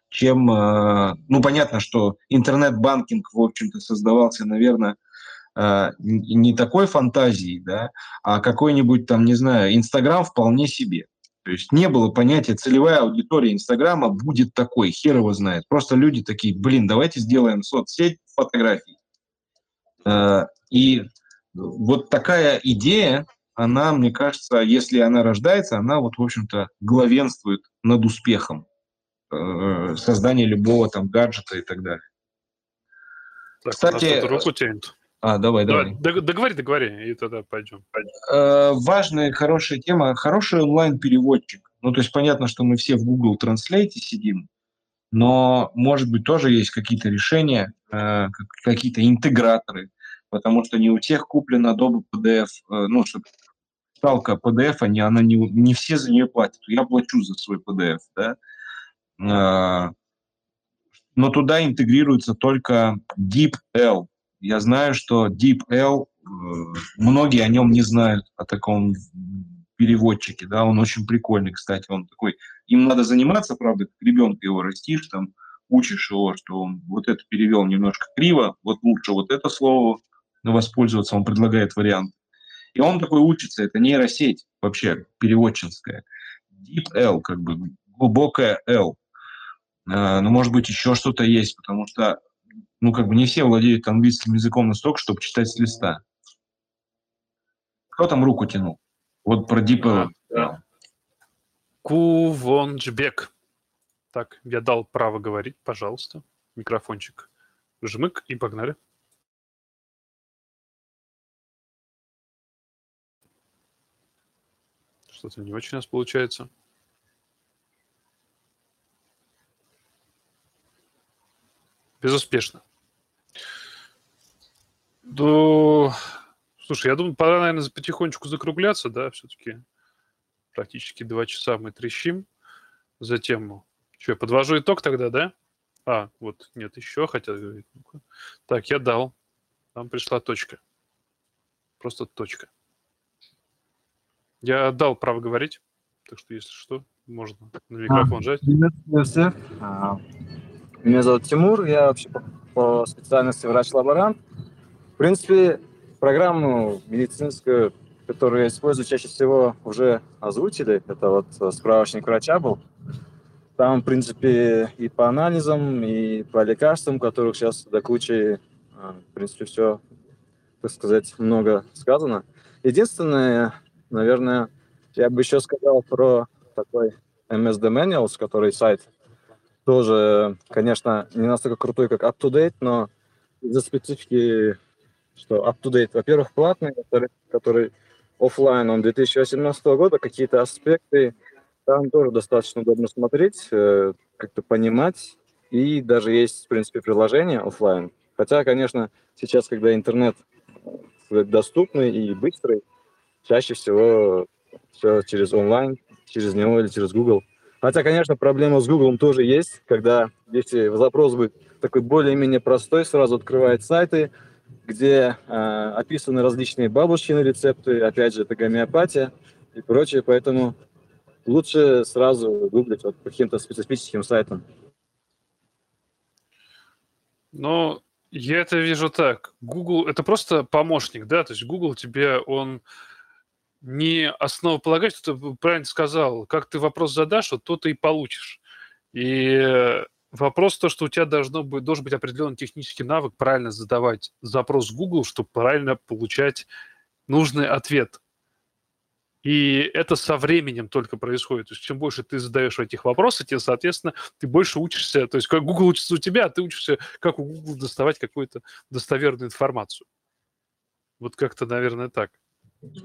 C: чем, э, ну, понятно, что интернет-банкинг, в общем-то, создавался, наверное, э, не такой фантазии, да, а какой-нибудь там, не знаю, Инстаграм вполне себе. То есть не было понятия, целевая аудитория Инстаграма будет такой, хер его знает. Просто люди такие, блин, давайте сделаем соцсеть фотографий. Э, и вот такая идея, она, мне кажется, если она рождается, она вот, в общем-то, главенствует над успехом э, создания любого там гаджета и так далее.
B: Так,
C: Кстати,
B: руку тянет.
C: А, давай, давай.
B: давай. Договори, договори, и тогда пойдем.
C: Э, важная, хорошая тема, хороший онлайн-переводчик. Ну, то есть понятно, что мы все в Google Translate сидим, но, может быть, тоже есть какие-то решения, э, какие-то интеграторы, потому что не у всех куплен Adobe PDF, э, ну, чтобы ставка PDF, они, она не, не все за нее платят. Я плачу за свой PDF, да. Э, но туда интегрируется только DeepL, я знаю, что DeepL, э, многие о нем не знают, о таком переводчике, да, он очень прикольный, кстати, он такой, им надо заниматься, правда, как ребенка его растишь, там, учишь его, что он вот это перевел немножко криво, вот лучше вот это слово воспользоваться, он предлагает вариант. И он такой учится, это нейросеть вообще переводчинская. Deep L, как бы глубокая L. А, ну, может быть, еще что-то есть, потому что ну, как бы не все владеют английским языком настолько, чтобы читать с листа. Кто там руку тянул? Вот про Deep
B: да. Кувонджбек. Так, я дал право говорить, пожалуйста. Микрофончик. Жмык и погнали. Что-то не очень у нас получается. Безуспешно. Да, слушай, я думаю, пора, наверное, потихонечку закругляться, да, все-таки практически два часа мы трещим за тему. Что, я подвожу итог тогда, да? А, вот, нет, еще хотел говорить. Так, я дал. Там пришла точка. Просто точка. Я дал право говорить, так что, если что, можно на микрофон а, жать.
G: Приветствую а, Меня зовут Тимур, я вообще по, по специальности врач-лаборант. В принципе, программу медицинскую, которую я использую чаще всего, уже озвучили. Это вот справочник врача был. Там, в принципе, и по анализам, и по лекарствам, которых сейчас до кучи, а, в принципе, все, так сказать, много сказано. Единственное, наверное, я бы еще сказал про такой MSD Manuals, который сайт тоже, конечно, не настолько крутой, как UpToDate, но из-за специфики что up-to-date, во-первых, платный, во-вторых, который офлайн, он 2018 года, какие-то аспекты, там тоже достаточно удобно смотреть, э, как-то понимать, и даже есть, в принципе, приложение офлайн. Хотя, конечно, сейчас, когда интернет доступный и быстрый, чаще всего все через онлайн, через него или через Google. Хотя, конечно, проблема с Google тоже есть, когда если запрос будет такой более-менее простой, сразу открывает сайты, где э, описаны различные бабушкины рецепты, опять же, это гомеопатия и прочее, поэтому лучше сразу гуглить вот по каким-то специфическим сайтам.
B: Ну, я это вижу так. Google — это просто помощник, да? То есть Google тебе, он не основополагающий, ты правильно сказал, как ты вопрос задашь, вот то ты и получишь. И Вопрос то, что у тебя должно быть, должен быть определенный технический навык правильно задавать запрос в Google, чтобы правильно получать нужный ответ. И это со временем только происходит. То есть чем больше ты задаешь этих вопросов, тем, соответственно, ты больше учишься. То есть как Google учится у тебя, а ты учишься, как у Google доставать какую-то достоверную информацию. Вот как-то, наверное, так.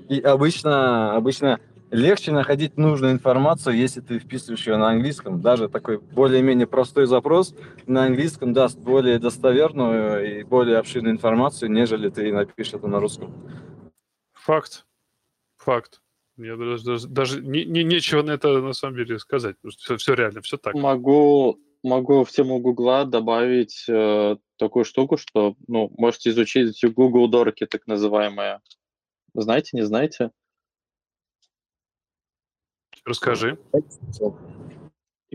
G: И обычно, обычно легче находить нужную информацию, если ты вписываешь ее на английском. Даже такой более-менее простой запрос на английском даст более достоверную и более обширную информацию, нежели ты напишешь это на русском.
B: Факт. Факт. Я даже, даже, даже не, не, нечего на это на самом деле сказать. Все, все реально, все так.
F: Могу, могу в тему Гугла добавить э, такую штуку, что ну, можете изучить Google Дорки, так называемые. Знаете, не знаете?
B: Расскажи.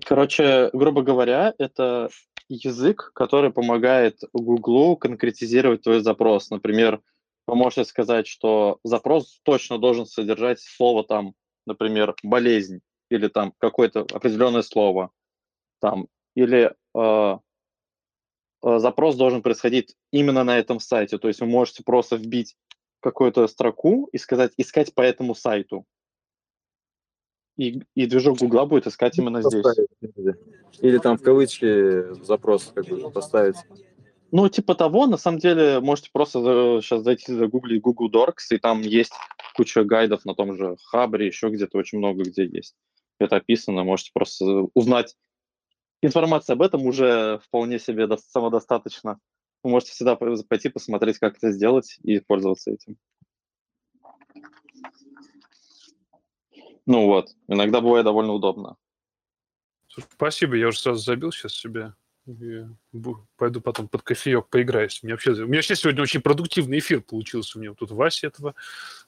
F: Короче, грубо говоря, это язык, который помогает Гуглу конкретизировать твой запрос. Например, вы можете сказать, что запрос точно должен содержать слово там, например, болезнь или там какое-то определенное слово, там, или э, э, запрос должен происходить именно на этом сайте. То есть вы можете просто вбить какую-то строку и сказать искать по этому сайту. И, и движок Гугла будет искать именно здесь.
G: Или там в кавычки запрос как бы поставить.
F: Ну, типа того, на самом деле, можете просто сейчас зайти за Google Google Docs, и там есть куча гайдов на том же Хабре, еще где-то очень много где есть. Это описано, можете просто узнать. Информация об этом уже вполне себе до- самодостаточно. Вы можете всегда пойти посмотреть, как это сделать и пользоваться этим. Ну вот, иногда бывает довольно удобно.
B: Спасибо, я уже сразу забил сейчас себе. Пойду потом под кофеек поиграюсь. У меня, вообще, у меня вообще сегодня очень продуктивный эфир получился. У меня тут Вася этого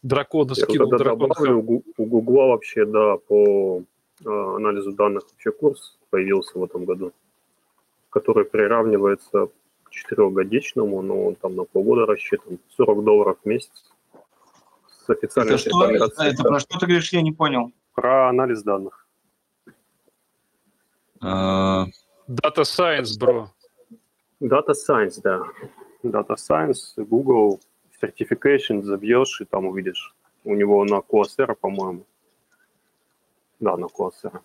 B: дракона
D: Я
B: скинул.
D: вот
B: Дракон
D: добавлю, у Гугла вообще, да, по э, анализу данных вообще курс появился в этом году, который приравнивается четырехгодичному, но он там на полгода рассчитан, 40 долларов в месяц. С официальной
C: Это что? Это, про что ты говоришь, я не понял.
D: про анализ данных.
C: А,
B: Data Science, бро.
D: Data Science, да. Data Science, Google, Certification забьешь, и там увидишь. У него на Coursera, по-моему. Да, на Coursera.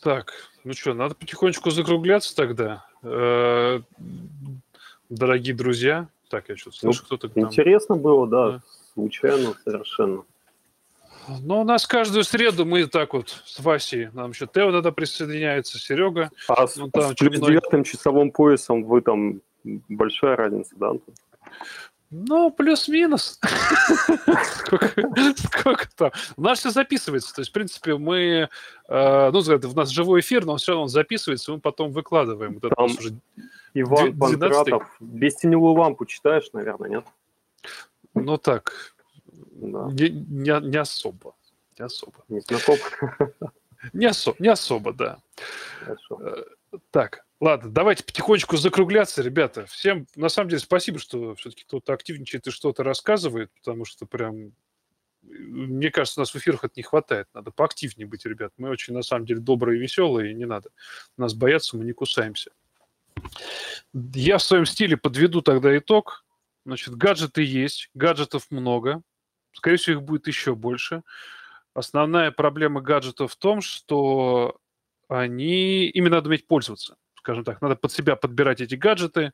B: Так, ну что, надо потихонечку закругляться тогда. Э, Дорогие друзья. Так, я что-то слышу, кто-то там...
D: Интересно было, да,
B: Да.
D: случайно совершенно.
B: Ну, у нас каждую среду мы так вот с Васей, нам еще Тео тогда присоединяется, Серега.
D: А
B: Ну, там
D: с девятым часовым поясом вы там большая разница, да? Антон?
B: Ну, плюс-минус. Сколько сколько там? У нас все записывается. То есть, в принципе, мы... э, Ну, у нас живой эфир, но все равно он записывается, мы потом выкладываем.
D: Иван Панкратов. Без теневую лампу читаешь, наверное, нет?
B: Ну так, не, особо. Не особо.
D: не знаком.
B: Не, осо- не особо, да.
D: Хорошо.
B: Так, ладно, давайте потихонечку закругляться, ребята. Всем, на самом деле, спасибо, что все-таки кто-то активничает и что-то рассказывает, потому что прям, мне кажется, у нас в эфирах это не хватает. Надо поактивнее быть, ребят. Мы очень, на самом деле, добрые и веселые, и не надо нас бояться, мы не кусаемся. Я в своем стиле подведу тогда итог. Значит, гаджеты есть, гаджетов много. Скорее всего, их будет еще больше. Основная проблема гаджетов в том, что они... Ими надо уметь пользоваться, скажем так. Надо под себя подбирать эти гаджеты,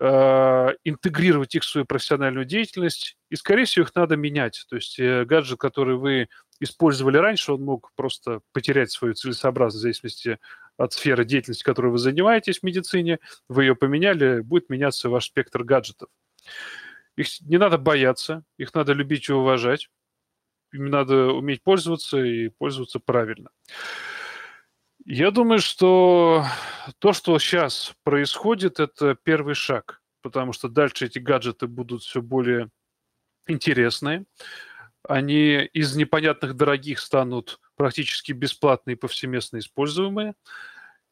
B: э, интегрировать их в свою профессиональную деятельность, и, скорее всего, их надо менять. То есть э, гаджет, который вы использовали раньше, он мог просто потерять свою целесообразность в зависимости от сферы деятельности, которой вы занимаетесь в медицине. Вы ее поменяли, будет меняться ваш спектр гаджетов. Их не надо бояться, их надо любить и уважать. Ими надо уметь пользоваться и пользоваться правильно. Я думаю, что то, что сейчас происходит, это первый шаг, потому что дальше эти гаджеты будут все более интересные. Они из непонятных дорогих станут практически бесплатные повсеместно используемые.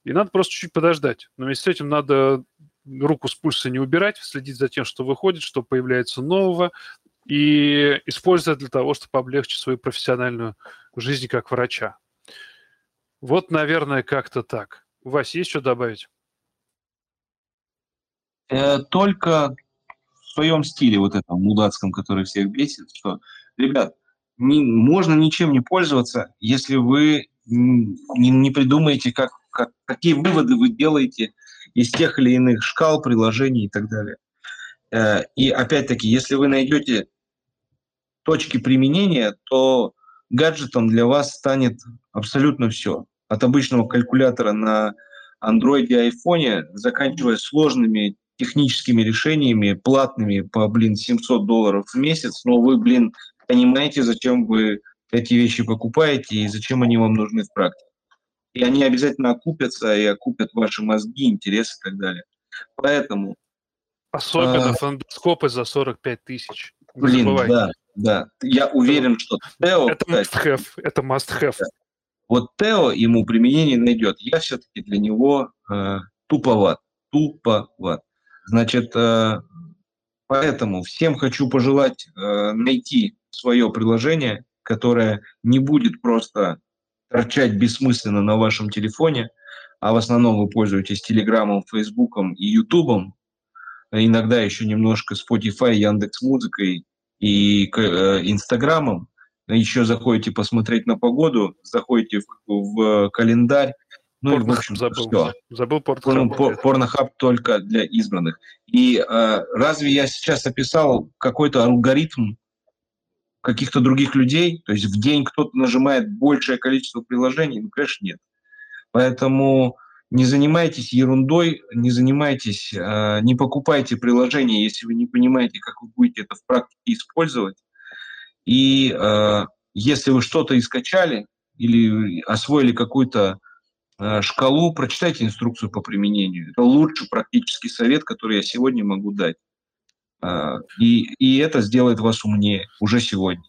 B: И надо просто чуть-чуть подождать. Но вместе с этим надо руку с пульса не убирать, следить за тем, что выходит, что появляется нового, и использовать для того, чтобы облегчить свою профессиональную жизнь как врача. Вот, наверное, как-то так. Вась, есть что добавить?
C: Э, только в своем стиле, вот этом мудацком, который всех бесит, что, ребят, не, можно ничем не пользоваться, если вы не, не придумаете, как, как, какие выводы вы делаете из тех или иных шкал, приложений и так далее. Э, И опять-таки, если вы найдете точки применения, то гаджетом для вас станет абсолютно все. От обычного калькулятора на Android и iPhone, заканчивая сложными техническими решениями, платными по, блин, 700 долларов в месяц, но вы, блин, понимаете, зачем вы эти вещи покупаете и зачем они вам нужны в практике. И они обязательно окупятся и окупят ваши мозги, интересы и так далее. Поэтому,
B: Особенно
C: А.
B: фондоскопы за 45 тысяч. Не
C: блин,
B: забывайте.
C: да, да. Я уверен, что Тео,
B: Это
C: кстати,
B: must have. Это must have.
C: Вот Тео ему применение найдет. Я все-таки для него э, туповат. Туповат. Значит, э, Поэтому всем хочу пожелать э, найти свое приложение, которое не будет просто торчать бессмысленно на вашем телефоне, а в основном вы пользуетесь Телеграмом, Фейсбуком и Ютубом, иногда еще немножко Spotify, Яндекс Музыкой и э, Инстаграмом, еще заходите посмотреть на погоду, заходите в, в календарь, ну и, в общем, забыл. все. Забыл порнохаб. Ну, пор, порнохаб только для избранных. И э, разве я сейчас описал какой-то алгоритм каких-то других людей? То есть в день кто-то нажимает большее количество приложений? Ну, конечно, нет. Поэтому не занимайтесь ерундой, не занимайтесь, э, не покупайте приложения, если вы не понимаете, как вы будете это в практике использовать. И э, если вы что-то искачали или освоили какую-то Э, шкалу, прочитайте инструкцию по применению. Это лучший практический совет, который я сегодня могу дать. Э, и, и это сделает вас умнее уже сегодня.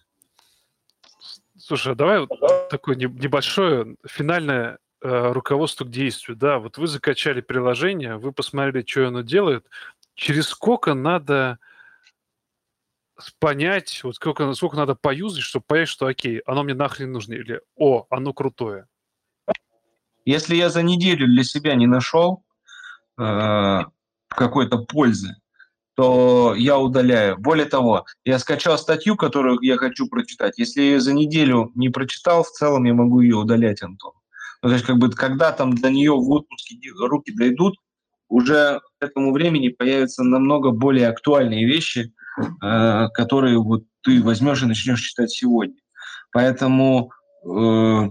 B: Слушай, а давай вот такое небольшое финальное э, руководство к действию. Да, вот вы закачали приложение, вы посмотрели, что оно делает. Через сколько надо понять, вот сколько, сколько надо поюзать, чтобы понять, что окей, оно мне нахрен нужно, или о, оно крутое.
C: Если я за неделю для себя не нашел э, какой-то пользы, то я удаляю. Более того, я скачал статью, которую я хочу прочитать. Если я за неделю не прочитал, в целом я могу ее удалять, Антон. Ну, то есть, как бы, когда там до нее в отпуске руки дойдут, уже к этому времени появятся намного более актуальные вещи, э, которые вот ты возьмешь и начнешь читать сегодня. Поэтому э,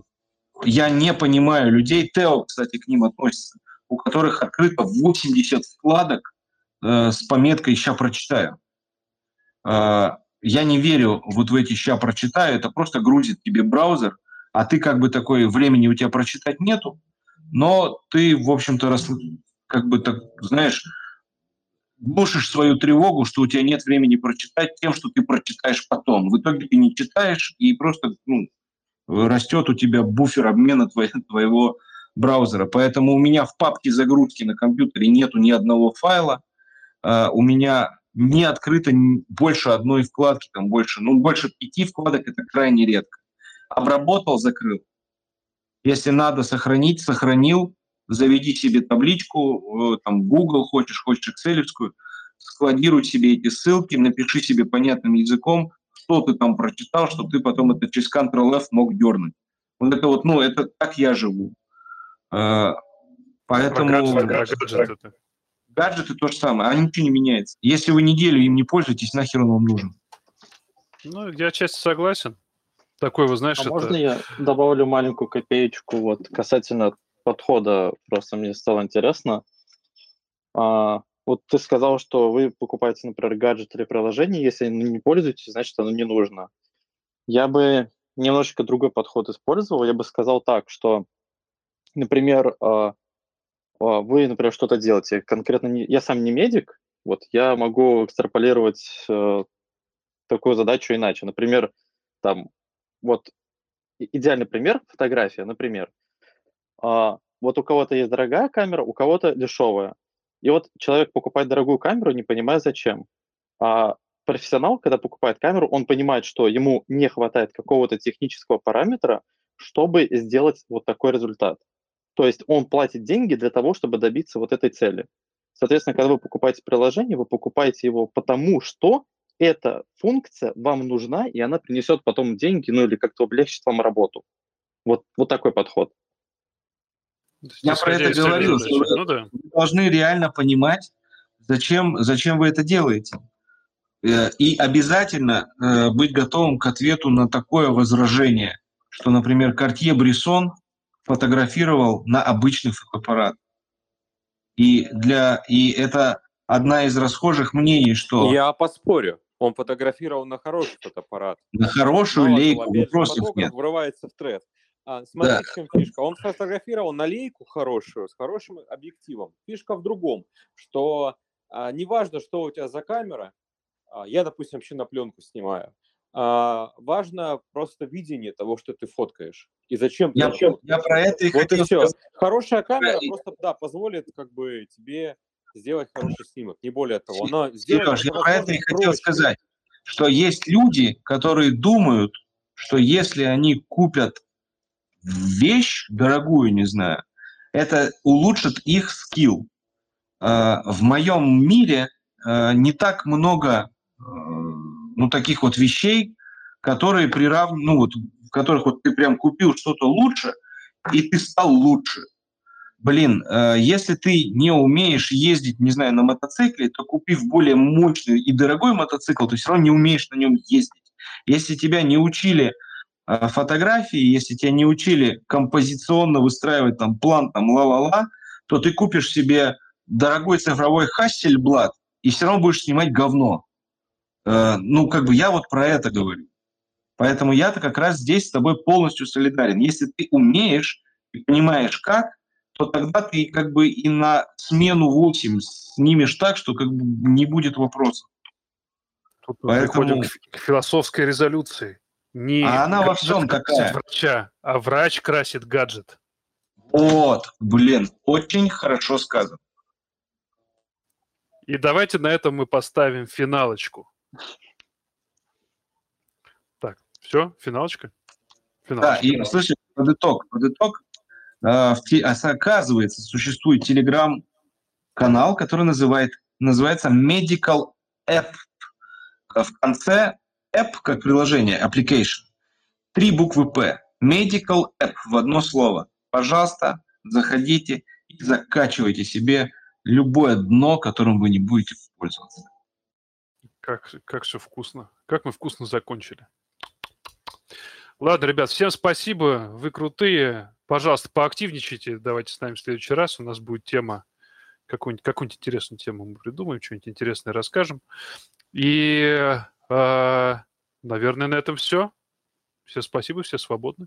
C: я не понимаю людей, Тео, кстати, к ним относится, у которых открыто 80 вкладок э, с пометкой «Ща прочитаю». Э, я не верю вот в эти «Ща прочитаю», это просто грузит тебе браузер, а ты как бы такой времени у тебя прочитать нету, но ты, в общем-то, как бы так, знаешь, глушишь свою тревогу, что у тебя нет времени прочитать тем, что ты прочитаешь потом. В итоге ты не читаешь и просто ну, растет у тебя буфер обмена твоего браузера. Поэтому у меня в папке загрузки на компьютере нету ни одного файла, а, у меня не открыто больше одной вкладки, там больше, ну, больше пяти вкладок, это крайне редко. Обработал, закрыл. Если надо сохранить, сохранил, заведи себе табличку, э, там Google хочешь, хочешь Excel, складируй себе эти ссылки, напиши себе понятным языком, что ты там прочитал, чтобы ты потом это через Ctrl-F мог дернуть. Вот это вот, ну, это так я живу. А, поэтому... А гаджеты, гаджеты то же самое, а ничего не меняется. Если вы неделю им не пользуетесь, нахер он вам нужен?
B: Ну, я часть согласен. Такой, вы знаешь,
F: а
B: это...
F: можно я добавлю маленькую копеечку вот касательно подхода? Просто мне стало интересно. А, вот ты сказал, что вы покупаете, например, гаджет или приложение, если не пользуетесь, значит, оно не нужно. Я бы немножечко другой подход использовал. Я бы сказал так, что, например, а, а, вы, например, что-то делаете. Конкретно не, я сам не медик, вот я могу экстраполировать э, такую задачу иначе. Например, там, вот идеальный пример, фотография, например. А, вот у кого-то есть дорогая камера, у кого-то дешевая. И вот человек покупает дорогую камеру, не понимая зачем. А профессионал, когда покупает камеру, он понимает, что ему не хватает какого-то технического параметра, чтобы сделать вот такой результат. То есть он платит деньги для того, чтобы добиться вот этой цели. Соответственно, когда вы покупаете приложение, вы покупаете его потому, что эта функция вам нужна, и она принесет потом деньги, ну или как-то облегчит вам работу. Вот, вот такой подход.
C: Я про это говорил, что ну, да. вы должны реально понимать, зачем, зачем вы это делаете. Э, и обязательно э, быть готовым к ответу на такое возражение, что, например, Картье Брисон фотографировал на обычный фотоаппарат. И, для, и это одна из расхожих мнений, что...
A: Я поспорю. Он фотографировал на хороший фотоаппарат.
C: На хорошую Мало лейку вопросов нет.
A: врывается в тред. А, смотри, да. в чем фишка. Он сфотографировал налейку хорошую, с хорошим объективом. Фишка в другом, что а, неважно, что у тебя за камера, а, я, допустим, вообще на пленку снимаю, а, важно просто видение того, что ты фоткаешь. И зачем
C: я,
A: ты
C: я про это и
A: вот хотел и все. Сказать. Хорошая камера да, просто, да, позволит как бы тебе сделать хороший снимок, не более того. Но
C: Сереж, я про это и хотел
A: проще.
C: сказать, что есть люди, которые думают, что если они купят вещь дорогую, не знаю, это улучшит их скилл. Э, В моем мире э, не так много э, ну, таких вот вещей, которые прирав... ну, вот, в которых вот ты прям купил что-то лучше, и ты стал лучше. Блин, если ты не умеешь ездить, не знаю, на мотоцикле, то купив более мощный и дорогой мотоцикл, ты все равно не умеешь на нем ездить. Если тебя не учили фотографии, если тебя не учили композиционно выстраивать там план, там ла-ла-ла, то ты купишь себе дорогой цифровой Hasselblad и все равно будешь снимать говно. Э, ну, как бы я вот про это говорю. Поэтому я-то как раз здесь с тобой полностью солидарен. Если ты умеешь и понимаешь как, то тогда ты как бы и на смену 8 снимешь так, что как бы не будет вопросов.
B: Тут
C: Поэтому-
B: приходим к философской резолюции. Не
C: А она во всем такая.
B: врача, а врач красит гаджет.
C: Вот, блин, очень хорошо сказано.
B: И давайте на этом мы поставим финалочку. Так, все, финалочка?
C: Да,
B: Финалочка.
C: и слушай, под итог, под итог, э, в а, оказывается, существует телеграм-канал, который называет, называется Medical App. В конце App, как приложение, application, три буквы P. Medical App в одно слово. Пожалуйста, заходите и закачивайте себе любое дно, которым вы не будете пользоваться.
B: Как, как все вкусно. Как мы вкусно закончили. Ладно, ребят, всем спасибо. Вы крутые. Пожалуйста, поактивничайте. Давайте с нами в следующий раз. У нас будет тема, какую-нибудь, какую-нибудь интересную тему мы придумаем, что-нибудь интересное расскажем. И, наверное, на этом все. Все спасибо, все свободны.